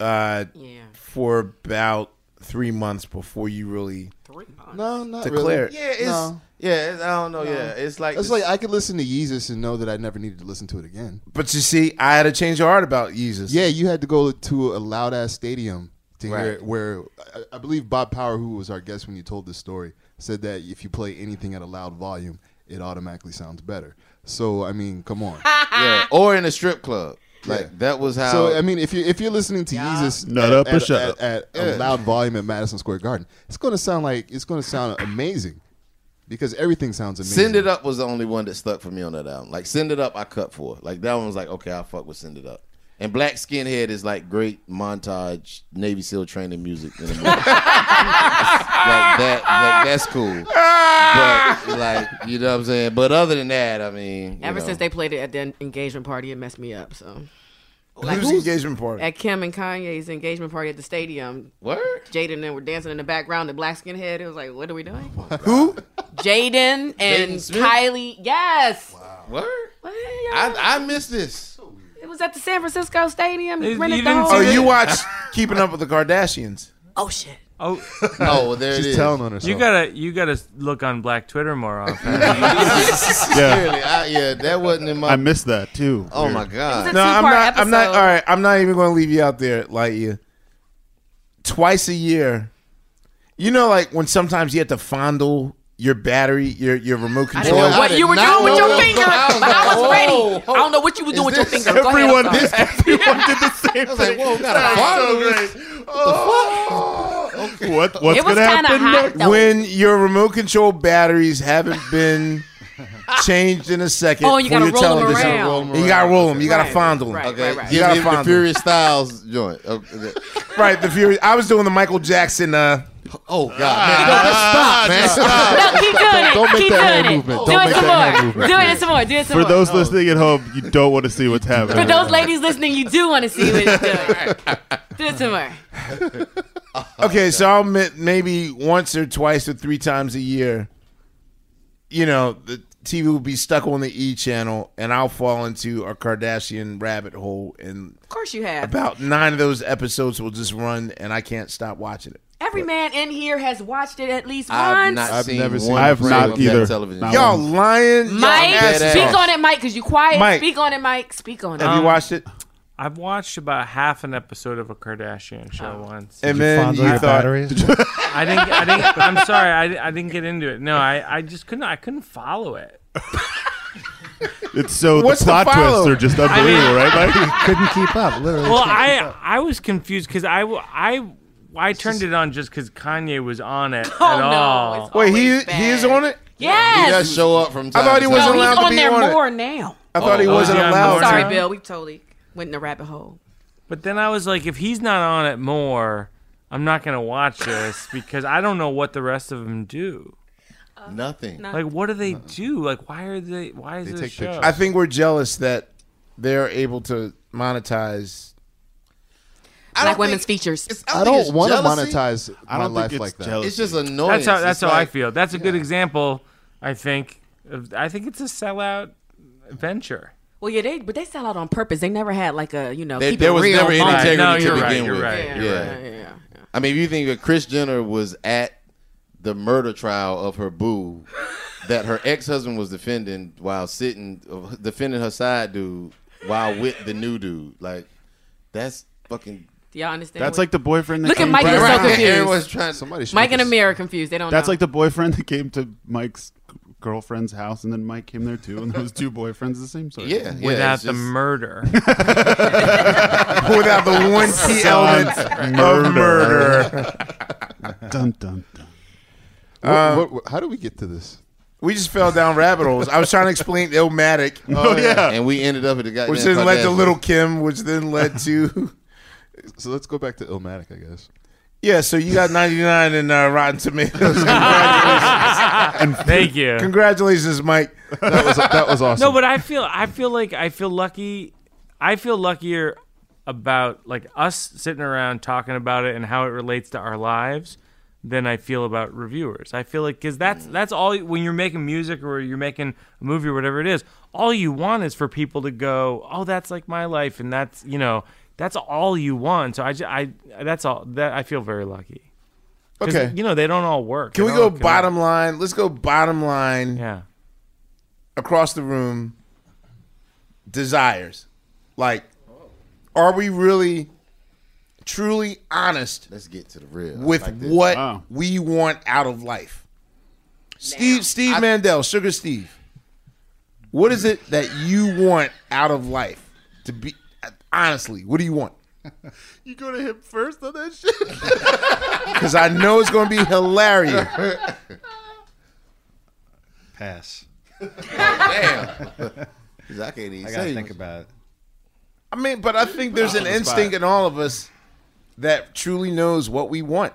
Uh, for about three months before you really three months. no, not declare. really. it. Yeah, it's No. yeah. It's, I don't know. Yeah, it's like it's this- like I could listen to Yeezus and know that I never needed to listen to it again. But you see, I had to change your heart about Yeezus. Yeah, you had to go to a loud ass stadium to hear it. Where I, I believe Bob Power, who was our guest when you told this story, said that if you play anything at a loud volume, it automatically sounds better. So I mean, come on. (laughs) yeah, or in a strip club. Like that was how. So I mean, if you if you're listening to Yeezus Nut at, up or at, shut at, up. at Yeah. a loud volume at Madison Square Garden, it's going to sound like it's going to sound amazing because everything sounds amazing. Send It Up was the only one that stuck for me on that album. Like Send It Up, I cut for. Like that one was like, okay, I'll fuck with Send It Up. And Black Skinhead is like great montage Navy SEAL training music in a movie. (laughs) like that, like that's cool. But like, you know what I'm saying? But other than that, I mean, Ever know. since they played it at the engagement party, it messed me up. So Who's the engagement party? at Kim and Kanye's engagement party at the stadium, Word? Jaden and them were dancing in the background. The black skinhead. It was like, what are we doing? Oh Who? Jaden and Jaden Kylie. Yes. Word? Well, yeah. I, I missed this. It was at the San Francisco Stadium. You oh, You (laughs) rented the didn't whole. Oh, you watched Keeping Up with the Kardashians? Oh shit. Oh, (laughs) Oh, well, there She's is. telling on herself. you gotta you gotta look on Black Twitter more often. (laughs) Clearly, I, yeah, that wasn't in my. I missed that too. oh Weird. my god. No, I'm two-part not. I'm not. episode. All right, I'm not even going to leave you out there, like you. Twice a year, you know, like when sometimes you have to fondle your battery, your your remote I didn't control. know what you were doing with your that. finger, I was but I was ready. I don't know what you were doing with your this- finger. Go ahead, Everyone I'm did. Everyone did the same I was like, thing. whoa, got a That's so great. What, what's It was gonna happen hot, next? when your remote control batteries haven't been (laughs) changed in a second. Oh, you for gotta your roll 'em television. around. You gotta roll them. You gotta Right, fondle them. right, Okay, right, right. give gotta me the. Furious Styles joint. Okay. Right, the Fury. I was doing the Michael Jackson. Uh, Oh God, ah, man, no, just stop, man, stop. (laughs) No, keep doing it. Don't make keep that hand doing it. movement. Do Don't it make some that more. movement. Do it some more. Do it some For more. For those listening at home, you don't want to see what's happening. For those ladies listening, you do want to see what it's doing. (laughs) Do it some more. okay, so I'll admit maybe once or twice or three times a year. You know, the TV will be stuck on the E channel, and I'll fall into a Kardashian rabbit hole, and Of course you have. about nine of those episodes will just run, and I can't stop watching it. Every man in here has watched it at least I've once. not I've seen never seen it. I have frame not of either. Television. Not Y'all one. lying? Y'all Mike, speak on it, Mike, because you quiet. Mike. Speak on it, Mike. Speak on it. Have you Um, watched it? I've watched about half an episode of a Kardashian show once. And then fondle you your thought, batteries? (laughs) I didn't. I didn't. I'm sorry. I, I didn't get into it. No, I, I just couldn't. I couldn't follow it. (laughs) It's so What's the the plot follow? twists are just unbelievable, right? Mike? (laughs) Couldn't keep up. Literally. Well, I up. I was confused because I w- I I turned it on just because Kanye was on it Oh, at no, all. it's wait, he always he is on it. Yes. He does show up from time I thought he wasn't no, allowed he's to on be there on it. more now. I thought he Oh, oh wasn't is allowed. more to. Sorry, now? Bill. We totally went in the rabbit hole. But then I was like, if he's not on it more, I'm not gonna watch this (laughs) because I don't know what the rest of them do. Uh, Nothing. Like, what do they do? Like, why are they? Why is They it a show? pictures. I think we're jealous that they're able to monetize. I Black women's think- features. it's- I think don't want to jealousy. monetize I my don't life like that. jealousy. It's just annoying. That's how. That's It's how I feel. That's a good example. I think. of- I think it's a sellout venture. Well, yeah, they but they sell out on purpose. They never had like a you know. They- keep there it was real never any moment. Right, integrity no, to you're begin right, with. you're right, Yeah, yeah. yeah, yeah, yeah. I mean, if you think that Kris Jenner was at the murder trial of her boo, that her ex husband was defending while sitting, defending her side dude while with the new dude, like that's fucking. Do y'all understand? That's what- like the boyfriend that Look at came Mike. He's so Right. confused. Everyone's trying. Somebody should Mike and a- Ahmir are confused. They don't. That's know. like the boyfriend that came to Mike's girlfriend's house, and then Mike came there too, and those two boyfriends the same sort. Yeah, yeah, Without it's the just- murder. (laughs) Without the one key element of murder. Dun dun dun. Uh, What- what- how do we get to this? We just fell down rabbit holes. I was trying to explain Illmatic, Oh, yeah. and we ended up at the guy. which then led to Little Kim, which then led to (laughs) So let's go back to Illmatic, I guess. yeah. So you got ninety nine in uh, Rotten Tomatoes. (laughs) Congratulations, Thank you. Congratulations, Mike. That was that was awesome. No, but I feel I feel like I feel lucky. I feel luckier about like us sitting around talking about it and how it relates to our lives than I feel about reviewers. I feel like because that's that's all when you're making music or you're making a movie or whatever it is. All you want is for people to go, "Oh, that's like my life," and that's you know that's all you want. So I, ju- I that's all that I feel very lucky. Okay. you know they don't all work. Can we don't go connect. bottom line? Let's go bottom line. Yeah. Across the room. Desires. Like, are we really truly honest Let's get to the real. With like this. what we want out of life? Steve Steve Mandel, Sugar Steve. What is it that you want out of life? To be honestly, what do you want? (laughs) You go to him first on that shit. (laughs) Because I know it's going to be hilarious. (laughs) Pass. Damn. 'Cause I can't even I gotta say think much. about it. I mean, but I think there's an On the spot. instinct in all of us that truly knows what we want.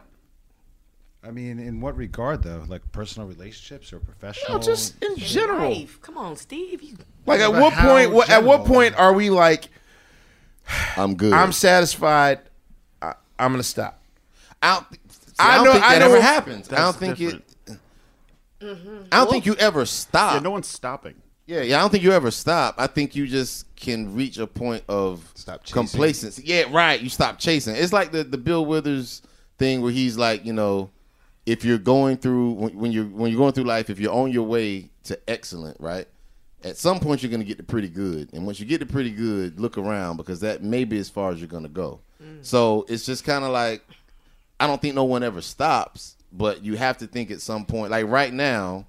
I mean, in what regard though? Like personal relationships or professional? No, just in general. Life. Come on, Steve. You Like at what point? What, at what general? point are we like? (sighs) I'm good. I'm satisfied. I, I'm gonna stop. I don't, see, I I don't know- think I that know ever what- happens. I don't That's think different. it. I don't think you ever stop. Yeah, no one's stopping. Yeah, yeah, I don't think you ever stop. I think you just can reach a point of Stop chasing. complacency. Yeah, right. You stop chasing. It's like the the Bill Withers thing where he's like, you know, if you're going through when, when you're when you're going through life, if you're on your way to excellent, right? At some point, you're going to get to pretty good, and once you get to pretty good, look around because that may be as far as you're going to go. Mm. So it's just kind of like I don't think no one ever stops, but you have to think at some point. Like right now,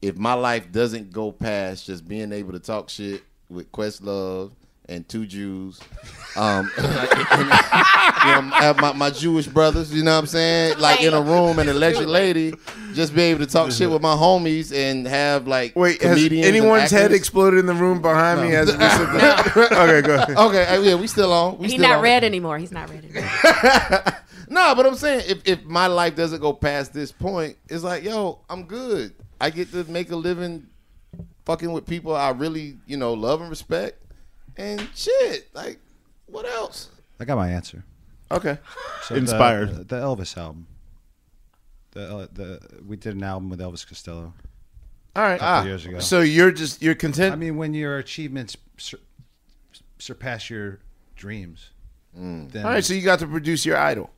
if my life doesn't go past just being able to talk shit with Questlove and two Jews, um, (laughs) and, you know, have my, my Jewish brothers, you know what I'm saying? Like in a room and a lecture lady, just be able to talk shit with my homies and have like Wait, has comedians and anyone's head exploded in the room behind me? As we said that? (laughs) okay, go ahead. Okay, uh, yeah, we still on. We He's still not on. red anymore. He's not red anymore. (laughs) No, but I'm saying if, if my life doesn't go past this point, it's like, yo, I'm good. I get to make a living fucking with people I really, you know, love and respect. And shit. Like, what else? I got my answer. Okay. So Inspired. The, Elvis album. The, uh, the we did an album with Elvis Costello. All right. A couple years ago. So you're just you're content. I mean, when your achievements sur- surpass your dreams, then All right, so you got to produce your idol.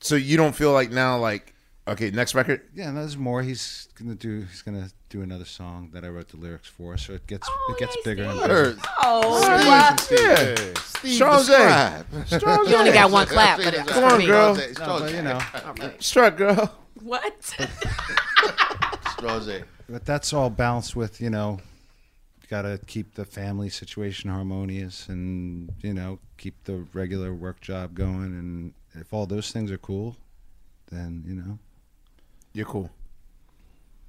So you don't feel like now, like, okay, next record. yeah, no, there's more. He's gonna do. He's gonna do another song that I wrote the lyrics for. So it gets oh, it gets bigger and bigger. Oh, Steve, wow. Steve, Steve Strong the Strong You only got one clap, but it's Come on, me. girl. No, but you know, Struck, girl. What? Strong but that's all balanced with you know, got to keep the family situation harmonious, and you know, keep the regular work job going. And if all those things are cool, then you know, You're cool.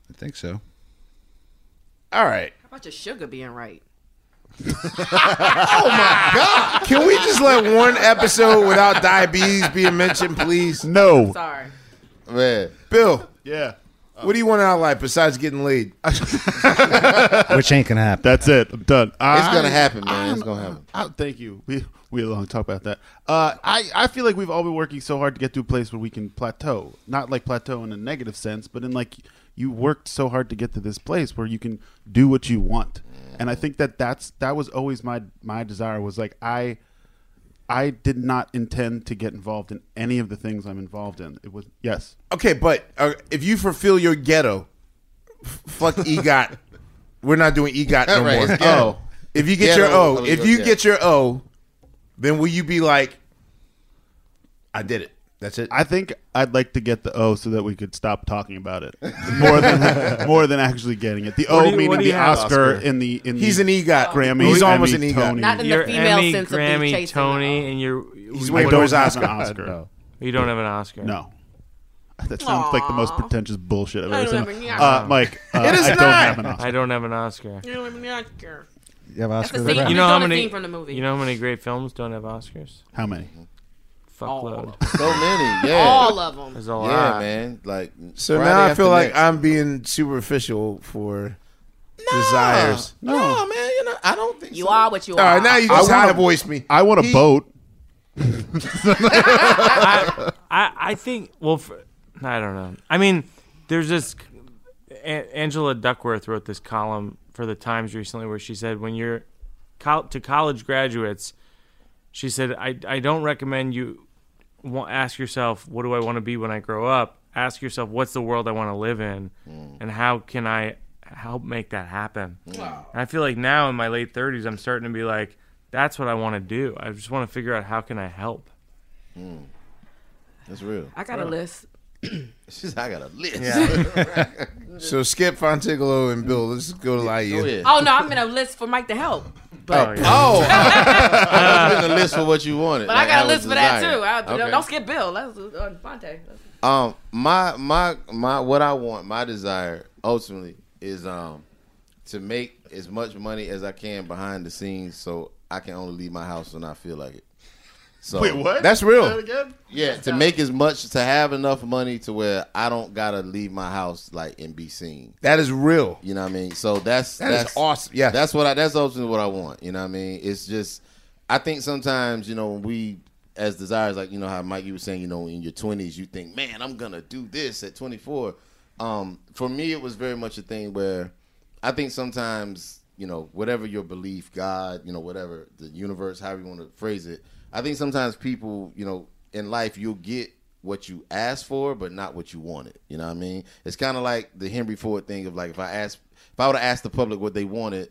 I think so. All right. How about your sugar being right? (laughs) Oh my god! Can we just let one episode without diabetes being mentioned, please? No. Sorry. Man. Bill, Yeah. what do you want out of life besides getting laid? (laughs) Which ain't gonna happen. That's it. I'm done. It's going to happen, man. It's I'm- going to happen. I, thank you. We we long talk about that. Uh, I I feel like we've all been working so hard to get to a place where we can plateau. Not like plateau in a negative sense, but in like you worked so hard to get to this place where you can do what you want. And I think that that's that was always my my desire was like I I did not intend to get involved in any of the things I'm involved in. It was yes. Okay, but uh, if you fulfill your ghetto, f- fuck EGOT. (laughs) We're not doing EGOT no (laughs) Right, more. Oh, if you get your O, oh, if you you get your O, then will you be like, I did it. That's it. I think I'd like to get the O so that we could stop talking about it more than (laughs) more than actually getting it. The O you- meaning the? Oscar, Oscar. in the in He's the an EGOT. Grammy. He's Emmy, almost an EGOT. Tony. Not in the Your female Emmy, sense of being Grammy, Tony, the O. and your He's I waiting don't for his have Oscar. Oscar. No. you don't have an Oscar. No. (laughs) That sounds like the most pretentious bullshit I've ever seen. an Uh, Mike, (laughs) uh, It is I don't have an Oscar. I don't have an Oscar. You don't have an Oscar. You have Oscar the the scene- Grouch. You know how many? scene from the movie. You know how many great films don't have Oscars? How many? Fuckload. So many. (laughs) Yeah. All of them. There's a Yeah, lot. man. Like, So Friday now I after feel like next. I'm being superficial for desires. No, man. You know, I don't think You so. are what you All are. right, now you I just wanna- high voice me. I want a He- boat. (laughs) I, I I think well, for, I don't know. I mean, there's this. A- Angela Duckworth wrote this column for the Times recently where she said when you're col- to college graduates, she said I I don't recommend you wa- ask yourself what do I want to be when I grow up. Ask yourself what's the world I want to live in, hmm. and how can I help make that happen. Wow. And I feel like now in my late 30s, I'm starting to be like, that's what I want to do. I just want to figure out how can I help. Hmm. That's real. I got a list. (laughs) She's, I got a list. (laughs) (laughs) so skip Phontigallo and Bill. Let's go to Laiya. Oh no, I'm in a list for Mike to help. But Oh, (laughs) I was (laughs) in the list for what you wanted. But I got a list for that too. I, Okay. don't, don't skip Bill. That's uh, Phonte. Um, my my my what I want, my desire ultimately is um to make as much money as I can behind the scenes, so I can only leave my house when I feel like it. So Wait, what? That's real. Say that again? Yeah, to make as much to have enough money to where I don't gotta leave my house like and be seen. That is real. You know what I mean? So that's That is that's awesome. Yeah. that's what I that's ultimately what I want. You know what I mean? It's just I think sometimes you know when we as desires like you know how Mike you was saying you know in your twenties you think man I'm gonna do this at 24. Um, for me it was very much a thing where I think sometimes you know whatever your belief, God, you know whatever the universe, however you want to phrase it. I think sometimes people you know in life you'll get what you asked for, but not what you wanted. You know what I mean? It's kind of like the Henry Ford thing of like if I asked, if I would have asked the public what they wanted,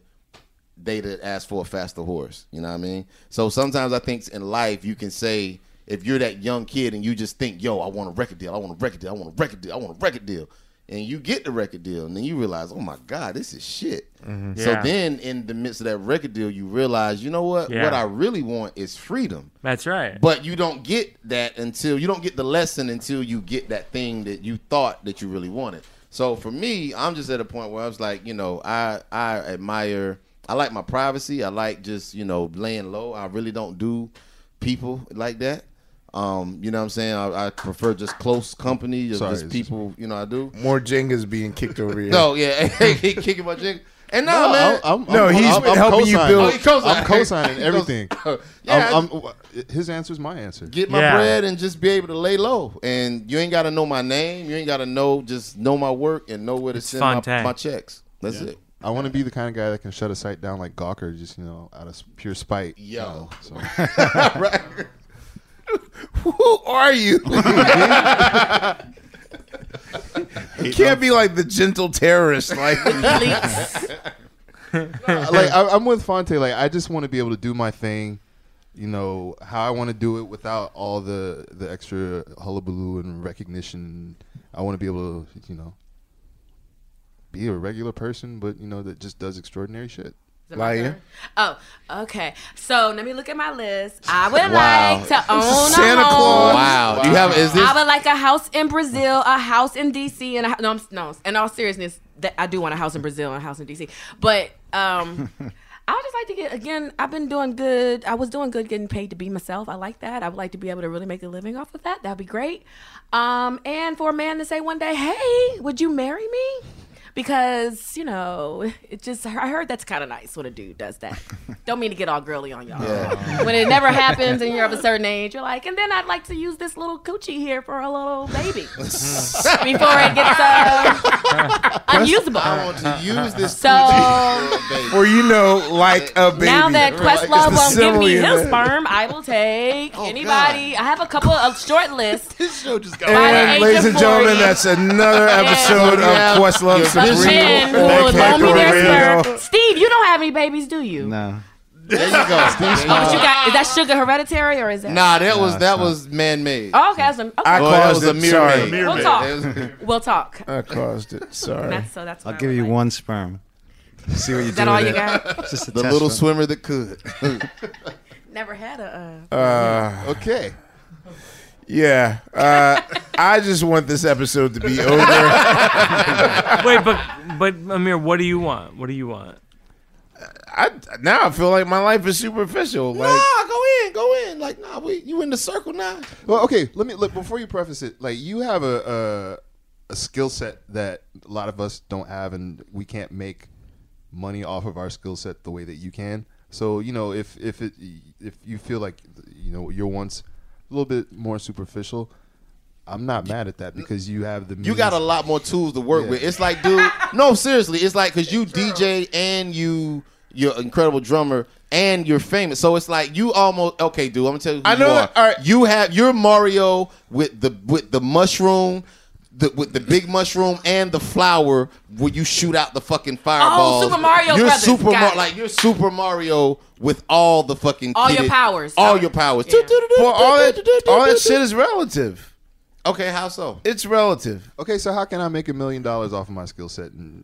they'd have asked for a faster horse. You know what I mean? So sometimes I think in life you can say if you're that young kid and you just think, yo, I want a record deal, I want a record deal, I want a record deal, I want a record deal. And you get the record deal, and then you realize, oh my God, this is shit. Mhm. So then, in the midst of that record deal, you realize, you know what? Yeah. What I really want is freedom. That's right. But you don't get that until you don't get the lesson until you get that thing that you thought that you really wanted. So for me, I'm just at a point where I was like, you know, I I admire I like my privacy. I like just, you know, laying low. I really don't do people like that. Um, you know what I'm saying? I, I prefer just close company, just, Sorry, just it's- people, you know, I do. More Jengas being kicked over here. No, yeah, (laughs) he kicking my jig. And no, No, man. I'm- I'm- No, I'm- he's I'm- been I'm helping you co-signing. build- Oh, he co-signing. I'm co-signing (laughs) everything. (laughs) Yeah, I'm- I'm- his answer is my answer. get my bread and just be able to lay low. And you ain't got to know my name. You ain't got to know, just know my work and know where to send my, my checks. That's Yeah. it. I want to be the kind of guy that can shut a site down like Gawker, just you know, out of pure spite. you Yo. know, so. (laughs) Who are you? (laughs) you can't be like the gentle terrorist. Like (laughs) uh, like I, I'm with Phonte. Like I just want to be able to do my thing, you know, how I want to do it without all the the extra hullabaloo and recognition. I want to be able to, you know, be a regular person, but you know that just does extraordinary shit. Is it my turn? Oh, okay. So let me look at my list. I would Wow. like to own Santa a home. Claus. Wow. Do you have- is this- I would like a house in Brazil, a house in DC, and a, no, I'm- no. In all seriousness, that I do want a house in Brazil and a house in DC. But um, (laughs) I would just like to get again. I've been doing good. I was doing good getting paid to be myself. I like that. I would like to be able to really make a living off of that. That'd be great. Um, and for a man to say one day, "Hey, would you marry me?" Because you know, it just I heard that's kind of nice when a dude does that. (laughs) Don't mean to get all girly on y'all. Yeah. When it never happens and you're of a certain age, you're like, and then I'd like to use this little coochie here for a little baby (laughs) before it gets uh, unusable. I want to use this So or you know, like a baby. now that Questlove It's won't give me his sperm, I will take anybody. I have a couple of short lists. (laughs) this show just And ladies and gentlemen, that's another episode Yeah. of Questlove The Supreme. men who Thank will you, loan me their Radio. sperm. Steve, you don't have any babies, do you? No. There you go. Oh, but you got is that sugar hereditary or is that? Nah, that was that it's was man made. Oh, okay, that's a, okay. I Well, that caused was a it. mirror Sorry. made. We'll talk. (laughs) We'll talk. I caused it. Sorry. That's so that's. I'll give you like. one sperm. See what you do. Is do. that all you got? (laughs) Just The little run. swimmer that could. (laughs) Never had a. Uh, Uh, Okay. Yeah. Uh, I just want this episode to be over. (laughs) Wait, but but Ahmir, what do you want? What do you want? I now I feel like my life is superficial. Like nah, go in, go in. Like, nah, we you in the circle now. Well, okay. Let me look before you preface it. Like you have a a, a skill set that a lot of us don't have, and we can't make money off of our skill set the way that you can. So you know, if if it if you feel like you know you're once a little bit more superficial, I'm not mad at that because you have the You got a lot more tools to work Yeah. with. It's like, dude, no, seriously, it's like because you DJ and you you're an incredible drummer and you're famous. So it's like you almost okay, dude. I'm gonna tell you. Who I you know are. it. All right. You have you're Mario with the with the mushroom. The, with the big mushroom and the flower, where you shoot out the fucking fireballs. Oh, Super Mario You're Brothers. Super Got Mario, it. like you're Super Mario with all the fucking All your kitted- powers. all your powers. Well, all that all that shit is relative. Okay, how so? It's relative. Okay, so how can I make a million dollars off of my skill set? And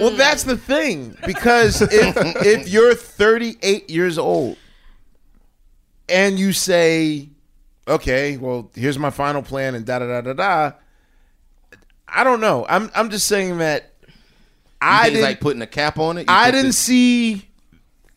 Well, that's the thing because if if you're 38 years old and you say, "Okay, well, here's my final plan," and da da da da da, I don't know. I'm I'm just saying that I think it's didn't like putting a cap on it. You I think didn't that- see.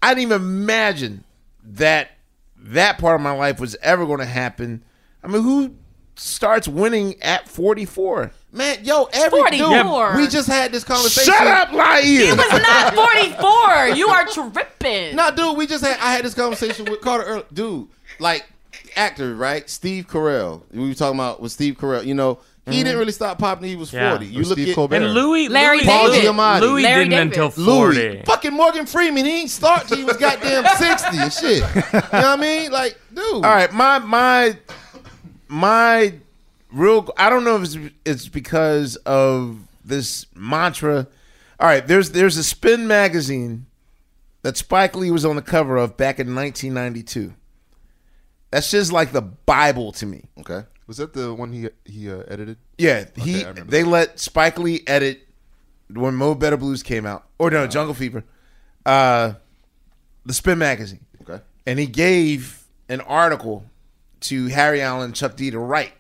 I didn't even imagine that that part of my life was ever going to happen. I mean, who starts winning at 44? Man, yo, every 44. dude, we just had this conversation. Shut up, Laiya. He was not (laughs) 44. You are tripping. No, dude, we just had I had this conversation with Carter earlier. Dude, like actor, right? Steve Carell. We were talking about with Steve Carell. You know, he Mhm. didn't really stop popping. He was Yeah. forty. You Or look Steve at Colbert. And Louis- Larry Paul David. Giamatti. Louis Larry didn't David. until 40. Louis, fucking Morgan Freeman. He ain't start till he was goddamn (laughs) sixty and shit. You know what I mean? Like, dude. All right, my my my real. I don't know if it's, it's because of this mantra. All right, there's there's a Spin magazine that Spike Lee was on the cover of back in 1992. That's just like the Bible to me. Okay, was that the one he he uh, edited? Yeah, Okay, he they let Spike Lee edit when Mo Better Blues came out, or no, Jungle Fever, uh, the Spin magazine. Okay, and he gave an article to Harry Allen and Chuck D to write,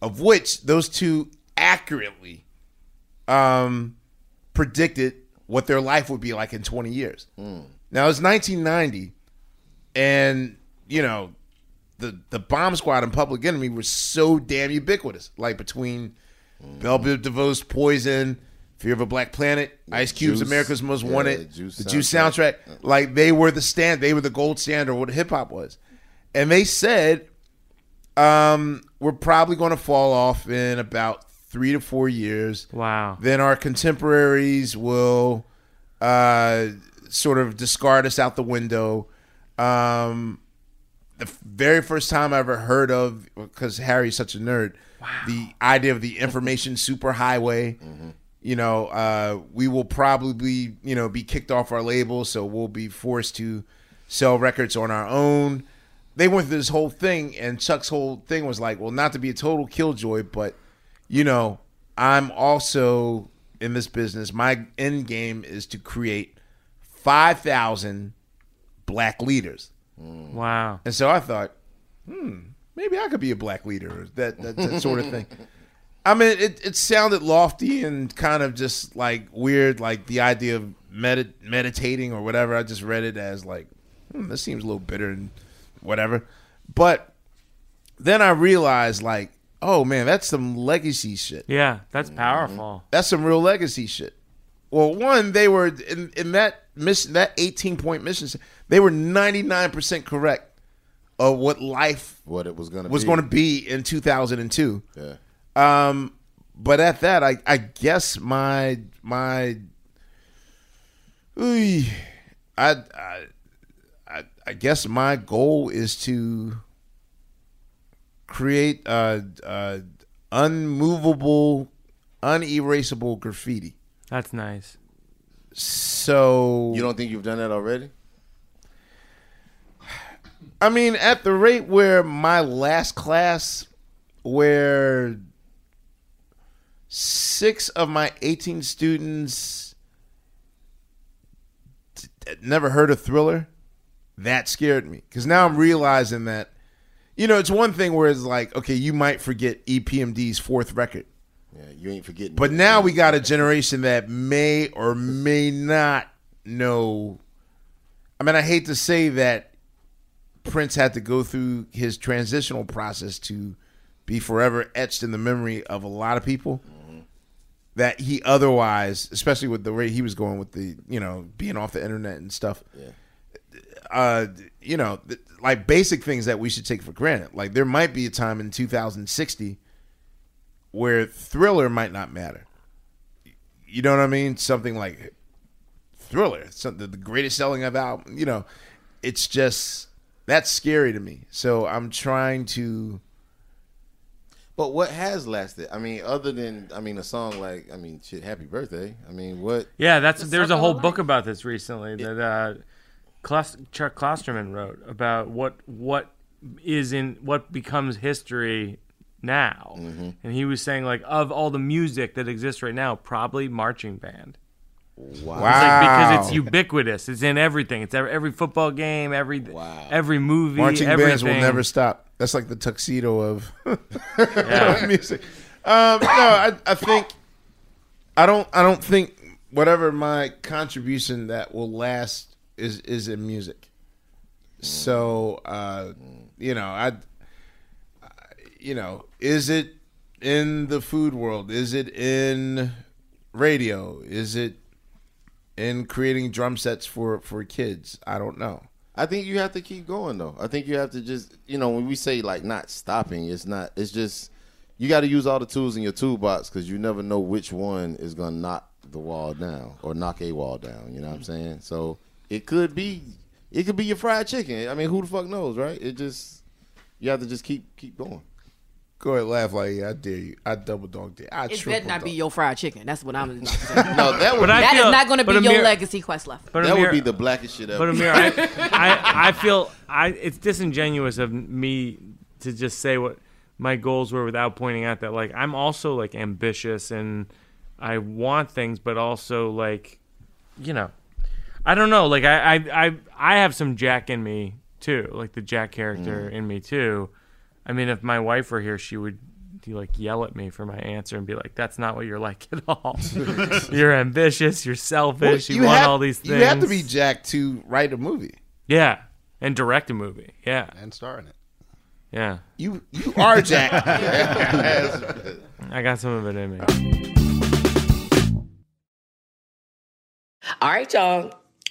of which those two accurately um, predicted what their life would be like in 20 years. Now it's 1990, and you know the the bomb squad and Public Enemy were so damn ubiquitous. Like between Bell Biv DeVoe's Poison, Fear of a Black Planet, Ice Cube's Juice. America's Most Yeah, Wanted, the Juice the Juice soundtrack. soundtrack. Like they were the stand, they were the gold standard of what hip hop was, and they said, um, we're probably going to fall off in about three to four years. Wow. Then our contemporaries will uh, sort of discard us out the window. Um, the very first time I ever heard of, because Harry's such a nerd, the idea of the information superhighway. You know, uh, we will probably, you know, be kicked off our label, so we'll be forced to sell records on our own. They went through this whole thing, and Chuck's whole thing was like, well, not to be a total killjoy, but you know, I'm also in this business. My end game is to create five thousand black leaders. Wow. And so I thought, hmm, maybe I could be a black leader, that that, that sort of thing. I mean, it, it sounded lofty and kind of just like weird, like the idea of medit- meditating or whatever. I just read it as like, hmm, this seems a little bitter and whatever. But then I realized, like, oh man, that's some legacy shit. Yeah, that's powerful. That's some real legacy shit. Well, one, they were in, in that mission, that eighteen point mission, they were ninety nine percent correct of what life what it was gonna was be. going to be in two thousand and two. Yeah. Um, but at that, I I guess my my, Ooh, I I I I guess my goal is to create uh uh unmovable, unerasable graffiti. That's nice. So You don't think you've done that already? I mean, at the rate where my last class, where six of my 18 students t- never heard of Thriller, that scared me. Because now I'm realizing that, you know, it's one thing where it's like, okay, you might forget EPMD's fourth record. Yeah, you ain't forgetting. But now we got a generation that may or may not know. I mean, I hate to say that Prince had to go through his transitional process to be forever etched in the memory of a lot of people. that he otherwise, especially with the way he was going with the you know being off the internet and stuff. Yeah. Uh, you know, th- like basic things that we should take for granted. Like there might be a time in 2060 where Thriller might not matter. You know what I mean? Something like Thriller, something the greatest selling of album. You know, it's just that's scary to me. So I'm trying to. But what has lasted? I mean, other than I mean, a song like I mean, shit, Happy Birthday. I mean, what? Yeah, that's there's a whole book about this recently that uh, Klas- Chuck Klosterman wrote about what what is in what becomes history now, Mm-hmm. and he was saying like of all the music that exists right now, probably marching band. Wow. Like because it's ubiquitous. It's in everything. It's every, every football game, every every movie. Marching everything. bands will never stop. That's like the tuxedo of (laughs) (laughs) music. Um, no, I, I think I don't. I don't think whatever my contribution that will last is is in music. So uh, you know, I, I- you know, is it in the food world? Is it in radio? Is it in creating drum sets for for kids? I don't know. I think you have to keep going though. I think you have to just you know when we say like not stopping, it's not. It's just you got to use all the tools in your toolbox because you never know which one is gonna knock the wall down or knock a wall down. You know what I'm saying? So it could be it could be your fried chicken. I mean, who the fuck knows, right? It just you have to just keep keep going. Go ahead, laugh like yeah, I dare you. I double dog dare. I It triple better not dog. be your fried chicken. That's what I'm. no, (laughs) No, that would- that I is not going to be but your Ahmir- legacy, Questlove. But that Ahmir- would be the blackest shit ever. But Ahmir, I, (laughs) I, I feel I it's disingenuous of me to just say what my goals were without pointing out that like I'm also like ambitious and I want things, but also like, you know, I don't know. Like I I I, I have some Jack in me too, like the Jack character Mm. in me too. I mean, if my wife were here, she would. Like yell at me for my answer and be like, "That's not what you're like at all. (laughs) you're ambitious. You're selfish. you, want have- all these things. You have to be Jack to write a movie. Yeah, and direct a movie. Yeah, and star in it. Yeah, You you are Jack. (laughs) (laughs) I got some of it in me. All right, y'all.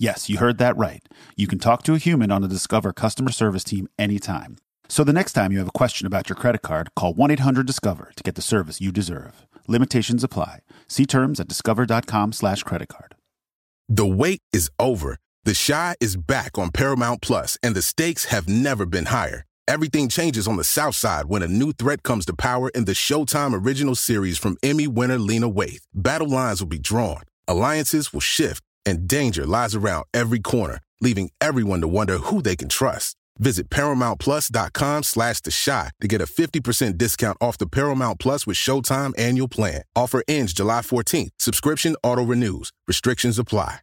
Yes, you heard that right. You can talk to a human on the Discover customer service team anytime. So the next time you have a question about your credit card, call 1 800 Discover to get the service you deserve. Limitations apply. See terms at discover.com slash credit card. The wait is over. The Chi is back on Paramount Plus, and the stakes have never been higher. Everything changes on the South Side when a new threat comes to power in the Showtime original series from Emmy winner Lena Waithe. Battle lines will be drawn, alliances will shift, and danger lies around every corner, leaving everyone to wonder who they can trust. Visit ParamountPlus.com slash The Chi to get a 50% discount off the Paramount Plus with Showtime annual plan. Offer ends July 14th. Subscription auto-renews. Restrictions apply.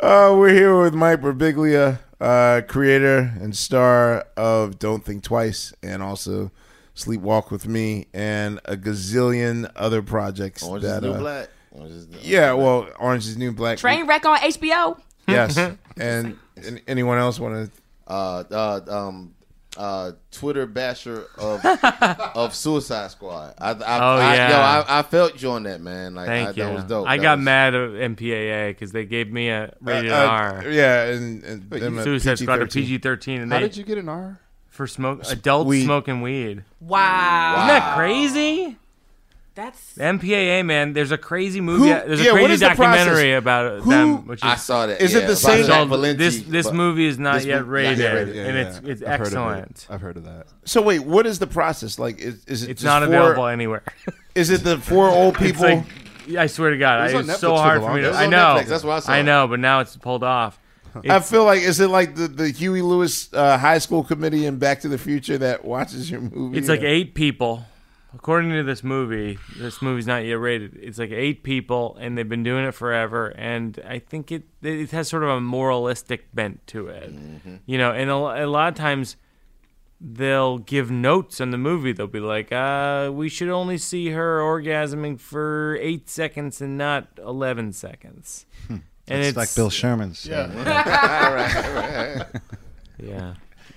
Uh, we're here with Mike Birbiglia, uh, creator and star of Don't Think Twice, and also Sleepwalk with Me, and a gazillion other projects. Orange is New uh, Black. Orange is the- yeah, well, Orange is the New Black. Train wreck on HBO. Yes, (laughs) and, and anyone else want to? uh, uh, um, uh, Twitter basher of (laughs) of Suicide Squad. I, I, Oh, I, yeah. yo, I, I felt you on that man. Like Thank I, you. that was dope. I That got was- mad at MPAA because they gave me a rated uh, R. yeah, and- and Wait, them a Suicide Squad a PG-13. PG thirteen. And How they, did you get an R? for smoke adults Weed. smoking weed? Wow. Isn't that crazy? That's MPAA, man. There's a crazy movie. Who- there's a yeah, what crazy is the process? documentary about Who- them. Which is, I saw that, Is it yeah, the about same- Jack called- Valenti, this this but- movie is not this yet mo- rated, not yet rated, and yeah. it's it's I've heard of it. excellent. I've heard of that. So wait, what is the process? Like, is, is it? It's just not four- available anywhere. (laughs) Is it the four old It's people? like- I swear to God, It was I- on it's so for hard the for me to. longest. I It was know. Netflix, that's why I saw I know, but now it's pulled off. I It's- feel like is it like the, the Huey Lewis uh, high school committee in Back to the Future that watches your movie? It's like eight people. According to this movie, this movie's not yet rated. It's like eight people, and they've been doing it forever. And I think it it has sort of a moralistic bent to it, you know. And a, a lot of times, they'll give notes on the movie. They'll be like, uh, "We should only see her orgasming for eight seconds and not eleven seconds." And It's it's like Bill Sherman's. Yeah. (laughs) Right, right. Yeah.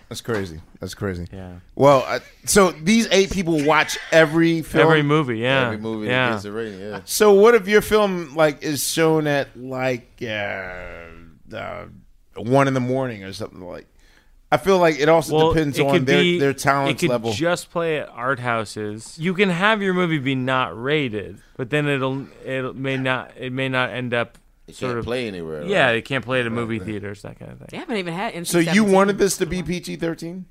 That's crazy. That's crazy. Yeah. Well, I, so these eight people watch every film, Every movie, yeah. Every movie that Yeah. gets a rating, yeah. So what if your film like is shown at like uh, uh, one in the morning or something like? I feel like it also Well, depends it on could their be- their it talent could level. Just play at art houses. You can have your movie be not rated, but then it'll it may not it may not end up It sort can't of play anywhere, Yeah, right? it can't play at a movie theaters that kind of thing. They haven't even had. so you wanted this to be PG thirteen?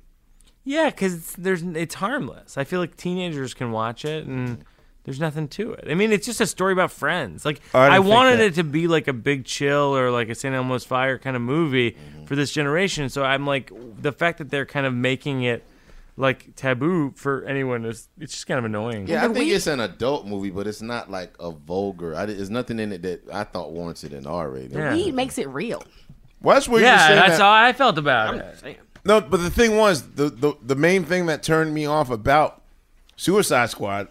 Yeah, because there's it's harmless. I feel like teenagers can watch it and. There's nothing to it. I mean, it's just a story about friends. Like I I, wanted that. it to be like a Big Chill or like a St. Elmo's Fire kind of movie mm-hmm. for this generation. So I'm like, the fact that they're kind of making it like taboo for anyone is it's just kind of annoying. Yeah, I think it's an adult movie, but it's not like a vulgar. I, there's nothing in it that I thought warranted an R rating. The weed makes it real. Well, that's what you're yeah, saying. that's that- how I felt about it. No, but the thing was the, the the main thing that turned me off about Suicide Squad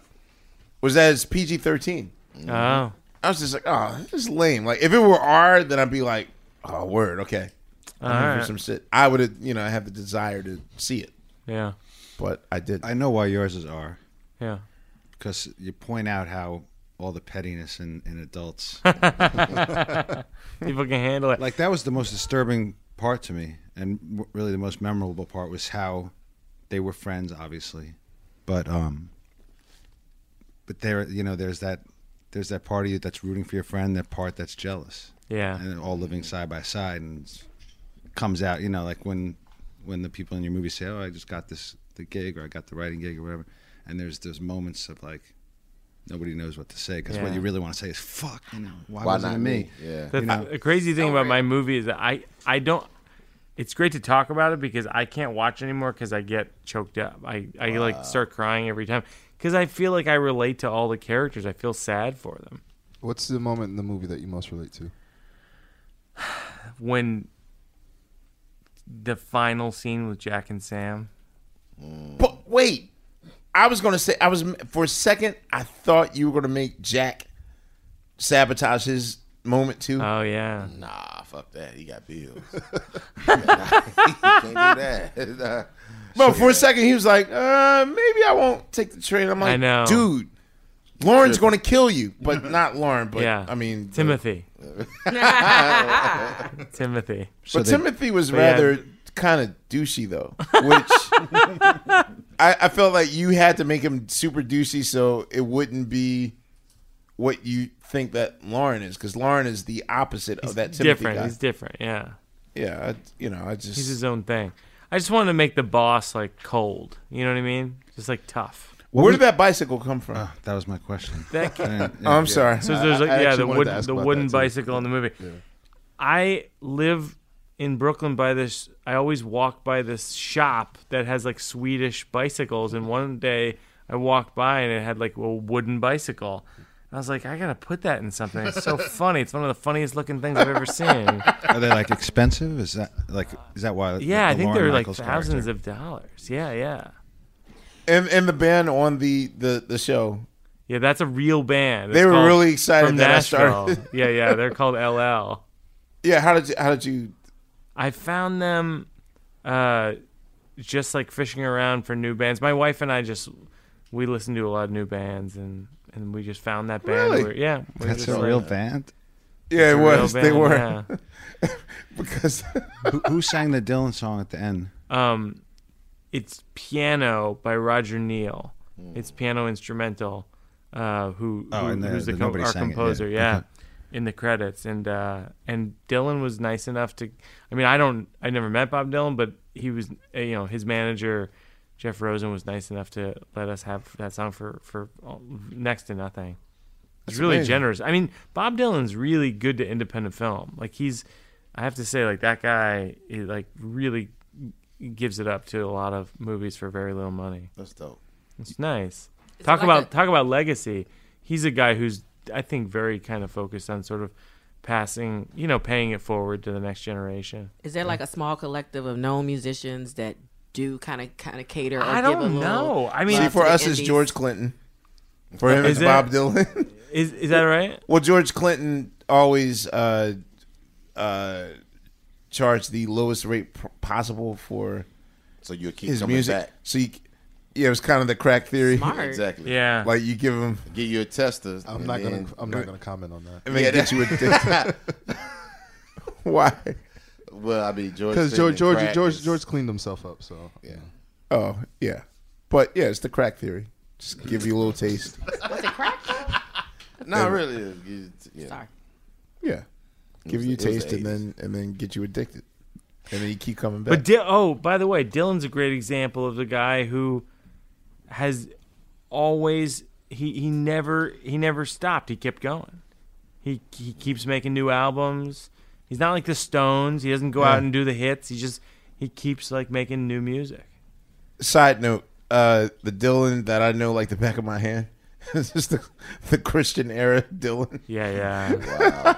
was that it's PG thirteen. Oh. I was just like, oh, this is lame. Like if it were R, then I'd be like, oh, word, okay. I'm here Alright. some shit. I would have, you know, I have the desire to see it. Yeah. But I did. I know why yours is R. Yeah. Because you point out how all the pettiness in, in adults. (laughs) People can handle it. Like that was the most disturbing part to me, and really the most memorable part was how they were friends, obviously, but um, but there, you know, there's that there's that part of you that's rooting for your friend, that part that's jealous. Yeah. and all living side by side, and comes out, you know, like when when the people in your movie say, "Oh, I just got this the gig," or "I got the writing gig," or whatever, and there's those moments of like. Nobody knows what to say because what you really want to say is "fuck." You know, why, Why wasn't not it me? me? Yeah. The, You know? the crazy thing about my movie is that I I don't. It's great to talk about it because I can't watch anymore because I get choked up. I I like start crying every time because I feel like I relate to all the characters. I feel sad for them. What's the moment in the movie that you most relate to? (sighs) When the final scene with Jack and Sam. But wait, I was gonna say I was for a second. I thought you were gonna make Jack sabotage his moment too. Oh yeah. Nah, fuck that. He got bills. (laughs) he can't do that. (laughs) But for a second, he was like, uh, maybe I won't take the train. I'm like, I know. dude, Lorne's going to kill you. But (laughs) not Lauren, but yeah. I mean, Timothy. Timothy. but Timothy was But yeah. Rather kind of douchey, though, which (laughs) I, I felt like you had to make him super douchey so it wouldn't be what you think that Lorne is, because Lorne is the opposite of that Timothy different. guy. He's different. Yeah. Yeah, I, you know, I just He's his own thing. I just wanted to make the boss like cold. You know what I mean? Just like tough. Where did that bicycle come from? Oh, that was my question. That yeah, oh, I'm sorry. So there's like I yeah actually the wanted wood, the wooden bicycle in the movie. I live in Brooklyn by this. I always walk by this shop that has like Swedish bicycles, and one day I walked by and it had like a wooden bicycle. I was like, I gotta put that in something. It's so (laughs) funny. It's one of the funniest looking things I've ever seen. Are they like expensive? Is that like is that why? Yeah, the I think Lorne they're like thousands character- of dollars. Yeah, yeah. And and the band on the the the show. Yeah, that's a real band. They were really excited from that I started. (laughs) yeah, yeah, they're called LL. Yeah, how did you how did you I found them uh, just like fishing around for new bands. My wife and I just we listen to a lot of new bands and and we just found that band. Really? Where, yeah, we're That's just a real band. Yeah, it a real was. They were. yeah. (laughs) because who, who sang the Dylan song at the end? Um, it's piano by Roger Neill. It's piano instrumental. uh, who, Oh, who and the- who's the, the com- nobody our sang it, yeah. composer. Yeah, Okay. In the credits, and uh, and Dylan was nice enough to. I mean, I don't. I never met Bob Dylan, but he was. uh, You know, his manager. Jeff Rosen was nice enough to let us have that song for for next to nothing. It's really amazing. generous. I mean, Bob Dylan's really good to independent film. Like he's, I have to say, like that guy, he like really gives it up to a lot of movies for very little money. That's dope. It's nice. Is it talk like about a- talk about legacy. He's a guy who's I think very kind of focused on sort of passing, you know, paying it forward to the next generation. Is there like a small collective of known musicians that do kind of kind of cater? Or I don't little know. I mean, love See, for us, it's indies? George Clinton. For him, Is it's? Bob Dylan. (laughs) Is is that right? Well, George Clinton always uh, uh, charged the lowest rate possible for So you'll keep his coming music. back. So you, yeah, it was kind of the crack theory. Smart. (laughs) Exactly. Yeah. Like you give them, Get you a tester. I'm and not gonna. I'm not gonna comment on that. and (laughs) then Yeah, get that- you addicted. (laughs) Why? Well, I mean, George. Because said George George crack George is- George cleaned himself up. So Yeah. Oh yeah, but yeah, it's the crack theory. Just give you a little taste. Was it crack? Not really. You- Yeah. Sorry. Yeah, give was you a the- it was taste and then and then get you addicted, and then you keep coming back. But Di- oh, by the way, Dylan's a great example of the guy who has always he he never he never stopped. He kept going. He he keeps making new albums. He's not like the Stones. He doesn't go Yeah. out and do the hits. He just he keeps like making new music. Side note: uh, the Dylan that I know like the back of my hand (laughs) This is the, the Christian era Dylan. Yeah, yeah.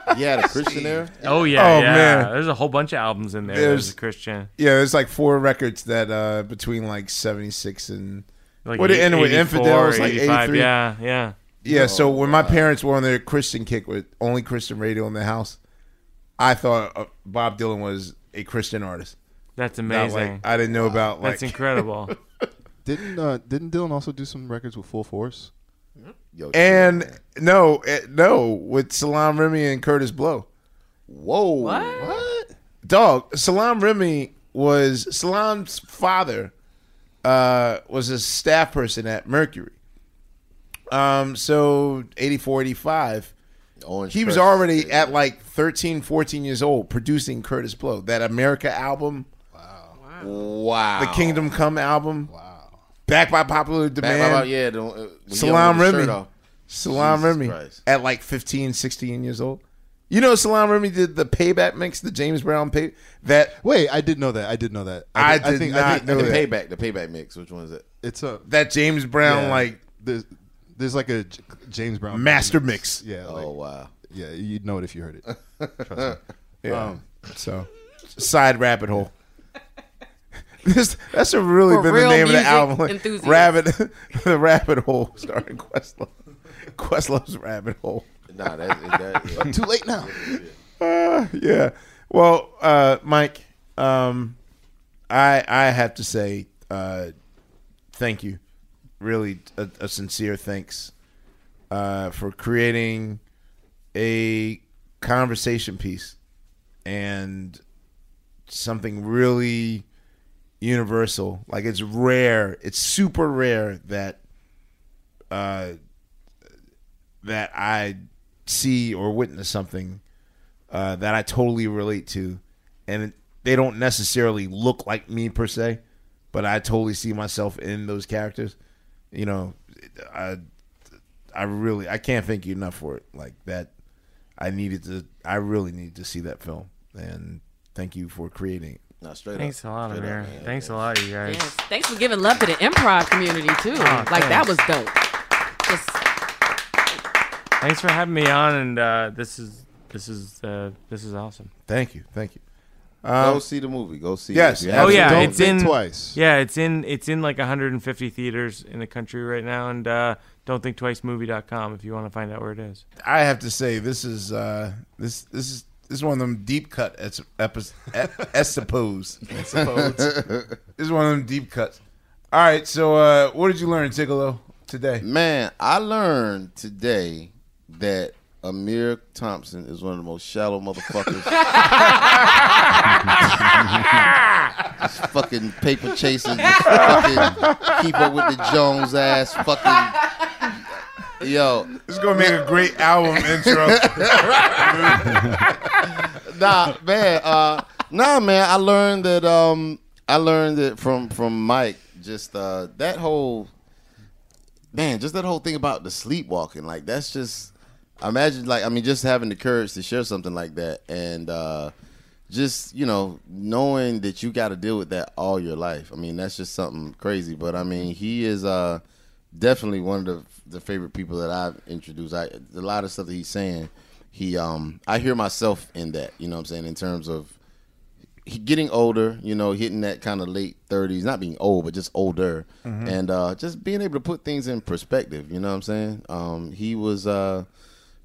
Wow. You had a Christian era? Oh yeah, Oh, yeah. man. There's a whole bunch of albums in there. There's- There's a Christian. Yeah, there's like four records that uh between like seventy six and Like what it eight- ended with infidels like 85, eighty three. Yeah, yeah. Yeah, so Oh, when my parents were on their Christian kick with only Christian radio in the house, I thought uh, Bob Dylan was a Christian artist. That's amazing. like- I didn't know about like That's (laughs) incredible. didn't uh, didn't Dylan also do some records with Full Force? Yo, and no, eh, no, with Salaam Remi and Kurtis Blow. Whoa. What? Dog, Salaam Remi was Salaam's father uh, was a staff person at Mercury. Um, so 84, 85. Orange he was Krush. already at like 13, 14 years old producing Kurtis Blow. That America album, Wow. Wow. The Kingdom Come album. Wow. Back by popular Back demand. by- yeah, the- uh, when he Salaam had Remi. Salaam Jesus Remi Christ. at like 15, 16 years old. You know, Salaam Remi did the payback mix, the James Brown pay. That Wait, I did know that. I did know that. I thi- did not know the that. payback, the payback mix. Which one is it? It's a that James Brown yeah, like there's there's like a J- James Brown Master mix. Yeah. Like, Oh wow. Yeah, you'd know it if you heard it. (laughs) Trust me. Yeah. Um, so side rabbit hole. (laughs) This, that's a really For been the name of the album. (laughs) enthusiasts. Rabbit, the rabbit hole, starring Questlove. Questlove's rabbit hole. Nah, that, that yeah. (laughs) Too late now. Uh, yeah. Well, uh, Mike, um, I I have to say, uh, thank you. Really, a, a sincere thanks uh, for creating a conversation piece and something really universal. Like it's rare. It's super rare that uh, that I see or witness something uh, that I totally relate to, and they don't necessarily look like me per se, but I totally see myself in those characters. You know, I I really I can't thank you enough for it. Like that, I needed to. I really needed to see that film, and thank you for creating it. Nah, straight Thanks up. a lot, Straight up, man. Thanks a lot, you guys. Yes. Thanks for giving love to the improv community too. Oh, like that was dope. Just Thanks for having me on, and uh, this is this is uh, this is awesome. Thank you, thank you. Go Um, see the movie. Go see. yes. it. If you Oh haven't yeah, it, it's in twice. Yeah, it's in it's in like 150 theaters in the country right now, and uh, don't think twice movie.com if you want to find out where it is. I have to say this is uh, this this is this is one of them deep cut es- epis- e- I suppose. I suppose. this is one of them deep cuts. All right, so uh, what did you learn, Tigallo, today? Man, I learned today that Ahmir Thompson is one of the most shallow motherfuckers. (laughs) just fucking paper chasing, fucking keep up with the Jones ass fucking. Yo, This is gonna make a great album intro. (laughs) nah, man. Uh, nah, man. I learned that. Um, I learned that from from Mike. Just uh, that whole man. Just that whole thing about the sleepwalking. Like that's just. Imagine like I mean, just having the courage to share something like that, and uh, just you know knowing that you got to deal with that all your life. I mean, that's just something crazy. But I mean, he is uh, definitely one of the the favorite people that I've introduced. I a lot of stuff that he's saying, he um, I hear myself in that. You know what I'm saying in terms of getting older. You know, hitting that kind of late 30s, not being old, but just older, Mhm. and uh, just being able to put things in perspective. You know what I'm saying? Um, he was. Uh,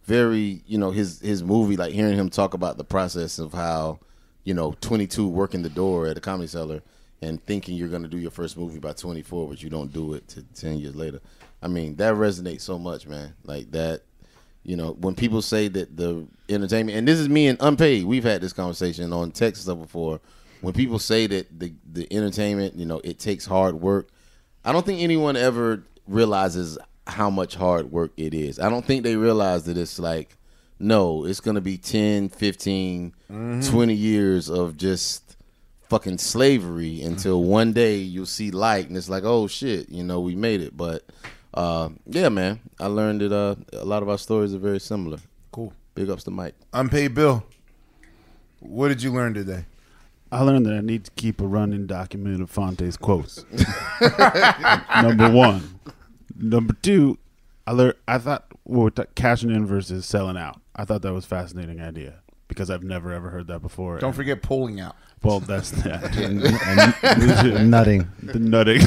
very you know his his movie like hearing him talk about the process of how you know 22 working the door at a comedy cellar and thinking you're going to do your first movie by 24 but you don't do it to 10 years later. I mean that resonates so much man. Like that you know when people say that the entertainment and this is me and unpaid we've had this conversation on text stuff before. When people say that the the entertainment you know it takes hard work I don't think anyone ever realizes how much hard work it is. I don't think they realize that it's like, no, it's going to be 10, 15, Mhm. 20 years of just fucking slavery until one day you'll see light and it's like, oh shit, you know, we made it. But uh, yeah, man, I learned that uh, a lot of our stories are very similar. Cool. Big ups to Mike. Unpaid bill. What did you learn today? I learned that I need to keep a running document of Phonte's quotes. (laughs) Number one. Number two, I learned. I thought well, t- cashing in versus selling out. I thought that was a fascinating idea because I've never ever heard that before. Don't And- forget pulling out. Well, that's (laughs) that. And- and (laughs) nutting. The nutting.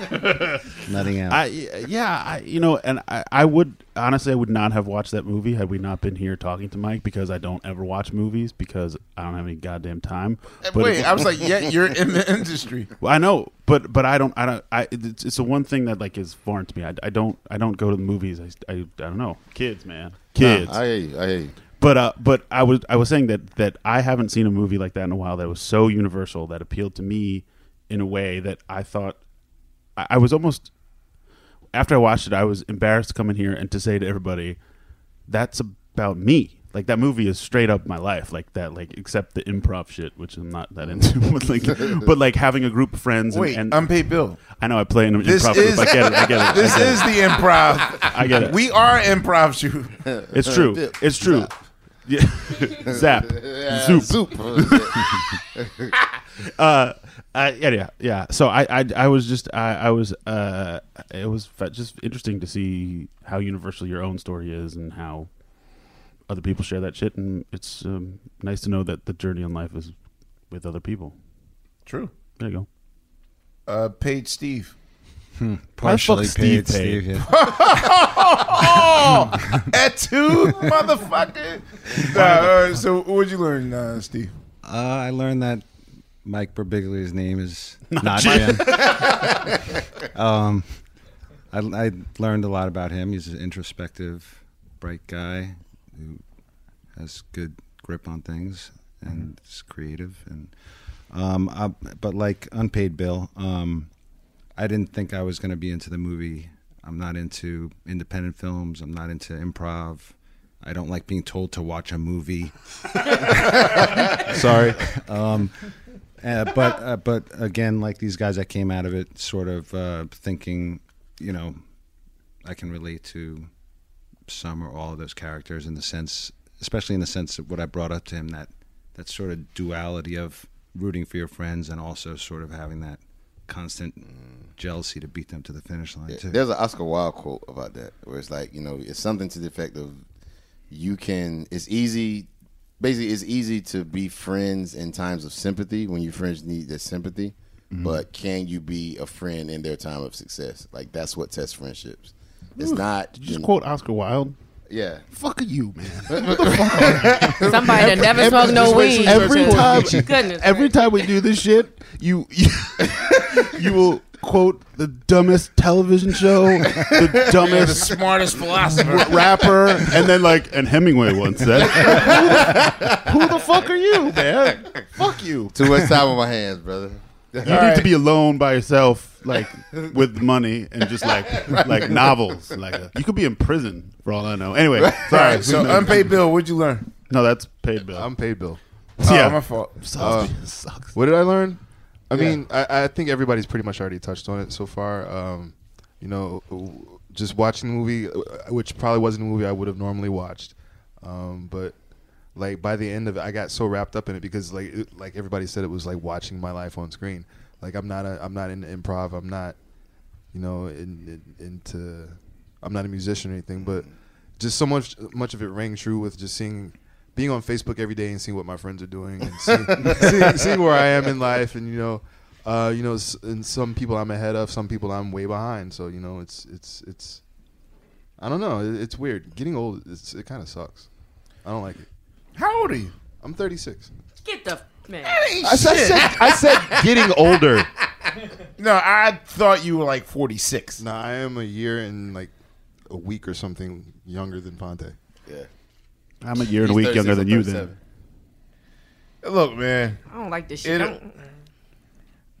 (laughs) Nutting out. I yeah, I you know, and I, I would honestly I would not have watched that movie had we not been here talking to Mike because I don't ever watch movies because I don't have any goddamn time. But Wait, it- I was like, yeah, you're in the industry. Well, I know, but but I don't. I don't. I it's, it's the one thing that like is foreign to me. I, I don't. I don't go to the movies. I, I, I don't know. Kids, man. Kids. Nah, I hear you. I hear you. But uh, but I was I was saying that that I haven't seen a movie like that in a while that was so universal that appealed to me in a way that I thought I, I was almost after I watched it I was embarrassed to come in here and to say to everybody that's about me. Like that movie is straight up my life, like that, like except the improv shit, which I'm not that (laughs) into. but like, (laughs) but like having a group of friends. Wait, and, and unpaid bill. I know I play in an This improv is group. I get it. I get it. (laughs) This is the improv. I get it. We are improv shoot. It's true. It's true. Yeah. (laughs) Zap. Yeah, Zoop. zoop. (laughs) (laughs) uh, uh, yeah, yeah, yeah. So I, I, I was just, I, I was, uh, it was just interesting to see how universal your own story is and how other people share that shit. And it's um, nice to know that the journey in life is with other people. True. There you go. Uh, paid Steve. Hmm, Why the fuck partially paid, paid? Steve. yeah. oh, (laughs) at two, motherfucker. (laughs) Uh, so, what'd you learn, uh, Steve? Uh, I learned that Mike Birbiglia's name is Not not. Jen. (laughs) um, I, I learned a lot about him. He's an introspective, bright guy who has good grip on things and is creative. And um, I, but like unpaid bill, um, I didn't think I was going to be into the movie. I'm not into independent films. I'm not into improv. I don't like being told to watch a movie. (laughs) Sorry. (laughs) Um, uh, but uh, but again, like these guys, I came out of it sort of uh, thinking, you know, I can relate to some or all of those characters in the sense, especially in the sense of what I brought up to him that that sort of duality of rooting for your friends and also sort of having that constant jealousy to beat them to the finish line too. There's an Oscar Wilde quote about that where it's like, you know, it's something to the effect of you can it's easy basically it's easy to be friends in times of sympathy when your friends need that sympathy. Mhm. But can you be a friend in their time of success? Like that's what tests friendships. It's Ooh, not Did you just quote Oscar Wilde? Yeah. Fuck you, man. (laughs) (laughs) Somebody that never smoked no weed. Every time, Goodness every time we do this shit, you you, (laughs) you will quote the dumbest television show, the (laughs) Yeah, dumbest, the smartest philosopher. (laughs) rapper, and then like, and Hemingway once said, "Who the fuck are you, man? Fuck you." Too much time on my hands, brother. You All need right. to be alone by yourself, like with money and just like Right. (laughs) like novels. Like a, you could be in prison for all I know. Anyway, sorry. All right, so unpaid bill. What'd you learn? No, that's paid bill. I'm paid bill. yeah, Oh, my fault. Uh, Sucks. What did I learn? I Yeah. mean, I, I think everybody's pretty much already touched on it so far. Um, you know, just watching the movie, uh, which probably wasn't a movie I would have normally watched, um, but like by the end of it, I got so wrapped up in it because like it, like everybody said, it was like watching my life on screen. Like I'm not a, I'm not into improv. I'm not, you know, in, in, into, I'm not a musician or anything, but just so much much of it rang true with just seeing being on Facebook every day and seeing what my friends are doing and seeing, (laughs) seeing, seeing where I am in life and you know uh, you know and some people I'm ahead of some people I'm way behind. So you know it's it's it's I don't know. It, it's weird. Getting old it's, it kind of sucks. I don't like it. How old are you? I'm 36 Get the man. I said, I said, I said getting older. (laughs) No, I thought you were like 46. no I am a year and like a week or something younger than Phonte Yeah. I'm a year and a week younger than you. Then Look, man. I don't like this shit. It- Don't-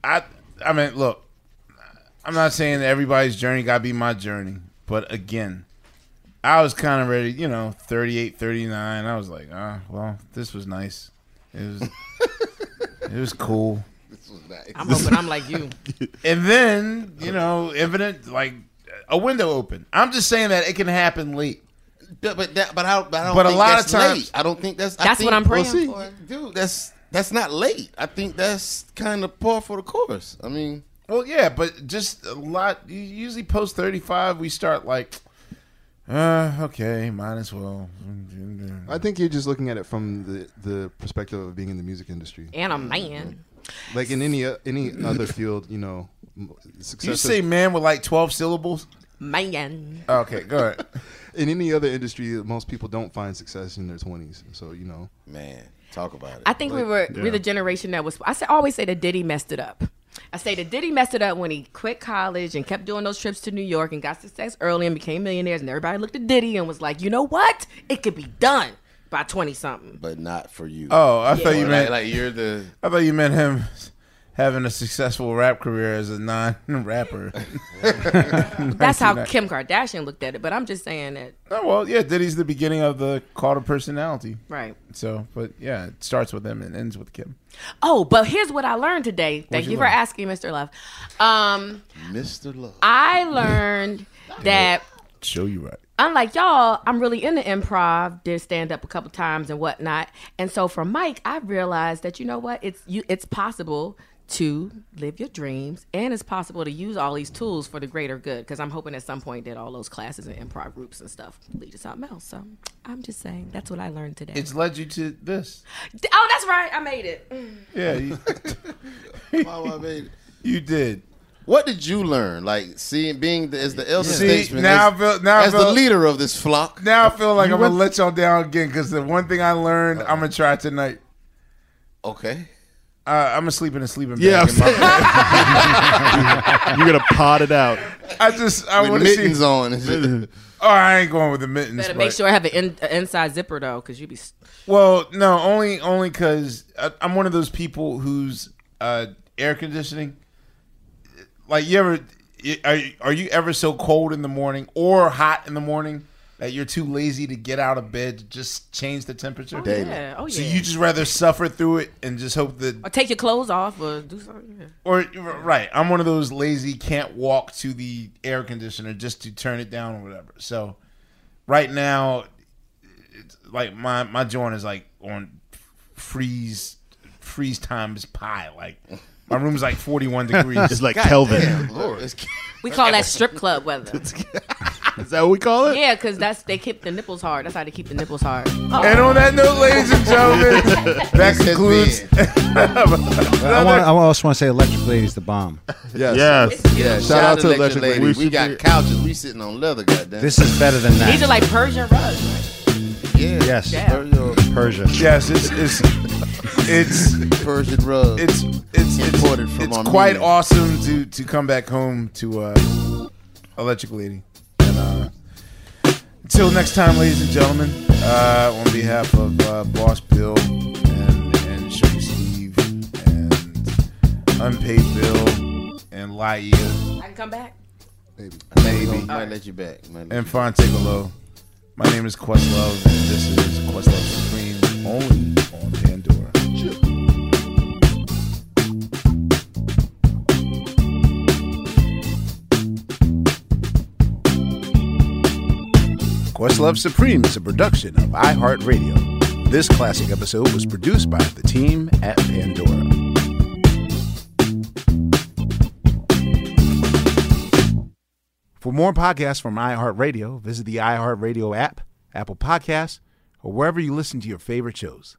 I I mean, look. I'm not saying that everybody's journey got to be my journey, but again, I was kind of ready, you know, 38, 39. I was like, ah, well, this was nice. It was (laughs) it was cool. This was nice. I'm hoping I'm like you. (laughs) And then, you know, evident like a window open. I'm just saying that it can happen late. But but, that, but, I, but I don't But a lot that's of times- late. I don't think that's. I That's think- what I'm praying well, see, for. dude. That's that's not late. I think that's kind of par for the course. I mean, Well, yeah, but just a lot. you Usually, post thirty five, we start like, uh, okay, might as well. I think you're just looking at it from the the perspective of being in the music industry And a man. like in any uh, any other field you know m- success You say man with like twelve syllables? Man. Okay, go ahead. (laughs) in any other industry, most people don't find success in their twenties. So you know, man, talk about it. I think we were we're the generation that was. I say, always say that Diddy messed it up. I say that Diddy messed it up when he quit college and kept doing those trips to New York and got success early and became millionaires. And everybody looked at Diddy and was like, you know what? It could be done by twenty something. but not for you. Oh, I thought you meant like, like you're the. I thought you meant him having a successful rap career as a non-rapper. (laughs) That's how Kim Kardashian looked at it. But I'm just saying that. Oh, well, yeah, Diddy's the beginning of the call to personality. Right. So, but yeah, it starts with him and ends with Kim. Oh, but here's what I learned today. Thank you you, for asking, Mr. Love. Um, Mr. Love. I learned (laughs) that Show you right. unlike y'all, I'm really into improv. Did stand up a couple times and whatnot. And so for Mike, I realized that you know what? It's you. It's possible to live your dreams, and it's possible to use all these tools for the greater good. Because I'm hoping at some point that all those classes and improv groups and stuff lead to something else. So I'm just saying that's what I learned today. It's led you to this. oh, that's right. I made it. (laughs) Yeah, you, (laughs) Mama made it. (laughs) you did. What did you learn? Like seeing being the, as the elder See, statesman, now as, I feel- now I as the leader of this flock. Now I feel like You I'm gonna went- let y'all down again because the one thing I learned, I'm gonna uh-uh. try tonight. Okay. Uh, I'm gonna sleep in a sleeping bag. Yeah, in my- (laughs) you're gonna pot it out. I just I want to see. mittens on. and. (laughs) Oh, I ain't going with the mittens. Better but- make sure I have an, in, an inside zipper though, because you'd be. Well, no, only only because I'm one of those people who's uh, air conditioning. Like you ever are are you ever so cold in the morning or hot in the morning that you're too lazy to get out of bed to just change the temperature? Oh, yeah. Oh, yeah. So you just rather suffer through it and just hope that Or take your clothes off or do something. Yeah. or right, I'm one of those lazy can't walk to the air conditioner just to turn it down or whatever. So right now, it's like my my joint is like on freeze freeze times pi. Like my room's like 41 degrees. It's like Kelvin. Lord. We call that strip club weather. (laughs) Is that what we call it? Yeah, because that's they keep the nipples hard. That's how they keep the nipples hard. Oh. And on that note, ladies and gentlemen, (laughs) that concludes. (laughs) I, want, I also want to say Electric Lady's the bomb. yes, Yes. Yeah, Shout out to Electric Lady. We, We should got be- couches. We sitting on leather. Goddamn. This is better than that. These are like Persian rugs. yeah. Yes. Yeah. Persian, Persia. Yes, it's it's it's Persian rug. it's it's it's, Imported from it's Armenia. quite awesome to to come back home to uh, Electric Lady. And uh, until next time, ladies and gentlemen, uh, on behalf of uh, Boss Bill and and Sugar Steve and Unpaid Bill, and Laiya. I can come back. Maybe. Maybe. Might let you back. Might let And you My name is Questlove, and this is Questlove Supreme, only on Pandora. Questlove Supreme is a production of iHeartRadio. This classic episode was produced by the team at Pandora. For more podcasts from iHeartRadio, visit the iHeartRadio app, Apple Podcasts, or wherever you listen to your favorite shows.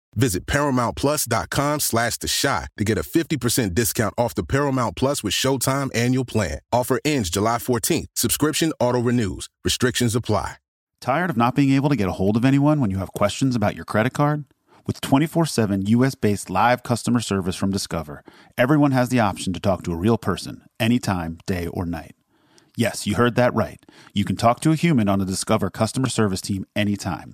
Visit ParamountPlus.com slash The Chi to get a 50% discount off the Paramount Plus with Showtime annual plan. Offer ends July 14th. Subscription auto-renews. Restrictions apply. Tired of not being able to get a hold of anyone when you have questions about your credit card? With 24 7 US based live customer service from Discover, everyone has the option to talk to a real person anytime, day or night. Yes, you heard that right. You can talk to a human on the Discover customer service team anytime.